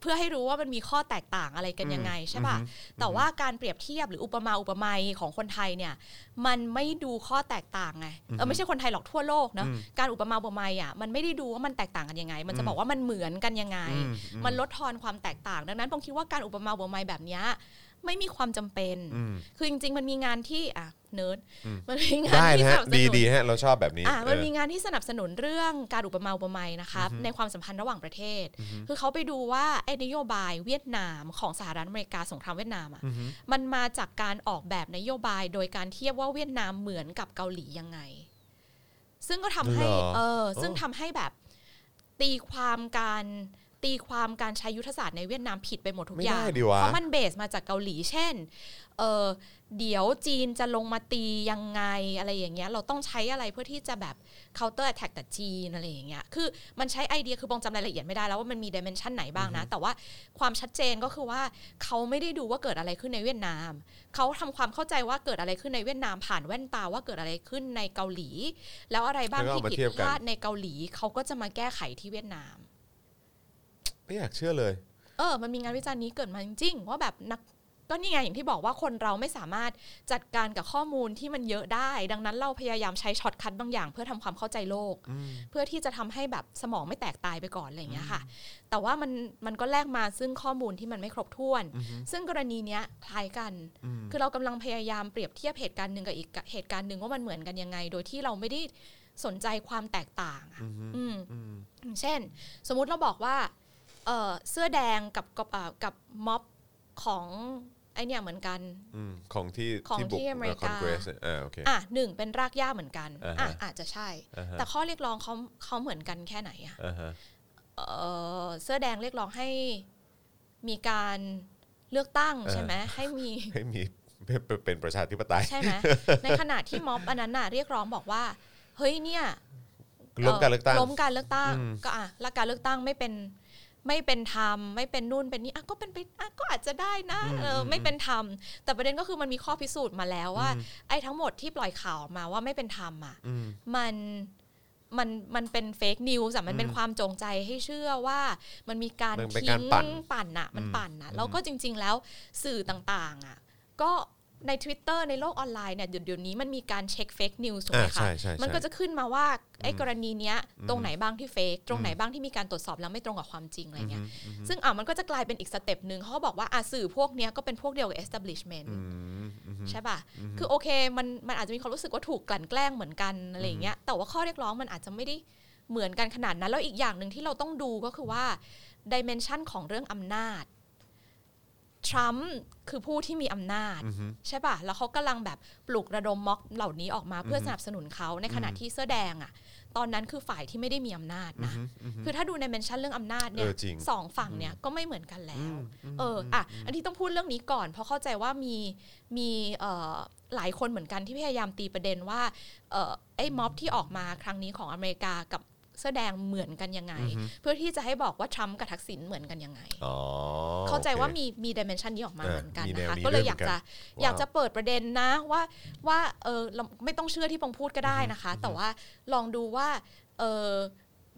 เพื่อให้รู้ว่ามันมีข้อแตกต่างอะไรกันยังไงใช่ป่ะแต่ว่าการเปรียบเทียบหรืออุปมาอุปไมยของคนไทยเนี่ย มันไม่ดูข้อแตกต่างไงเออไม่ใช่คนไทยหรอกทั่วโลกเนาะการอุปมาอุปไมยอะมันไม่ได้ดูว่ามันแตกต่างกันยังไง มันจะบอกว่ามันเหมือนกันยังไง มันลดทอนความแตกต่างดังนั้นผมคิดว่าการอุปมาอุปไมยแบบเนี้ยไม่มีความจำเป็น คือจริงๆ มันมีงานที่อะ เนะฮะมันมีงานที่สนับสนุนดีดีฮะเราชอบแบบนี้อะเออมันมีงานที่สนับสนุนเรื่องการอุปมาอุปไมยนะคะในความสัมพันธ์ระหว่างประเทศ คือเขาไปดูว่าไอ้นโยบายเวียดนามของสหรัฐอเมริกาสงครามเวียดนามอะมันมาจากการออกแบบนโยบายโดยการเทียบว่าเวียดนามเหมือนกับเกาหลียังไง ซึ่งก็ทำให้เหรอเออซึ่งทำให้แบบตีความการตีความการใช้ยุทธศาสตร์ในเวียดนามผิดไปหมดทุกไม่อย่างได้ดีวะเพราะมันเบสมาจากเกาหลี เช่น เออเดี๋ยวจีนจะลงมาตียังไงอะไรอย่างเงี้ย เราต้องใช้อะไรเพื่อที่จะแบบ counter attack กับจีนอะไรอย่างเงี้ย คือมันใช้ไอเดียคือบองจำรายละเอียดไม่ได้แล้วว่ามันมี dimension ไหนบ้างนะ แต่ว่าความชัดเจนก็คือว่าเขาไม่ได้ดูว่าเกิดอะไรขึ้นในเวียดนาม เขาทำความเข้าใจว่าเกิดอะไรขึ้นในเวียดนามผ่านแว่นตาว่าเกิดอะไรขึ้นในเกาหลี แล้วอะไรบ้างแล้วก็เอามาเทียบกันที่ผิดพลาดในเกาหลี เขาก็จะมาแก้ไขที่เวียดนาม ไม่อยากเชื่อเลย เออ มันมีงานวิจัยนี้เกิดมาจริงๆว่าแบบนัก ก็นี่ไงอย่างที่บอกว่าคนเราไม่สามารถจัดการกับข้อมูลที่มันเยอะได้ ดังนั้นเราพยายามใช้ shortcut บางอย่าง เพื่อทำความเข้าใจโลก เพื่อที่จะทำให้แบบสมองไม่แตกตายไปก่อนอะไรอย่างเงี้ยค่ะ แต่ว่ามันมันก็แลกมาซึ่งข้อมูลที่มันไม่ครบถ้วน ซึ่งกรณีเนี้ยคล้ายกัน คือเรากำลังพยายามเปรียบเทียบเหตุการณ์หนึ่งกับอีกเหตุการณ์หนึ่งว่ามันเหมือนกันยังไง โดยที่เราไม่ได้สนใจความแตกต่างอะอืมเช่น สมมุติเราบอกว่าเอ่อเสื้อแดงกับกับอ่ากับม็อบของไอเนี่ยเหมือนกันอืมของที่ของที่บุกที่อเมริกาคอนเกรสอ่าโอเคอะหนึ่งเป็นรากหญ้าเหมือนกันอ่าฮะอะอาจจะใช่อ่าฮะแต่ข้อเรียกร้องเขาเขาเหมือนกันแค่ไหนอะอ่าฮะเอ่อเสื้อแดงเรียกร้องให้มีการเลือกตั้งใช่ไหมให้มีให้มีเป็นเป็นประชาธิปไตยใช่ไหมในขณะที่ม็อบอันนั้นน่ะเรียกร้องบอกว่า เฮ้ยเนี่ยล้มการเลือกตั้งล้มการเลือกตั้งอืมก็อะแล้วการเลือกตั้งไม่เป็น ไม่เป็นธรรมไม่เป็นนู่นเป็นนี่อะก็เป็นไปอะก็อาจจะได้นะเอออไม่เป็นธรรมแต่ประเด็นก็คือมันมีข้อพิสูจน์มาแล้วว่า ไอ้ทั้งหมดที่ปล่อยข่าวออกมาว่าไม่เป็นธรรมอะอืมมันมันมันเป็น fake news มันเป็นความจงใจให้เชื่อว่ามันมีการมันเป็นทิ้การงปั่นปั่นอะมันอืมปั่นอะแล้วก็จริง ๆ แล้วสื่อต่างๆอะก็ ใน Twitter ในโลกออนไลน์เนี่ยเดี๋ยวเดี๋ยวนี้มันมีการเช็ค fake news ถูกไหมอ่าคะใช่ใช่มันใช่ก็จะขึ้นมาว่าไอ้กรณีเนี้ยตรงไหนบ้างที่ fake ตรงไหนบ้างที่มีการตรวจสอบแล้วไม่ตรงกับความจริงอะไรเงี้ยซึ่งอะมันก็จะกลายเป็นอีก step หนึ่งเขาก็บอกว่าอะสื่อพวกเนี้ยก็เป็นพวกเดียวกับ establishment อืมอืมใช่ป่ะ คือโอเคมันมันอาจจะมีความรู้สึกว่าถูกกลั่นแกล้งเหมือนกันอะไรอย่างเงี้ยแต่ว่าข้อเรียกร้องมันอาจจะไม่ได้เหมือนกันขนาดนั้น แล้วอีกอย่างหนึ่งที่เราต้องดูก็คือว่า dimension ของเรื่องอำนาจ ทรัมป์คือผู้ที่มีอำนาจ ใช่ป่ะ แล้วเขากำลังแบบปลุกระดมม็อบเหล่านี้ออกมาเพื่อสนับสนุนเขาในขณะที่เสื้อแดงอะ ตอนนั้นคือฝ่ายที่ไม่ได้มีอำนาจนะ คือถ้าดูใน dimension เรื่องอำนาจเนี่ยเออจริงสองฝั่งเนี่ยก็ไม่เหมือนกันแล้ว เอออะอันที่ต้องพูดเรื่องนี้ก่อน เพราะเข้าใจว่ามีมีเอ่อหลายคนเหมือนกันที่พยายามตีประเด็นว่าเอ่อไอ้ม็อบที่ออกมาครั้งนี้ของอเมริกากับ เสื้อแดงเหมือนกันยังไง เพื่อที่จะให้บอกว่าทรัมป์กับทักษิณเหมือนกันยังไงอ๋อเข้าใจโอเคว่ามีมี dimension นี้ออกมาเหมือนกันนะคะเออมีแนวนี้ด้วยก็เลยอยากจะเหมือนกันอยากว้าวจะเปิดประเด็นนะว่าว่าเออเราไม่ต้องเชื่อที่ปงพูดก็ได้นะคะ แต่ว่าลองดูว่าเออ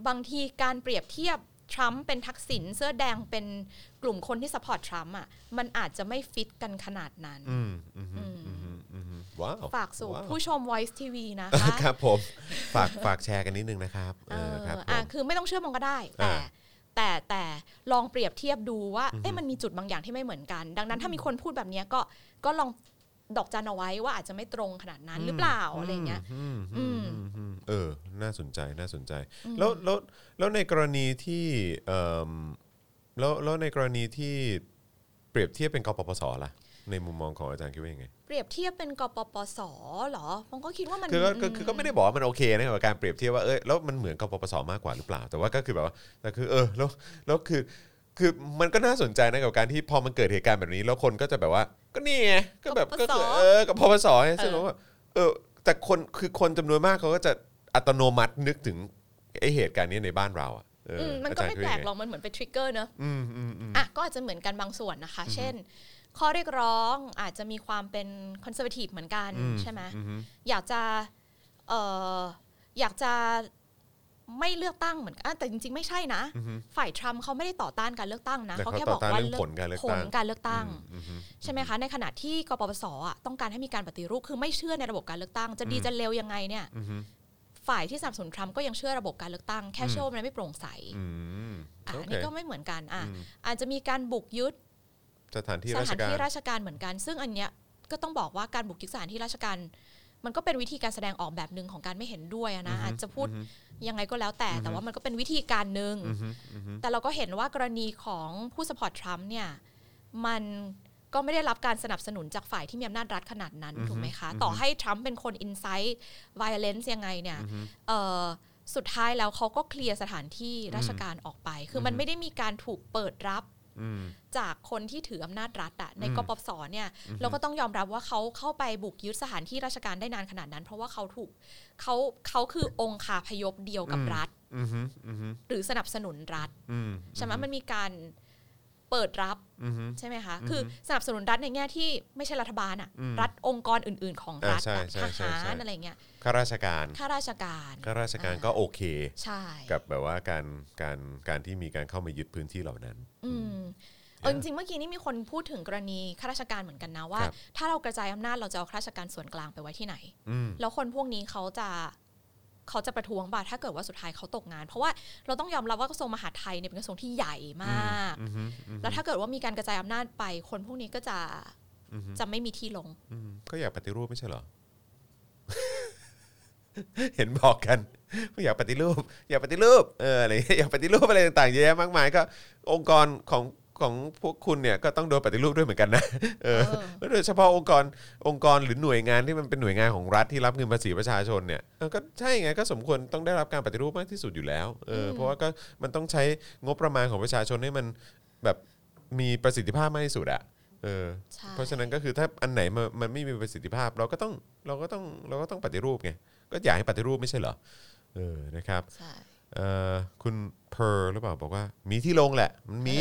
บางทีการเปรียบเทียบทรัมป์เป็นทักษิณเสื้อแดงเป็นกลุ่มคนที่ support ทรัมป์อะมันอาจจะไม่ฟิตกันขนาดนั้น ว้าวฝากสู่ว้าวผู้ชม Voice TV นะคะครับผมฝากฝากแชร์กันนิดนึงนะครับเอเอออครับผมอะคือไม่ต้องเชื่อปงก็ได้แต่อ่าแต่แต่ลองเปรียบเทียบดูว่าเอ๊ะมันมีจุดบางอย่างที่ไม่เหมือนกัน ดังนั้นถ้ามีคนพูดแบบเนี้ยก็ก็ลองดอกจันเอาไว้ว่าอาจจะไม่ตรงขนาดนั้นหรือเปล่าอะไรเงี้ยอืมอือืมมอืมอืมเออ น่าสนใจน่าสนใจ แล้วแล้วแล้วในกรณีที่เอ่อแล้วแล้วในกรณีที่เปรียบเทียบเป็นกปปสล่ะ ในมุมมองของอาจารย์คิดว่ายังไง เปรียบเทียบเป็นกปปสเหรอผมก็คิดว่ามันคือก็คือคือก็ไม่ได้บอกว่ามันโอเคนะกับการเปรียบเทียบว่าเอ้ยแล้วมันเหมือนกับปปสมากกว่าหรือเปล่า แต่ว่าก็คือแบบว่าแต่คือเออแล้วแล้วคือคือมันก็น่าสนใจนะกับการที่พอมันเกิดเหตุการณ์แบบนี้ แล้วคนก็จะแบบว่า ก็นี่ไงก็แบบก็คือเออกับปปสไงซึ่งเราว่าเออแต่คนคือคนจำนวนมากเขาก็จะอัตโนมัตินึกถึงไอ้เหตุการณ์นี้ในบ้านเราอะเอออืมอาจารย์ไม่คิดแปลกหรอกมันเหมือนเป็น trigger เนอะอืมอืมอืมอะก็อาจจะเหมือนกันบางส่วนนะคะ เช่น ข้อเรียกร้องอาจจะมีความเป็นคอนเซอร์ a ทีฟเหมือนกันอืมใช่ไหมอืมอยากจะเอ่ออยากจะไม่เลือกตั้งเหมือนกันอะแต่จริง ๆ ไม่ใช่นะ ฝ่ายทรัมป์เขาไม่ได้ต่อต้านการเลือกตั้งนะแต่เขาเขาแค่ต่บออกต้านว่าเรื่องผลการเลือกผตั้ลงการเลือกตั้งอืมอืมใช่ไหมคะในขณะที่กปปสอะต้องการให้มีการปฏิรูปคือไม่เชื่อในระบบการเลือกตั้ง จะดีจะเลวยังไงเนี่ยอืมฝ่ายที่สนับสนุนทรัมป์ก็ยังเชื่อระบบการเลือกตั้งแค่เชื่อว่ามันไม่โปร่งใสอืมอะโออันเคนี้ก็ไม่เหมือนกันอะอืมอาจจะมีการบุกยึด สถานที่สราชถานการที่ราชการเหมือนกัน ซึ่งอันเนี้ยก็ต้องบอกว่าการบุกยึดสถานที่ราชการ มันก็เป็นวิธีการแสดงออกแบบหนึ่งของการไม่เห็นด้วยอะนะอาจจะพูดยังไงก็แล้วแต่แต่ว่ามันก็เป็นวิธีการหนึ่งแต่เราก็เห็นว่ากรณีของผู้สปอร์ตทรัมป์เนี่ยมันก็ไม่ได้รับการสนับสนุนจากฝ่ายที่มีอำนาจรัฐขนาดนั้นถูกไหมคะ ต่อให้ทรัมป์เป็นคนอินไซต์ violence ยังไงเนี่ยเอ่อสุดท้ายแล้วเขาก็เคลียร์สถานที่ราชการออกไป คือมันไม่ได้มีการถูกเปิดรับอืม จากคนที่ถืออำนาจรัฐอะในกปปสเนี่ยเราก็ต้องยอมรับว่าเขาเข้าไปบุกยึดสถานที่ราชการได้นานขนาดนั้น เพราะว่าเขาถูกเขาเขาคือองค์คาพยพเดียวกับรัฐอืมอืมอืมหรือสนับสนุนรัฐอืมใช่ไหมมันมีการเปิดรับอืมใช่ไหมคะคือสนับสนุนรัฐในแง่ที่ไม่ใช่รัฐบาลอะรัฐองค์กรอื่น ๆ ของรัฐอ่าใช่อะใช่ทใช่หาใช่รอะไรเงี้ยข้าราชการข้าราชการข้าราชการอ่าก็โอเคใช่กับแบบว่าการการการที่มีการเข้ามายึดพื้นที่เหล่านั้น อืมเออจริงๆเมื่อกี้นี้มีคนพูดถึงกรณีข้าราชการเหมือนกันนะว่าครับถ้าเรากระจายอำนาจเราจะเอาข้าราชการส่วนกลางไปไว้ที่ไหนอืมแล้วคนพวกนี้เขาจะเขาจะประท้วงบ่าถ้าเกิดว่าสุดท้ายเขาตกงาน เพราะว่าเราต้องยอมรับว่ากระทรวงมหาดไทยเนี่ยเป็นกระทรวงที่ใหญ่มากอืมอืมแล้วถ้าเกิดว่ามีการกระจายอำนาจไป คนพวกนี้ก็จะจะไม่มีที่ลงอืมก็อยากปฏิรูปไม่ใช่เหรอ เห็นบอกกันว่าอยากปฏิรูป อยากปฏิรูปเอออะไรอยากปฏิรูปอะไรต่างๆเยอะแยะมากมายก็ องค์กรของของพวกคุณเนี่ยก็ต้องโดนปฏิรูปด้วยเหมือนกันนะเออเออแล้วโดยเฉพาะองค์กรองค์กรหรือหน่วยงานที่มันเป็นหน่วยงานของรัฐที่รับเงินภาษีประชาชนเนี่ยเออก็ใช่ไงก็สมควรต้องได้รับการปฏิรูปมากที่สุดอยู่แล้วเอออเพราะว่าก็มันต้องใช้งบประมาณของประชาชนให้มันแบบมีประสิทธิภาพมากที่สุดอะเออใช่เพราะฉะนั้นก็คือถ้าอันไหนมันมันไม่มีประสิทธิภาพ เราก็ต้องเราก็ต้องเราก็ต้องปฏิรูปไง ก็อยากให้ปฏิรูปไม่ใช่เหรอเออนะครับใช่เอ่อคุณเพอร์หรือเปล่าบอกว่า มีที่ลงแหละ มันมี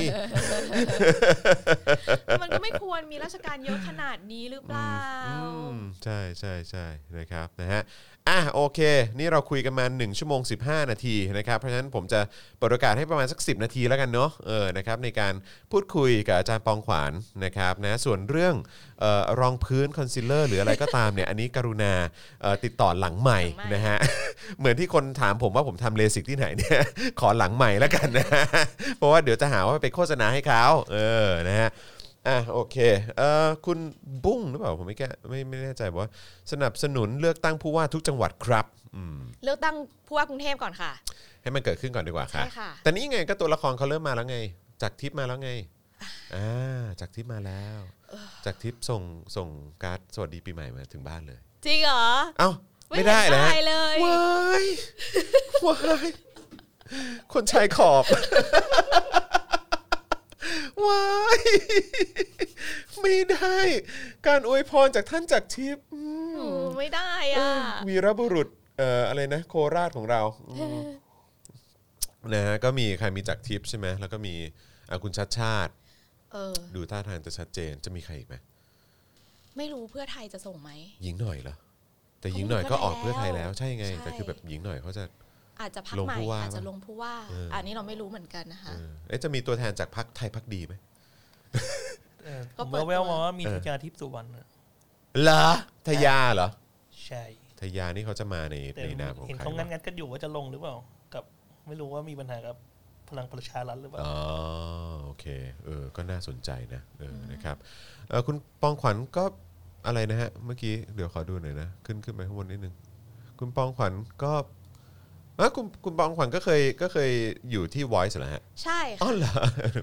มันก็ไม่ควรมีราชการเยอะขนาดนี้หรือเปล่า อืมใช่ใช่ใช่นะครับนะฮะ อะโอเค นี่เราคุยกันมา 1 ชั่วโมง 15 นาทีนะครับ เพราะฉะนั้นผมจะเปิดโอกาสให้ประมาณสัก 10 นาทีแล้วกันเนาะเออนะครับในการพูดคุยกับอาจารย์ปองขวานนะครับนะส่วนเรื่องเอ่อรองพื้นคอนซีลเลอร์หรืออะไรก็ตามเนี่ยอันนี้กรุณาเอ่อติดต่อหลังไมค์หลังไมค์นะฮะ เหมือนที่คนถามผมว่าผมทำเลสิกที่ไหนเนี่ย ขอหลังไมค์แล้วกันนะเพราะว่าเดี๋ยวจะหาว่าไปโฆษณาให้เขาเออนะฮะ อะโอเคเอ่อคุณบุ้งหรือเปล่าผมไม่แก้ไม่ไม่แน่ใจบอกว่าสนับสนุนเลือกตั้งผู้ว่าทุกจังหวัดครับอืมเลือกตั้งผู้ว่ากรุงเทพก่อนค่ะ ให้มันเกิดขึ้นก่อนดีกว่าค่ะ ใช่ค่ะ แต่นี่ไงก็ตัวละครเขาเริ่มมาแล้วไง จากทิปมาแล้วไงอ่าจากทิปมาแล้ว จากทิปส่งส่งการ์ดสวัสดีปีใหม่มาถึงบ้านเลย จริงเหรอเอ้าไม่ได้เหรอฮะ เห็นเลย ว้ายว้ายคนชายขอบว้าย ไม่ได้ การอวยพรจากท่านจากทิพย์อืมโอ้ไม่ได้อะ วีรบุรุษเอ่ออะไรนะ โคราชของเราอืมนะฮะก็มีใครมีจากทิพย์ใช่ไหมแล้วก็มีอะคุณชัดชาติ เออ ดูท่าทางจะชัดเจนจะมีใครอีกไหมไม่รู้เพื่อไทยจะส่งไหม หญิงหน่อยเหรอแต่เขาหญิงหน่อยก็ออกมีเพื่อไทยแล้แล้ววใช่ไง ใช่ แต่คือแบบหญิงหน่อยเขาจะ อาจจะพักลงใหม่ผู้ว่าอาจจะปะลงผู้ว่า เอออั อันนี้เราไม่รู้เหมือนกันนะคะ เออเอ๊ะจะมีตัวแทนจากพรรคไทยพักดีไหมเออก็ ผมเปิดแววตัวๆมาว่ามีเออทยาทิพย์สุวรรณน่ะเหรอทยาเหรอใช่ทยานี่เขาจะมาในแต่ในนามของเห็นใครเขางันวะงันๆกันอยู่ว่าจะลงหรือเปล่า กับไม่รู้ว่ามีปัญหากับพลังประชารัฐหรือเปล่า อ๋อโอเคเออก็น่าสนใจนะเออนะครับเออคุณปองขวัญก็อะไรนะฮะเมื่อกี้เดี๋ยวขอดูหน่อยนะ ขึ้นขึ้นไปข้างบนนิดนึง คุณปองขวัญก็ เออคุณคุณปองขวัญก็เคยก็เคยอยู่ที่ Voice เหรอฮะใช่อ๋อค่ะ เหรอ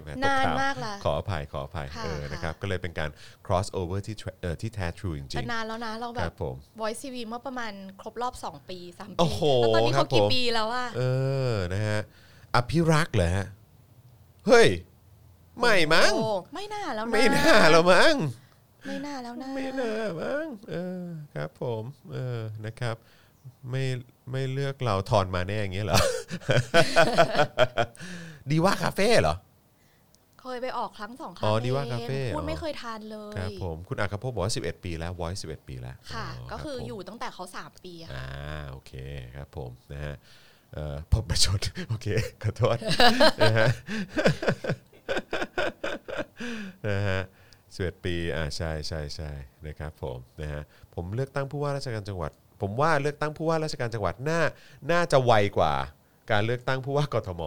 แหตนานข่วมากละขออภัยขออภัยค่ะเออค่ะ นะครับก็เลยเป็นการ cross over ที่ tra- เอ่อที่แท้ true จริแต่ง นานแล้วนะเราๆแบครับบ ผม Voice TV เมื่อประมาณครบรอบ 2 ปี3โอ้ปีโหแล้วตอนนี้ครัเขาบกี่ผม ปีแล้วอะเออนะฮะอภิรักษ์เหรอฮะเฮ้ย ไม่มั้ง โอ้ไม่น่าแล้วนะไม่น่าแล้วมั้ง ไม่น่าแล้วนะ ไม่น่ามั้งเออครับผมเออนะครับ ไม่ไม่เลือกเราทอนมาแน่อย่างเงี้ยเหรอ ดีว่าคาเฟ่เหรอ เคยไปออกครั้งสองครั้งอ๋อดีว่าเงคาเฟ่พูดอ๋อไม่เคยทานเลยครับผมคุณอาคาโพบอกว่า 11 ปีแล้ว Voice 11 ปีแล้ว ค่ะ ก็คือรับผมอยู่ตั้งแต่เขา 3 ปีอะค่ะอ่าโอเคครับผมนะฮะเอ่อผมประชดโอเคขอโทษนะฮะนะฮะสิบเอ็ดปีอ่าใช่ใช่ใช่นะครับผมนะฮะผมเลือกตั้งผู้ว่าราชการจังหวัด ผมว่าเลือกตั้งผู้ว่าราชการจังหวัดน่าน่าจะไวกว่า การเลือกตั้งผู้ว่ากทม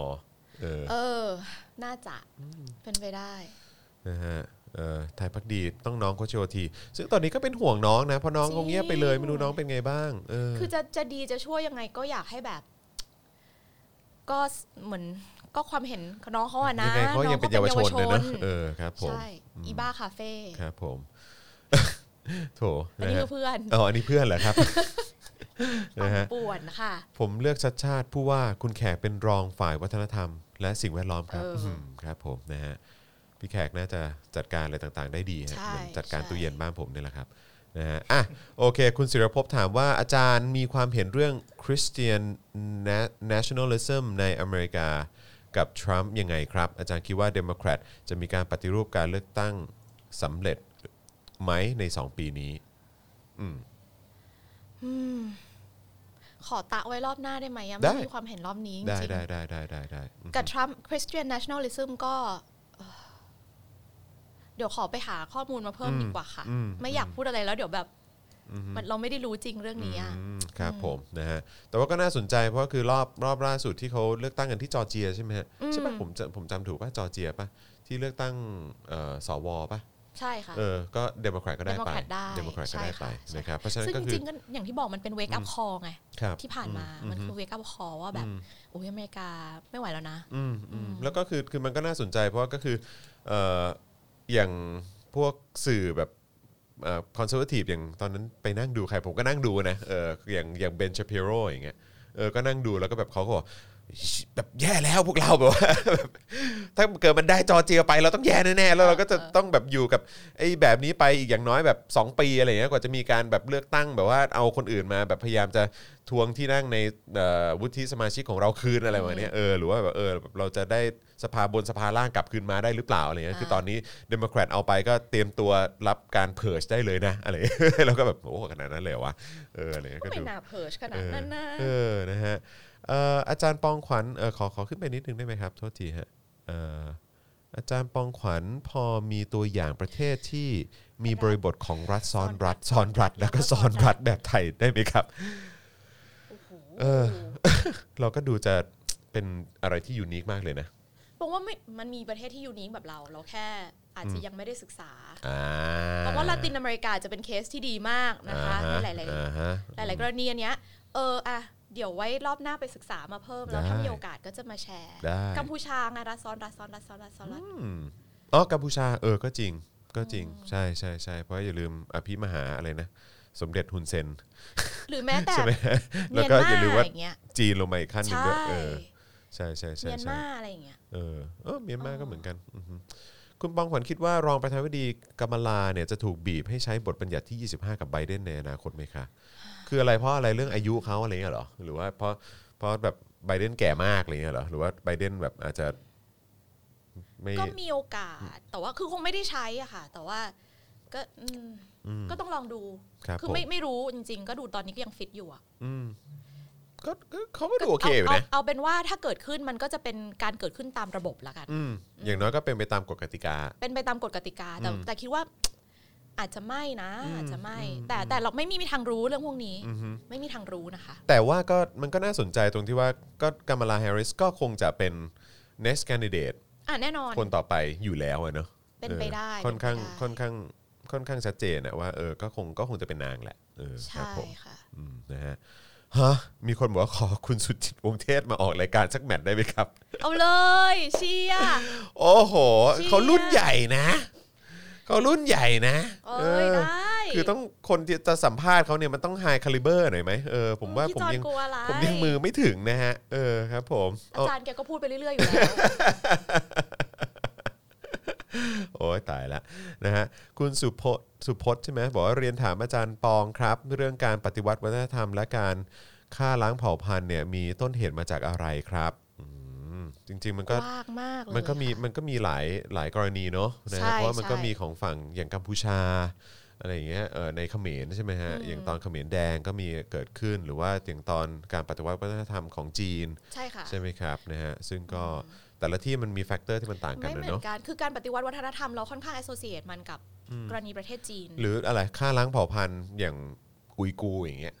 เออเออ น่าจะเป็นไปได้นะฮะเอ่อไทยพักดีต้องน้องโคชโยทีซึ่งตอนนี้ก็เป็นห่วงน้องนะเพราะน้องจริงคงเงียบไปเลยไม่รู้น้องเป็นไงบ้างเออคือจะจะดีจะช่วยยังไงก็อยากให้แบบ ก็เหมือนก็ความเห็นน้องเขาอะนะยังไงเขายังเป็นเยาวชนเลยนะเออครับผมใช่อีบ้าคาเฟ่ครับผม โถอันนะนี้ฮะคือเพื่อนอ๋ออันนี้เพื่อนเหรอครับปั่นป่วนนะฮะค่ะ ผมเลือกชัชชาติผู้ว่าคุณแขกเป็นรองฝ่ายวัฒนธรรม และสิ่งแวดล้อมครับเอออืมครับผมนะฮะพี่แขกน่าจะจัดการอะไรต่างๆ ได้ดีฮะใช่เหมือนจัดการใช่ตู้เย็นบ้านผมนี่แหละครับนะฮะอะโอเค คุณศิรภพถามว่าอาจารย์มีความเห็นเรื่อง Christian na- nationalism ในอเมริกากับทรัมป์ยังไงครับ อาจารย์คิดว่าเดโมแครตจะมีการปฏิรูปการเลือกตั้งสำเร็จ ไหมใน2ปีนี้อืมขอตะไว้รอบหน้าได้ไหมอะได้ไม่มีความเห็นรอบนี้จได้ริงได้ได้ได้ได้ได้อืมๆกับทรัมป์ Christian nationalism ก็เอ่อเดี๋ยวขอไปหาข้อมูลมาเพิ่มดีกว่าค่ะอืมไม่อยากพูดอะไรแล้วเดี๋ยวแบบมันเราไม่ได้รู้จริงเรื่องนี้อะอืมครับผมนะฮะแต่ว่าก็น่าสนใจเพราะคือรอบรอบล่าสุดที่เขาเลือกตั้งกันที่จอร์เจียใช่ไหมฮะใช่ปะผมจะผมจำถูกป่ะจอร์เจียป่ะที่เลือกตั้งเอ่อสว. ป่ะ ใช่ค่ะ เออ ก็เดโมแครตก็ได้ไป Democrat ได้เดโมแครตก็ใช่ได้ไปค่ะใช่นะครับ เพราะฉะนั้นซึ่งก็คือริงๆก็อย่างที่บอกมันเป็น wake up call ไงครับที่ผ่านมา มันคือ wake up call ว่าแบบ โอ้ยอเมริกาไม่ไหวแล้วนะ อืมอืมแล้วก็คือ คือมันก็น่าสนใจเพราะว่าก็คือ เอ่อ อย่างพวกสื่อแบบ conservative อย่างตอนนั้นไปนั่งดูใครผมก็นั่งดูนะ เออ อย่างอย่างเบนชาปิโรอย่างเงี้ย เออ ก็นั่งดูแล้วก็แบบเขาก็บอก แบบแย่แล้วพวกเราแบบว่าแบบถ้าเกิดมันได้จอร์เจียไปเราต้องแย่แน่ๆแล้วเราก็จะต้องแบบอยู่กับไอ้แบบนี้ไปอีกอย่างน้อยแบบ 2 ปีอะไรเงี้ยกว่าจะมีการแบบเลือกตั้งแบบว่าเอาคนอื่นมาแบบพยายามจะทวงที่นั่งในเอ่อวุฒิสมาชิกของเราคืนอะไรแบบเนี้ยเออหรือว่าแบบเออเราจะได้สภาบนสภาล่างกลับคืนมาได้หรือเปล่าอะไรเงี้ยคือตอนนี้เดโมแครตเอาไปก็เตรียมตัวรับการ purge ได้เลยนะอะไรแล้วก็แบบโอ้ขนาดนั้นเลยเหรอวะเอออะไรเงี้ยก็ก็ไม่ดูน่าเพิร์ชขนาดนั้นนะเออนะฮะเอ่ออาจารย์ปองขวัญเออขอขอขึ้นไปนิดนึงได้ไหมครับ โทษทีฮะเอ่ออาจารย์ปองขวัญพอมีตัวอย่างประเทศที่มีบริบทของรัฐซ้อนรัฐซ้อนรัฐแล้วก็ซ้อนรัฐแบบไทยได้ไหมครับโอ้โหเออเราก็ดูจะเป็นอะไรที่ยูนิคมากเลยนะบอกว่าไม่มันมีประเทศที่ยูนิคแบบเรา เราแค่อาจจะยังไม่ได้ศึกษาอ่าเพราะว่าลาตินอเมริกาจะเป็นเคสที่ดีมากนะคะในอ่าหลายฮะอ่าฮะๆหลาย ๆ กรณีอันเนี้ยเอออะ เดี๋ยวไว้รอบหน้าไปศึกษามาเพิ่ม แล้วได้ถ้ามีโอกาสก็จะมาแชร์ได้กัมพูชาไงรัฐซ้อนรัฐซ้อนรัฐซ้อนรัฐซ้อนรัฐอืมอ๋อกัมพูชาเออก็จริงก็จริงใช่ใช่ใช่เพราะอย่าลืมอภิมหาอะไรนะ สมเด็จฮุนเซน หรือแม้แต่ใช่ไหมแล้วก็เมียนมาอย่าลืมว่าอย่างเงี้ยจีนลงมาอีกขั้นหนึ่งใช่ด้วยเออใช่ใช่ใช่ใช่เมียนมาอะไรอย่างเงี้ยเออเออเมียนมาก็เหมือนกันอือฮึคุณปองขวัญคิดว่ารองประธานาธิบดีกัมลาเนี่ยจะถูกบีบให้ใช้บทบัญญัติที่ 25 กับไบเดนในอนาคตไหมคะ คืออะไรเพราะอะไรเรื่องอายุเขาอะไรเงี้ยเหรอหรือว่าเพราะเพราะแบบไบเดนแก่มากอะไรเงี้ยเหรอหรือว่าไบเดนแบบอาจจะไม่ก็มีโอกาส แต่ว่าคือคงไม่ได้ใช้อะค่ะ แต่ว่าก็อืมอืมก็ต้องลองดูครับคือผมไม่ไม่รู้จริง ๆ ก็ดูตอนนี้ก็ยังฟิตอยู่อะอืมก็ก็เขาก็ดูโอเคอยู่เอานะเอาเป็นว่าถ้าเกิดขึ้นมันก็จะเป็นการเกิดขึ้นตามระบบละกันอืมอย่างน้อยก็เป็นไปตามกฎกติกา เป็นไปตามกฎกติกาแต่อืมแต่คิดว่า อาจจะไม่นะอืมอาจจะไม่อืมแต่แต่เราไม่มีทางรู้เรื่องพวกนี้อือฮึไม่มีทางรู้นะคะ แต่ว่าก็มันก็น่าสนใจตรงที่ว่าก็กัมลาแฮร์ริสก็คงจะเป็น next candidate อะแน่นอน คนต่อไปอยู่แล้วอะเนอะเป็นไปได้เออค่อนข้างเป็นไปได้ค่อนข้างค่อนข้างชัดเจนอะว่าเออก็คงก็คงจะเป็นนางแหละเออครับใช่ผมค่ะอืมนะฮะฮะมีคนบอกว่าขอคุณสุจิตวงศ์เทศมาออกรายการสักแมตช์ได้ไหมครับ เอาเลยเชียร์โอ้โหเชี่ยเขารุ่นใหญ่นะ เขารุ่นใหญ่นะเอ้ยเออได้ คือต้องคนที่จะสัมภาษณ์เขาเนี่ยมันต้องไฮคาลิเบอร์หน่อยไหมเออผมว่าพี่ผมจอนยังกลัวอะไรผมยังมือไม่ถึงนะฮะ เออครับ ผมอาเอาจารย์แกก็พูดไปเรื่อยๆอยู่แล้วโอ้ยตายละนะฮะคุณสุพจน์สุพจน์ใช่ไหมบอกว่าเรียนถามอาจารย์ปองครับ เรื่องการปฏิวัติวัฒนธรรมและการฆ่าล้างเผ่าพันธุ์เนี่ยมีต้นเหตุมาจากอะไรครับอืม จริง ๆ มันก็มากมากเลยมันก็มีค่ะมันก็มีหลายหลายกรณีเนาะนะใช่เพราะว่ามันก็ใช่มีของฝั่งอย่างกัมพูชาอะไรอย่างเงี้ยเออในเขมรใช่ไหมฮะอย่างตอนเขมรแดงก็มีเกิดขึ้น หรือว่าอย่างตอนการปฏิวัติวัฒนธรรมของจีน ใช่ค่ะใช่ไหมครับนะฮะซึ่งก็แต่ละที่มันมี factor ที่มันต่างกันไม่นะเหมือนกันนะเนาะันคือการปฏิวัติวัฒนธรรมเราค่อนข้าง associate มันกับกรณีประเทศจีน หรืออะไรฆ่าล้างเผ่าพันธุ์อย่างอุยกูร์อย่างเงี้ยใช่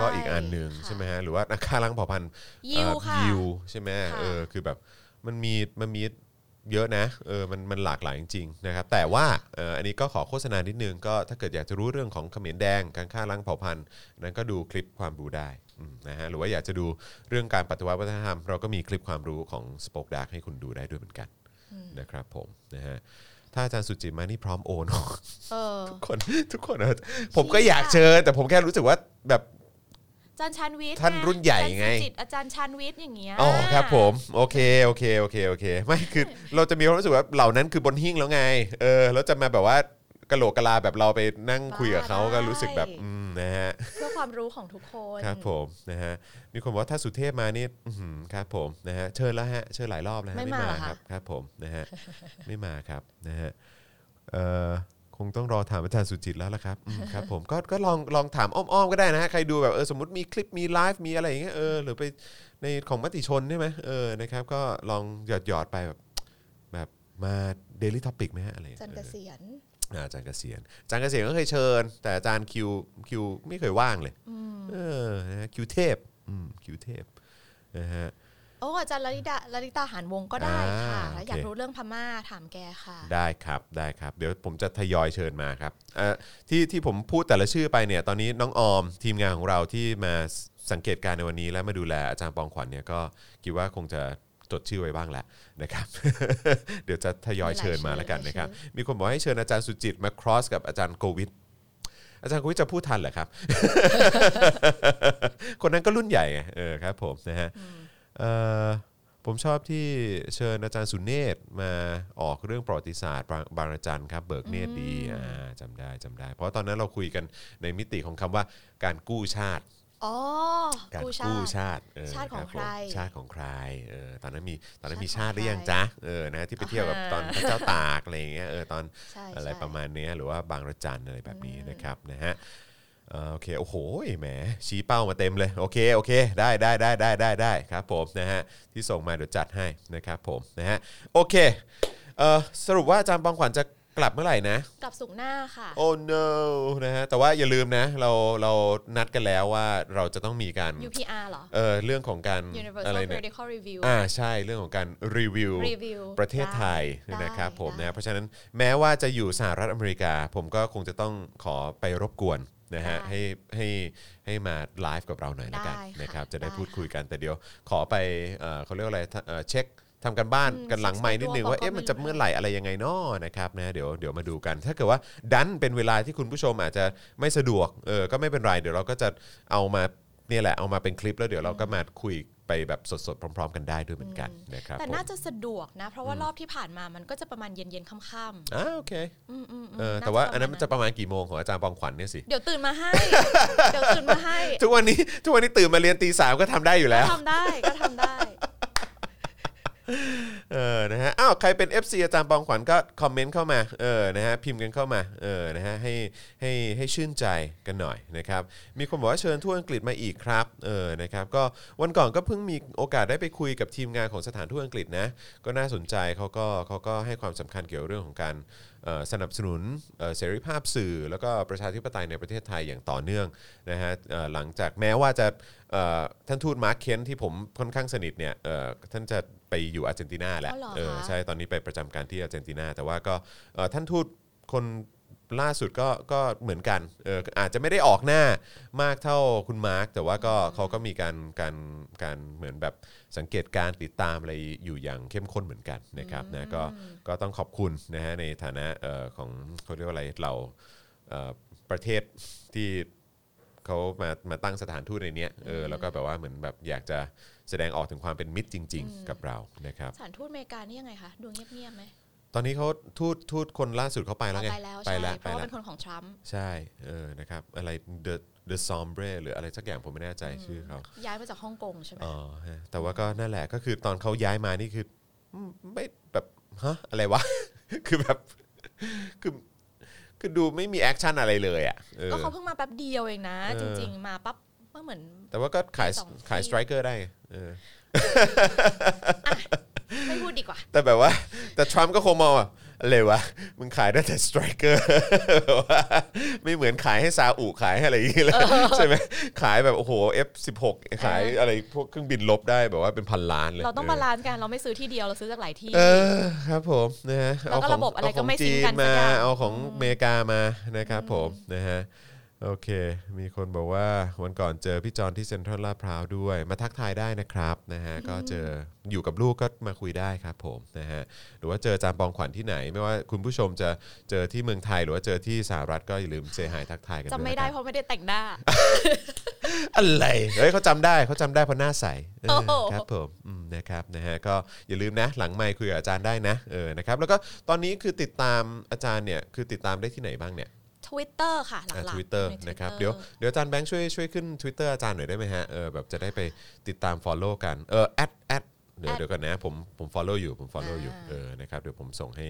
ก็อีกอันหนึ่งค่ะใช่ไหมฮะหรือว่าฆ่าล้างเผ่าพันธุ์ยิวเอ่อค่ะยิวใช่ไหมค่ะเออคือแบบมันมีมันมีเยอะนะเออมันมันหลากหลายจริงๆนะครับแต่ว่าเอออันนี้ก็ขอโฆษณานิดนึงก็ถ้าเกิดอยากจะรู้เรื่องของเขมรแดงการฆ่าล้างเผ่าพันธุ์นั้นก็ดูคลิปความรู้ได้อืมนะฮะหรือว่าอยากจะดูเรื่องการปฏิวัติวัฒนธรรม เราก็มีคลิปความรู้ของ Spoke Dark ให้คุณดูได้ด้วยเหมือนกันนะครับผมนะฮะถ้าอาจารย์สุจิตมานี่พร้อมโอนเออทุกคนทุกคนเออผมก็อยากเชิญแต่ผมแค่รู้สึกว่าแบบอา จารย์ชันวิทย์ท่านรุ่นใหญ่ไงอาจารย์สุจิตอาจารย์ชันวิทย์อย่างเงี้ยอ๋อครับผมโอเคโอเคโอเคโอเคไม่คือเราจะมีความรู้สึกว่าเหล่านั้นคือบนหิ้งแล้วไงเออแล้วจะมาแบบว่ากะโหลกกะลาแบบเราไปนั่งคุยกับเขาก็รู้สึกแบบอืมนะฮะเพื่อความรู้ของทุกคนครับผมนะฮะมีคนบอกว่าถ้าสุเทพมานี่อื้อหือครับผมนะฮะเชิญแล้วฮะเชิญหลายรอบแล้วฮะไม่มาเหรอคคะรับครับผมนะฮะไม่มาครับนะฮะเอ่อ คงต้องรอถามอาจารย์สุจิตต์แล้วละครับอืมครับ ผมก็ก็ลองลองถามอ้อมๆก็ได้นะฮะใครดูแบบเออสมมติมีคลิปมีไลฟ์มีอะไรอย่างเงี้ยเออหรือไปในของมติชนใช่ไหมเออนะครับ ก็ลองหยอดหยอดๆไปแบบแบบมา Daily Topic ไหมฮะอะไรเอออาจารย์เกษียรอ่าอาจารย์เกษียรอาจารย์เกษียรก็เคยเชิญ แต่อาจารย์คิวคิวไม่เคยว่างเลย เออนะฮะคิวเทพอืมคิวเทพนะฮะ โอ้อาจารย์ลลิตาลลิตาหานวงศ์ก็ได้ค่ะอ่าถ้าอยากโอเครู้เรื่องพม่าถามแกค่ะ ได้ครับได้ครับ เดี๋ยวผมจะทยอยเชิญมาครับเอ่อที่ที่ผมพูดแต่ละชื่อไปเนี่ยตอนนี้น้องออมทีมงานของเราที่มาสังเกตการณ์ในวันนี้และมาดูแลอาจารย์ปองขวัญเนี่ยก็คิดว่าคงจะจดชื่อไว้บ้างแหละนะครับ เดี๋ยวจะทยอยเชิญมาแล้วกันนะครับ มีคนบอกให้เชิญอาจารย์สุจิตมาครอสกับอาจารย์โควิดอาจารย์โควิดจะพูดทันเหรอครับ คนนั้นก็รุ่นใหญ่ไงเออครับผมนะฮะเอ่อ ผมชอบที่เชิญอาจารย์สุเนศมาออกเรื่องประวัติศาสตร์บางบางระจันครับ เบิกเนตรดีอ่าจำได้จำได้ เพราะตอนนั้นเราคุยกันในมิติของคำว่าการกู้ชาติอ๋อการกู้ชากู้ติชาติเชาติของบผมใคร ชาติของใครเออตอนนั้นมีตอนนั้นมีชาชาติติของหรือยังใครจ๊ะเออนะที่ไปเที่ยวกับอ่าตอนพระเจ้าตากอะไรอย่างเงี้ยเออตอนใช่อะไรใช่ประมาณเนี้ยหรือว่าบางระจันอะไรแบบนี้นะครับนะฮะเอ่อ โอเคโอ้โหแหมชี้เป้ามาเต็มเลยโอเคโอเคได้ได้ได้ได้ได้ได้ครับผมนะฮะที่ส่งมาเดี๋ยวจัดให้นะครับผมนะฮะโอเคเอ่อสรุปว่าอาจารย์ปองขวัญจะกลับเมื่อไหร่นะ กลับสุกร์หน้าค่ะ โอ้ no นะฮะแต่ว่าอย่าลืมนะ เราเรานัดกันแล้วว่าเราจะต้องมีการ UPR เหรอเออเรื่องของการ Universal อะไรเนี่ย Periodical Review อ่าใช่เรื่องของการรีวิวรีวิวประเทศไทยได้นะครับผมได้นะเพราะฉะนั้นแม้ว่าจะอยู่สหรัฐอเมริกา ผมก็คงจะต้องขอไปรบกวน นะฮะได้ให้ให้ให้มาไลฟ์กับเราหน่อยละกันได้ค่ะนะครับจะได้ได้พูดคุยค่ะกันแต่เดี๋ยวขอไปเอ่อเขาเรียกว่าอะไรเอ่อเช็คทำกันบ้านอืมกันหลังไม้นิดนึงเช็คว่าตัวเอ๊ะก็มันไม่จะรู้เมื่อไหร่อะไรยังไงนาะนะครับนะเดี๋ยวเดี๋ยวมาดูกัน ถ้าเกิดว่าดันเป็นเวลาที่คุณผู้ชมอาจจะไม่สะดวกเออก็ไม่เป็นไรเดี๋ยวเราก็จะเอามาเนี่ยแหละเอามาเป็นคลิปแล้วเดี๋ยวเราก็มาคุย ไปแบบสดๆพร้อม ๆ กันได้ด้วยเหมือนกันนะครับแต่ผมน่าจะสะดวกนะ เพราะว่ารอบที่ผ่านมามันก็จะประมาณเย็นๆค่ำอ่าโอเคๆอืมอืมเออแต่ว่าอันนั้นมันจะประมาณกี่โมงของอาจารย์ปองขวัญเนี่ยสิเดี๋ยวตื่นมาให้เดี๋ยวตื่นมาให้ ทุกวันนี้ทุกวันนี้ตื่นมาเรียนตีสามก็ทำได้อยู่แล้วก็ทำได้ก็ทำได้ เออ นะฮะ อ้าว ใครเป็น FC อาจารย์ปองขวัญก็คอมเมนต์เข้ามา เออ นะฮะ พิมพ์กันเข้ามา เออ นะฮะ ให้ ให้ ให้ชื่นใจกันหน่อยนะครับ มีคนบอกว่าเชิญทั่วอังกฤษมาอีกครับ เออ นะครับ ก็วันก่อนก็เพิ่งมีโอกาสได้ไปคุยกับทีมงานของสถานทูตอังกฤษนะ ก็น่าสนใจเขาก็เขาก็ให้ความสำคัญเกี่ยวกับเรื่องของการสนับสนุนเสรีภาพสื่อ แล้วก็ประชาธิปไตยในประเทศไทยอย่างต่อเนื่องนะฮะหลังจากแม้ว่าจะท่านทูตมาร์คเคนที่ผมค่อนข้างสนิทเนี่ยท่านจะ ไปอยู่อาร์เจนตินาแหละอ๋อเหรอเออคะใช่ตอนนี้ไปประจำการที่อาร์เจนตินา แต่ว่าก็เอ่อท่านทูตคนล่าสุดก็ก็เหมือนกันเอออาจจะไม่ได้ออกหน้ามากเท่าคุณมาร์คแต่ว่าก็เขาก็มีการการการเหมือนแบบสังเกตการณ์ติดตามอะไรอยู่อย่างเข้มข้นเหมือนกันนะครับนะก็ก็ต้องขอบคุณนะฮะในฐานะเอ่อของเขาเรียกว่าอะไรเราเอ่อประเทศที่ เขามามาตั้งสถานทูตในเนี้ยเออแล้วก็แบบว่าเหมือนแบบอยากจะ แสดงออกถึงความเป็นมิตรจริง ๆ กับเรานะครับสถานทูตอเมริกานี่ยังไงคะดูเงียบๆไหมตอนนี้เขาทูตทูตคนล่าสุดเขาไปแล้วไงไปแล้วไปใช่แล้วเพไปราะว่าแล้วเป็นคนของทรัมป์ใช่เออนะครับอะไร De DeSombre หรืออะไรสักอย่างผมไม่แน่ใจชื่อเขาย้ายมาจากฮ่องกงใช่ไหมอ๋อฮะแต่ว่าก็นั่นแหละก็คือตอนเขาย้ายมานี่คืออืมไม่แบบฮะอะไรวะ คือแบบคือคือดูไม่มี action อะไรเลยอะเออก็เขาเพิ่งมาแป๊บเดียวเองนะเออจริง ๆ มาปั๊บ ก็เหมือน แต่ว่าก็ขายปีสองปีขาย Stryker ได้ไงเออไม่พูดดีกว่า แต่แบบว่า แต่ทรัมป์ก็คงมองว่าอะไรวะมึงขายได้แต่ Stryker ไม่เหมือนขายให้ซาอุขายให้อะไรอย่างเงี้ยเลยใช่ไหมขายแบบโอ้โห F16 ขายอะไรพวกเครื่องบินรบได้แบบว่าเป็นพันล้านเลย เราต้องบาลานซ์กันเราไม่ซื้อที่เดียวเราซื้อจากหลายที่ เออครับผมนะฮะแล้วก็ของเาระบบอะไรก็เาขงไม่ sync กันจีนมาสักอย่าง เอาของอเมริกามานะครับผมนะฮะ โอเค มีคนบอกว่าวันก่อนเจอพี่จอนที่เซ็นทรัลลาดพร้าวด้วย มาทักทายได้นะครับนะฮะก็เจออยู่กับลูกก็มาคุยได้ครับผมนะฮะหรือว่าเจออาจารย์ปองขวัญที่ไหน ไม่ว่าคุณผู้ชมจะเจอที่เมืองไทย หรือว่าเจอที่สหรัฐก็อย่าลืมเซฮายทักทายกันด้วยจำไม่ได้นะเพครับราะไม่ได้แต่งหน้า อะไรเฮ้ยเขาจำได้เขาจำได้เพราะหน้าใสเออโอ้โหครับผมอืมนะครับนะฮะก็อย่าลืมนะหลังไมค์คุยกับอาจารย์ได้นะเออนะครับแล้วก็ตอนนี้คือติดตามอาจารย์เนี่ยคือติดตามได้ที่ไหนบ้างเนี่ย Twitter ค่ะหลักๆทวิตเตอร์ใน Twitter นะครับเดี๋ยวเดี๋ยวอาจารย์แบงค์ช่วยช่วยขึ้น Twitter อาจารย์หน่อยได้ไหมฮะเออแบบจะได้ไปติดตาม Follow กันเออแอดแอดเดี๋ยว Add เดี๋ยวกันนะผมผม follow อยู่ผม follow อ่าอยู่เออนะครับเดี๋ยวผมส่งให้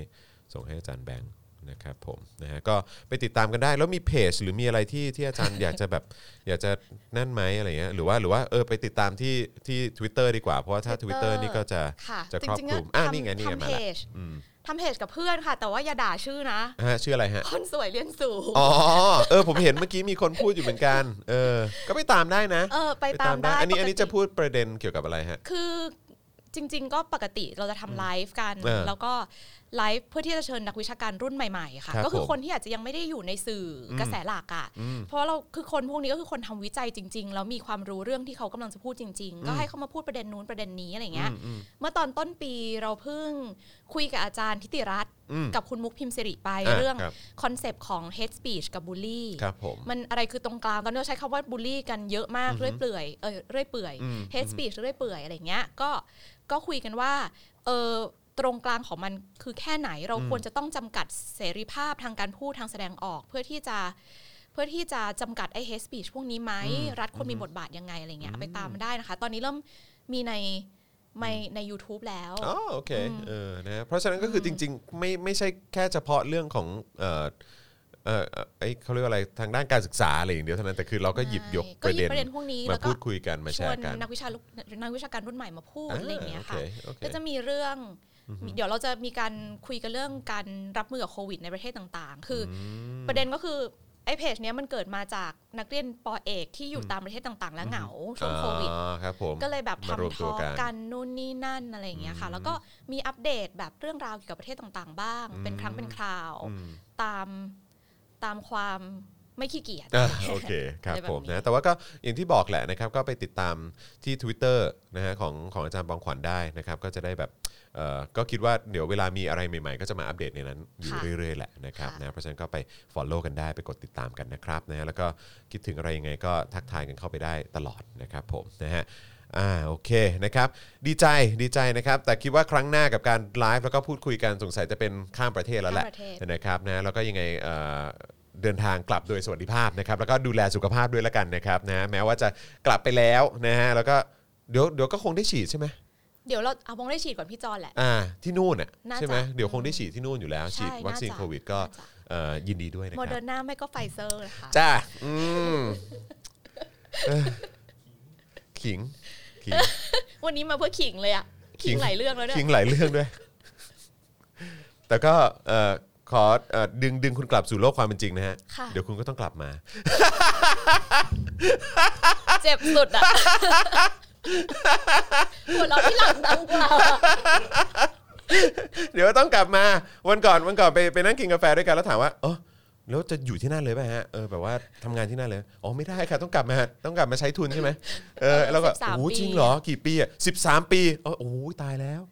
ส่งให้อาจารย์แบงค์นะครับผมนะฮะก็ไปติดตามกันได้แล้วมีเพจหรือมีอะไรที่ที่อาจารย์ อยากจะแบบอยากจะนั่นไหมอะไรเงี้ยหรือว่าหรือว่าเออไปติดตามที่ที่ Twitter ดีกว่า เพราะว่าถ้า Twitter นี่ก็จะค่ะจะครอบจริงคลุมๆอะทำนี่ไงนี่ไงทำมาเพละจอืม ทำเพจกับเพื่อนค่ะ แต่ว่าอย่าด่าชื่อนะฮะชื่ออะไรฮะ คนสวยเรียนสูง อ๋อ เออ ผมเห็นเมื่อกี้มีคนพูดอยู่เหมือนกัน เออ ก็ไปตามได้นะ เออ ไปตามได้ อันนี้ปกติอันนี้จะพูดประเด็นเกี่ยวกับอะไรฮะ คือจริง ๆ ก็ปกติเราจะทำไลฟ์กันเออแล้วก็ ไลฟ์เพื่อที่จะเชิญนักวิชาการรุ่นใหม่ๆค่ะครับก็คือผมคนที่อาจจะยังไม่ได้อยู่ในสื่ออมกระแสหลักอะอืมเพราะเราคือคนพวกนี้ก็คือคนทำวิจัยจริง ๆ แล้วมีความรู้เรื่องที่เขากำลังจะพูดจริง ๆ ก็ให้เขามาพูดประเด็นนู้นประเด็นนี้อะไรเงี้ยอืมอืมเมื่อตอนต้นปีเราเพิ่งคุยกับอาจารย์ทิติรัตน์อืมกับคุณมุกพิมพ์สิริไปอะเรื่องครับconcept ของ hate speech กับ bully ครับผมมันอะไรคือตรงกลางตอนนี้เราใช้คำว่าบูลลี่กันเยอะมากเรื่อยเปื่อยเออเรื่อยเปื่อยอืม hate speech เรื่อยเปื่อยอะไรเงี้ยก็ก็คุยกันว่าเออ ตรงกลางของมันคือแค่ไหนเราควรจะต้องจำกัดเสรีภาพทางการพูดทางแสดงออกเพื่อที่จะเพื่อที่จะจำกัดไอ้ hate speech พวกนี้ไหมรัฐควรมีบทบาทยังไงอะไรเงี้ยเอาไปตามมันได้นะคะ ตอนนี้เริ่มมีในในใน YouTube แล้วอ๋อโอเคเออนะเพราะฉะนั้นก็คือจริงๆไม่ไม่ใช่แค่เฉพาะเรื่องของเอ่อเออเอ่อไอ้เขาเรียกว่าอะไรทางด้านการศึกษาอะไรอย่างเดียวเท่านั้นแต่คือเราก็หยิบยกก็ประหยิเด็บนประเด็นพวกนี้มาแล้วก็พูดคุยกันมาชแชวนร์กันนักวิชาลุนักวิชาการรุ่นใหม่มาพูดอะไรอย่างเงี้ยโอค่ะโอเคก็จะมีเรื่อง เดี๋ยวเราจะมีการคุยกันเรื่องการรับมือกับโควิด ในประเทศต่างๆ คืออประเด็นก็คือไอ้เพจเนี้ยมันเกิดมาจากนักเรียนปอเอกที่อยู่ตามประเทศต่างๆ แล้วเหงาช่วงโควิดอ๋อครับผมก็เลยแบบมารวมทำทตัวอล์กกันกันนู่นนี่นั่นอะไรอย่างเงี้ยค่ะ แล้วก็มีอัปเดตแบบเรื่องราวเกี่ยวกับประเทศต่างๆ บ้าง เป็นครั้งเป็นคราวอืมตามตามความ ไม่ขี้เกียจ อะโอเคครับอะไรแบบผมนี้ นะแต่ว่าก็อย่างที่บอกแหละนะครับก็ไปติดตามที่ Twitter นะฮะของของอาจารย์บองขวัญได้นะครับก็จะได้แบบเอ่อก็คิดว่าเดี๋ยวเวลามีอะไรใหม่ๆ ก็จะมาอัปเดตในนั้นอยู่ค่ะเรื่อยๆแหละนะครับค่ะนะเพราะฉะนั้นก็ไป Follow กันได้ไปกดติดตามกันนะครับนะแล้วก็คิดถึงอะไรยังไงก็ทักทายกันเข้าไปได้ตลอดนะครับผมนะฮะอ่าโอเคนะครับดีใจดีใจนะครับแต่คิดว่าครั้งหน้ากับการไลฟ์แล้วก็พูดคุยกันสงสัยจะเป็นข้ามประเทศแล้วแหละข้ามประเทศ นะครับนะแล้วก็ยังไงเอ่อ เดินทางกลับโดยสวัสดิภาพนะครับแล้วก็ดูแลสุขภาพด้วยแล้วกันนะครับนะแม้ว่าจะกลับไปแล้วนะฮะแล้วก็เดี๋ยวเดี๋ยวก็คงได้ฉีดใช่ไหมเดี๋ยวเราเอาบงได้ฉีดก่อนพี่จอนแหละอ่าที่นู่นอะน่าจะใช่ไหมเดี๋ยวคงได้ฉีดที่นู่นอยู่แล้วใช่ฉีดวัคซีนน่าจะโควิดก็น่าจะเอ่อยินดีด้วยนะโมเดอรับร์นาไม่ก็ไฟเซอร์นะคะจ้จ้าอืมเออขิงขิง วันนี้มาเพื่อขิงเลยอะขิงหลายเรื่องื่องแล้วเนี่ยขิงหลายเรื่องด้วย แต่ก็เอ่อ ขอเอ่อดึงดึงคุณกลับสู่โลกความเป็นจริงนะฮะ ค่ะ เดี๋ยวคุณก็ต้องกลับมา เจ็บสุดอะหัวเราะที่หลังดังกว่า เดี๋ยวต้องกลับมาวันก่อนวันก่อนไปไปนั่งกินกาแฟด้วยกันแล้วถามว่าเออแล้วจะอยู่ที่นั่นเลยป่ะฮะเออแบบว่าทำงานที่นั่นเลยอ๋อไม่ได้ค่ะต้องกลับมาต้องกลับมาใช้ทุนใช่ไหมเออแล้วก็13โอ้โหปี จริงเหรอกี่ปีอะสิบสามปีเออโอ้ยตายแล้ว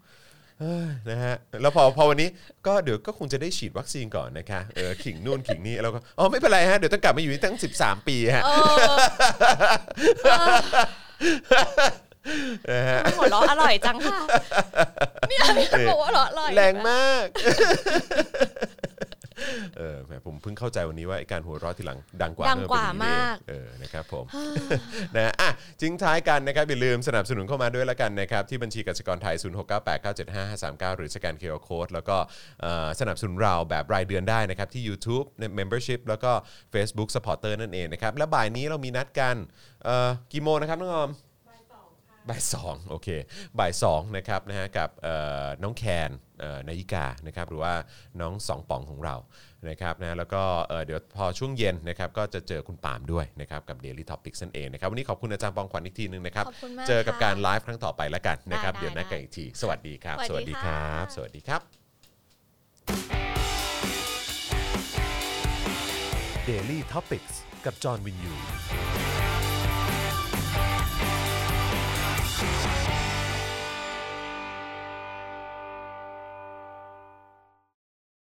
เอ้ยนะฮะแล้วพอพอวันนี้ก็เดี๋ยวก็คงจะได้ฉีดวัคซีนก่อนนะคะเออขิงนู่นขิงนี่แล้วก็อ๋อไม่เป็นไรฮะเดี๋ยวต้องกลับมาอยู่ที่ตั้ง 13 ปีฮะ เออนะฮะหัวเราะอร่อยจังค่ะ เนี่ยบอกว่าหัวเราะอร่อยแรงมาก เออแหมผมเพิ่งเข้าใจวันนี้ว่าไอ้การหัวเราะทีหลังดังกว่าดังกว่าเออเป็นอย่นี้มาก เองเออนะครับผม นะอะทิ้งท้ายกันนะครับอย่าลืมสนับสนุนเข้ามาด้วยละกันนะครับที่บัญชีกสิกรไทย 0698975539 หรือสแกนเคอร์โคดแล้วก็เอ่อสนับสนุนเราแบบรายเดือนได้นะครับที่ YouTube ใน Membership แล้วก็ Facebook Supporter นั่นเองนะครับและบ่ายนี้เรามีนัดกันเอ่อกี่โมงนะครับน้องออม บ่ายสองโอเคบ่ายสองนะครับนะฮะกับเอ่อน้องแคนเอ่อนายิกานะครับหรือว่าน้องสองป๋องของเรานะครับนะแล้วก็เอ่อเดี๋ยวพอช่วงเย็นนะครับก็จะเจอคุณปาล์มด้วยนะครับกับ Daily Topics นั่นเองนะครับวันนี้ขอบคุณอาจารย์ปองขวัญอีกทีหนึงนะครับขอบคุณมากเจอกับค่ะการไลฟ์ครั้งต่อไปแล้วกันนะครับได้เดี๋ยวนัดกันได้อีกที สวัสดีครับ สวัสดีครัค่ะบสวัสดีครับ Daily Topics กับจอห์นวินยู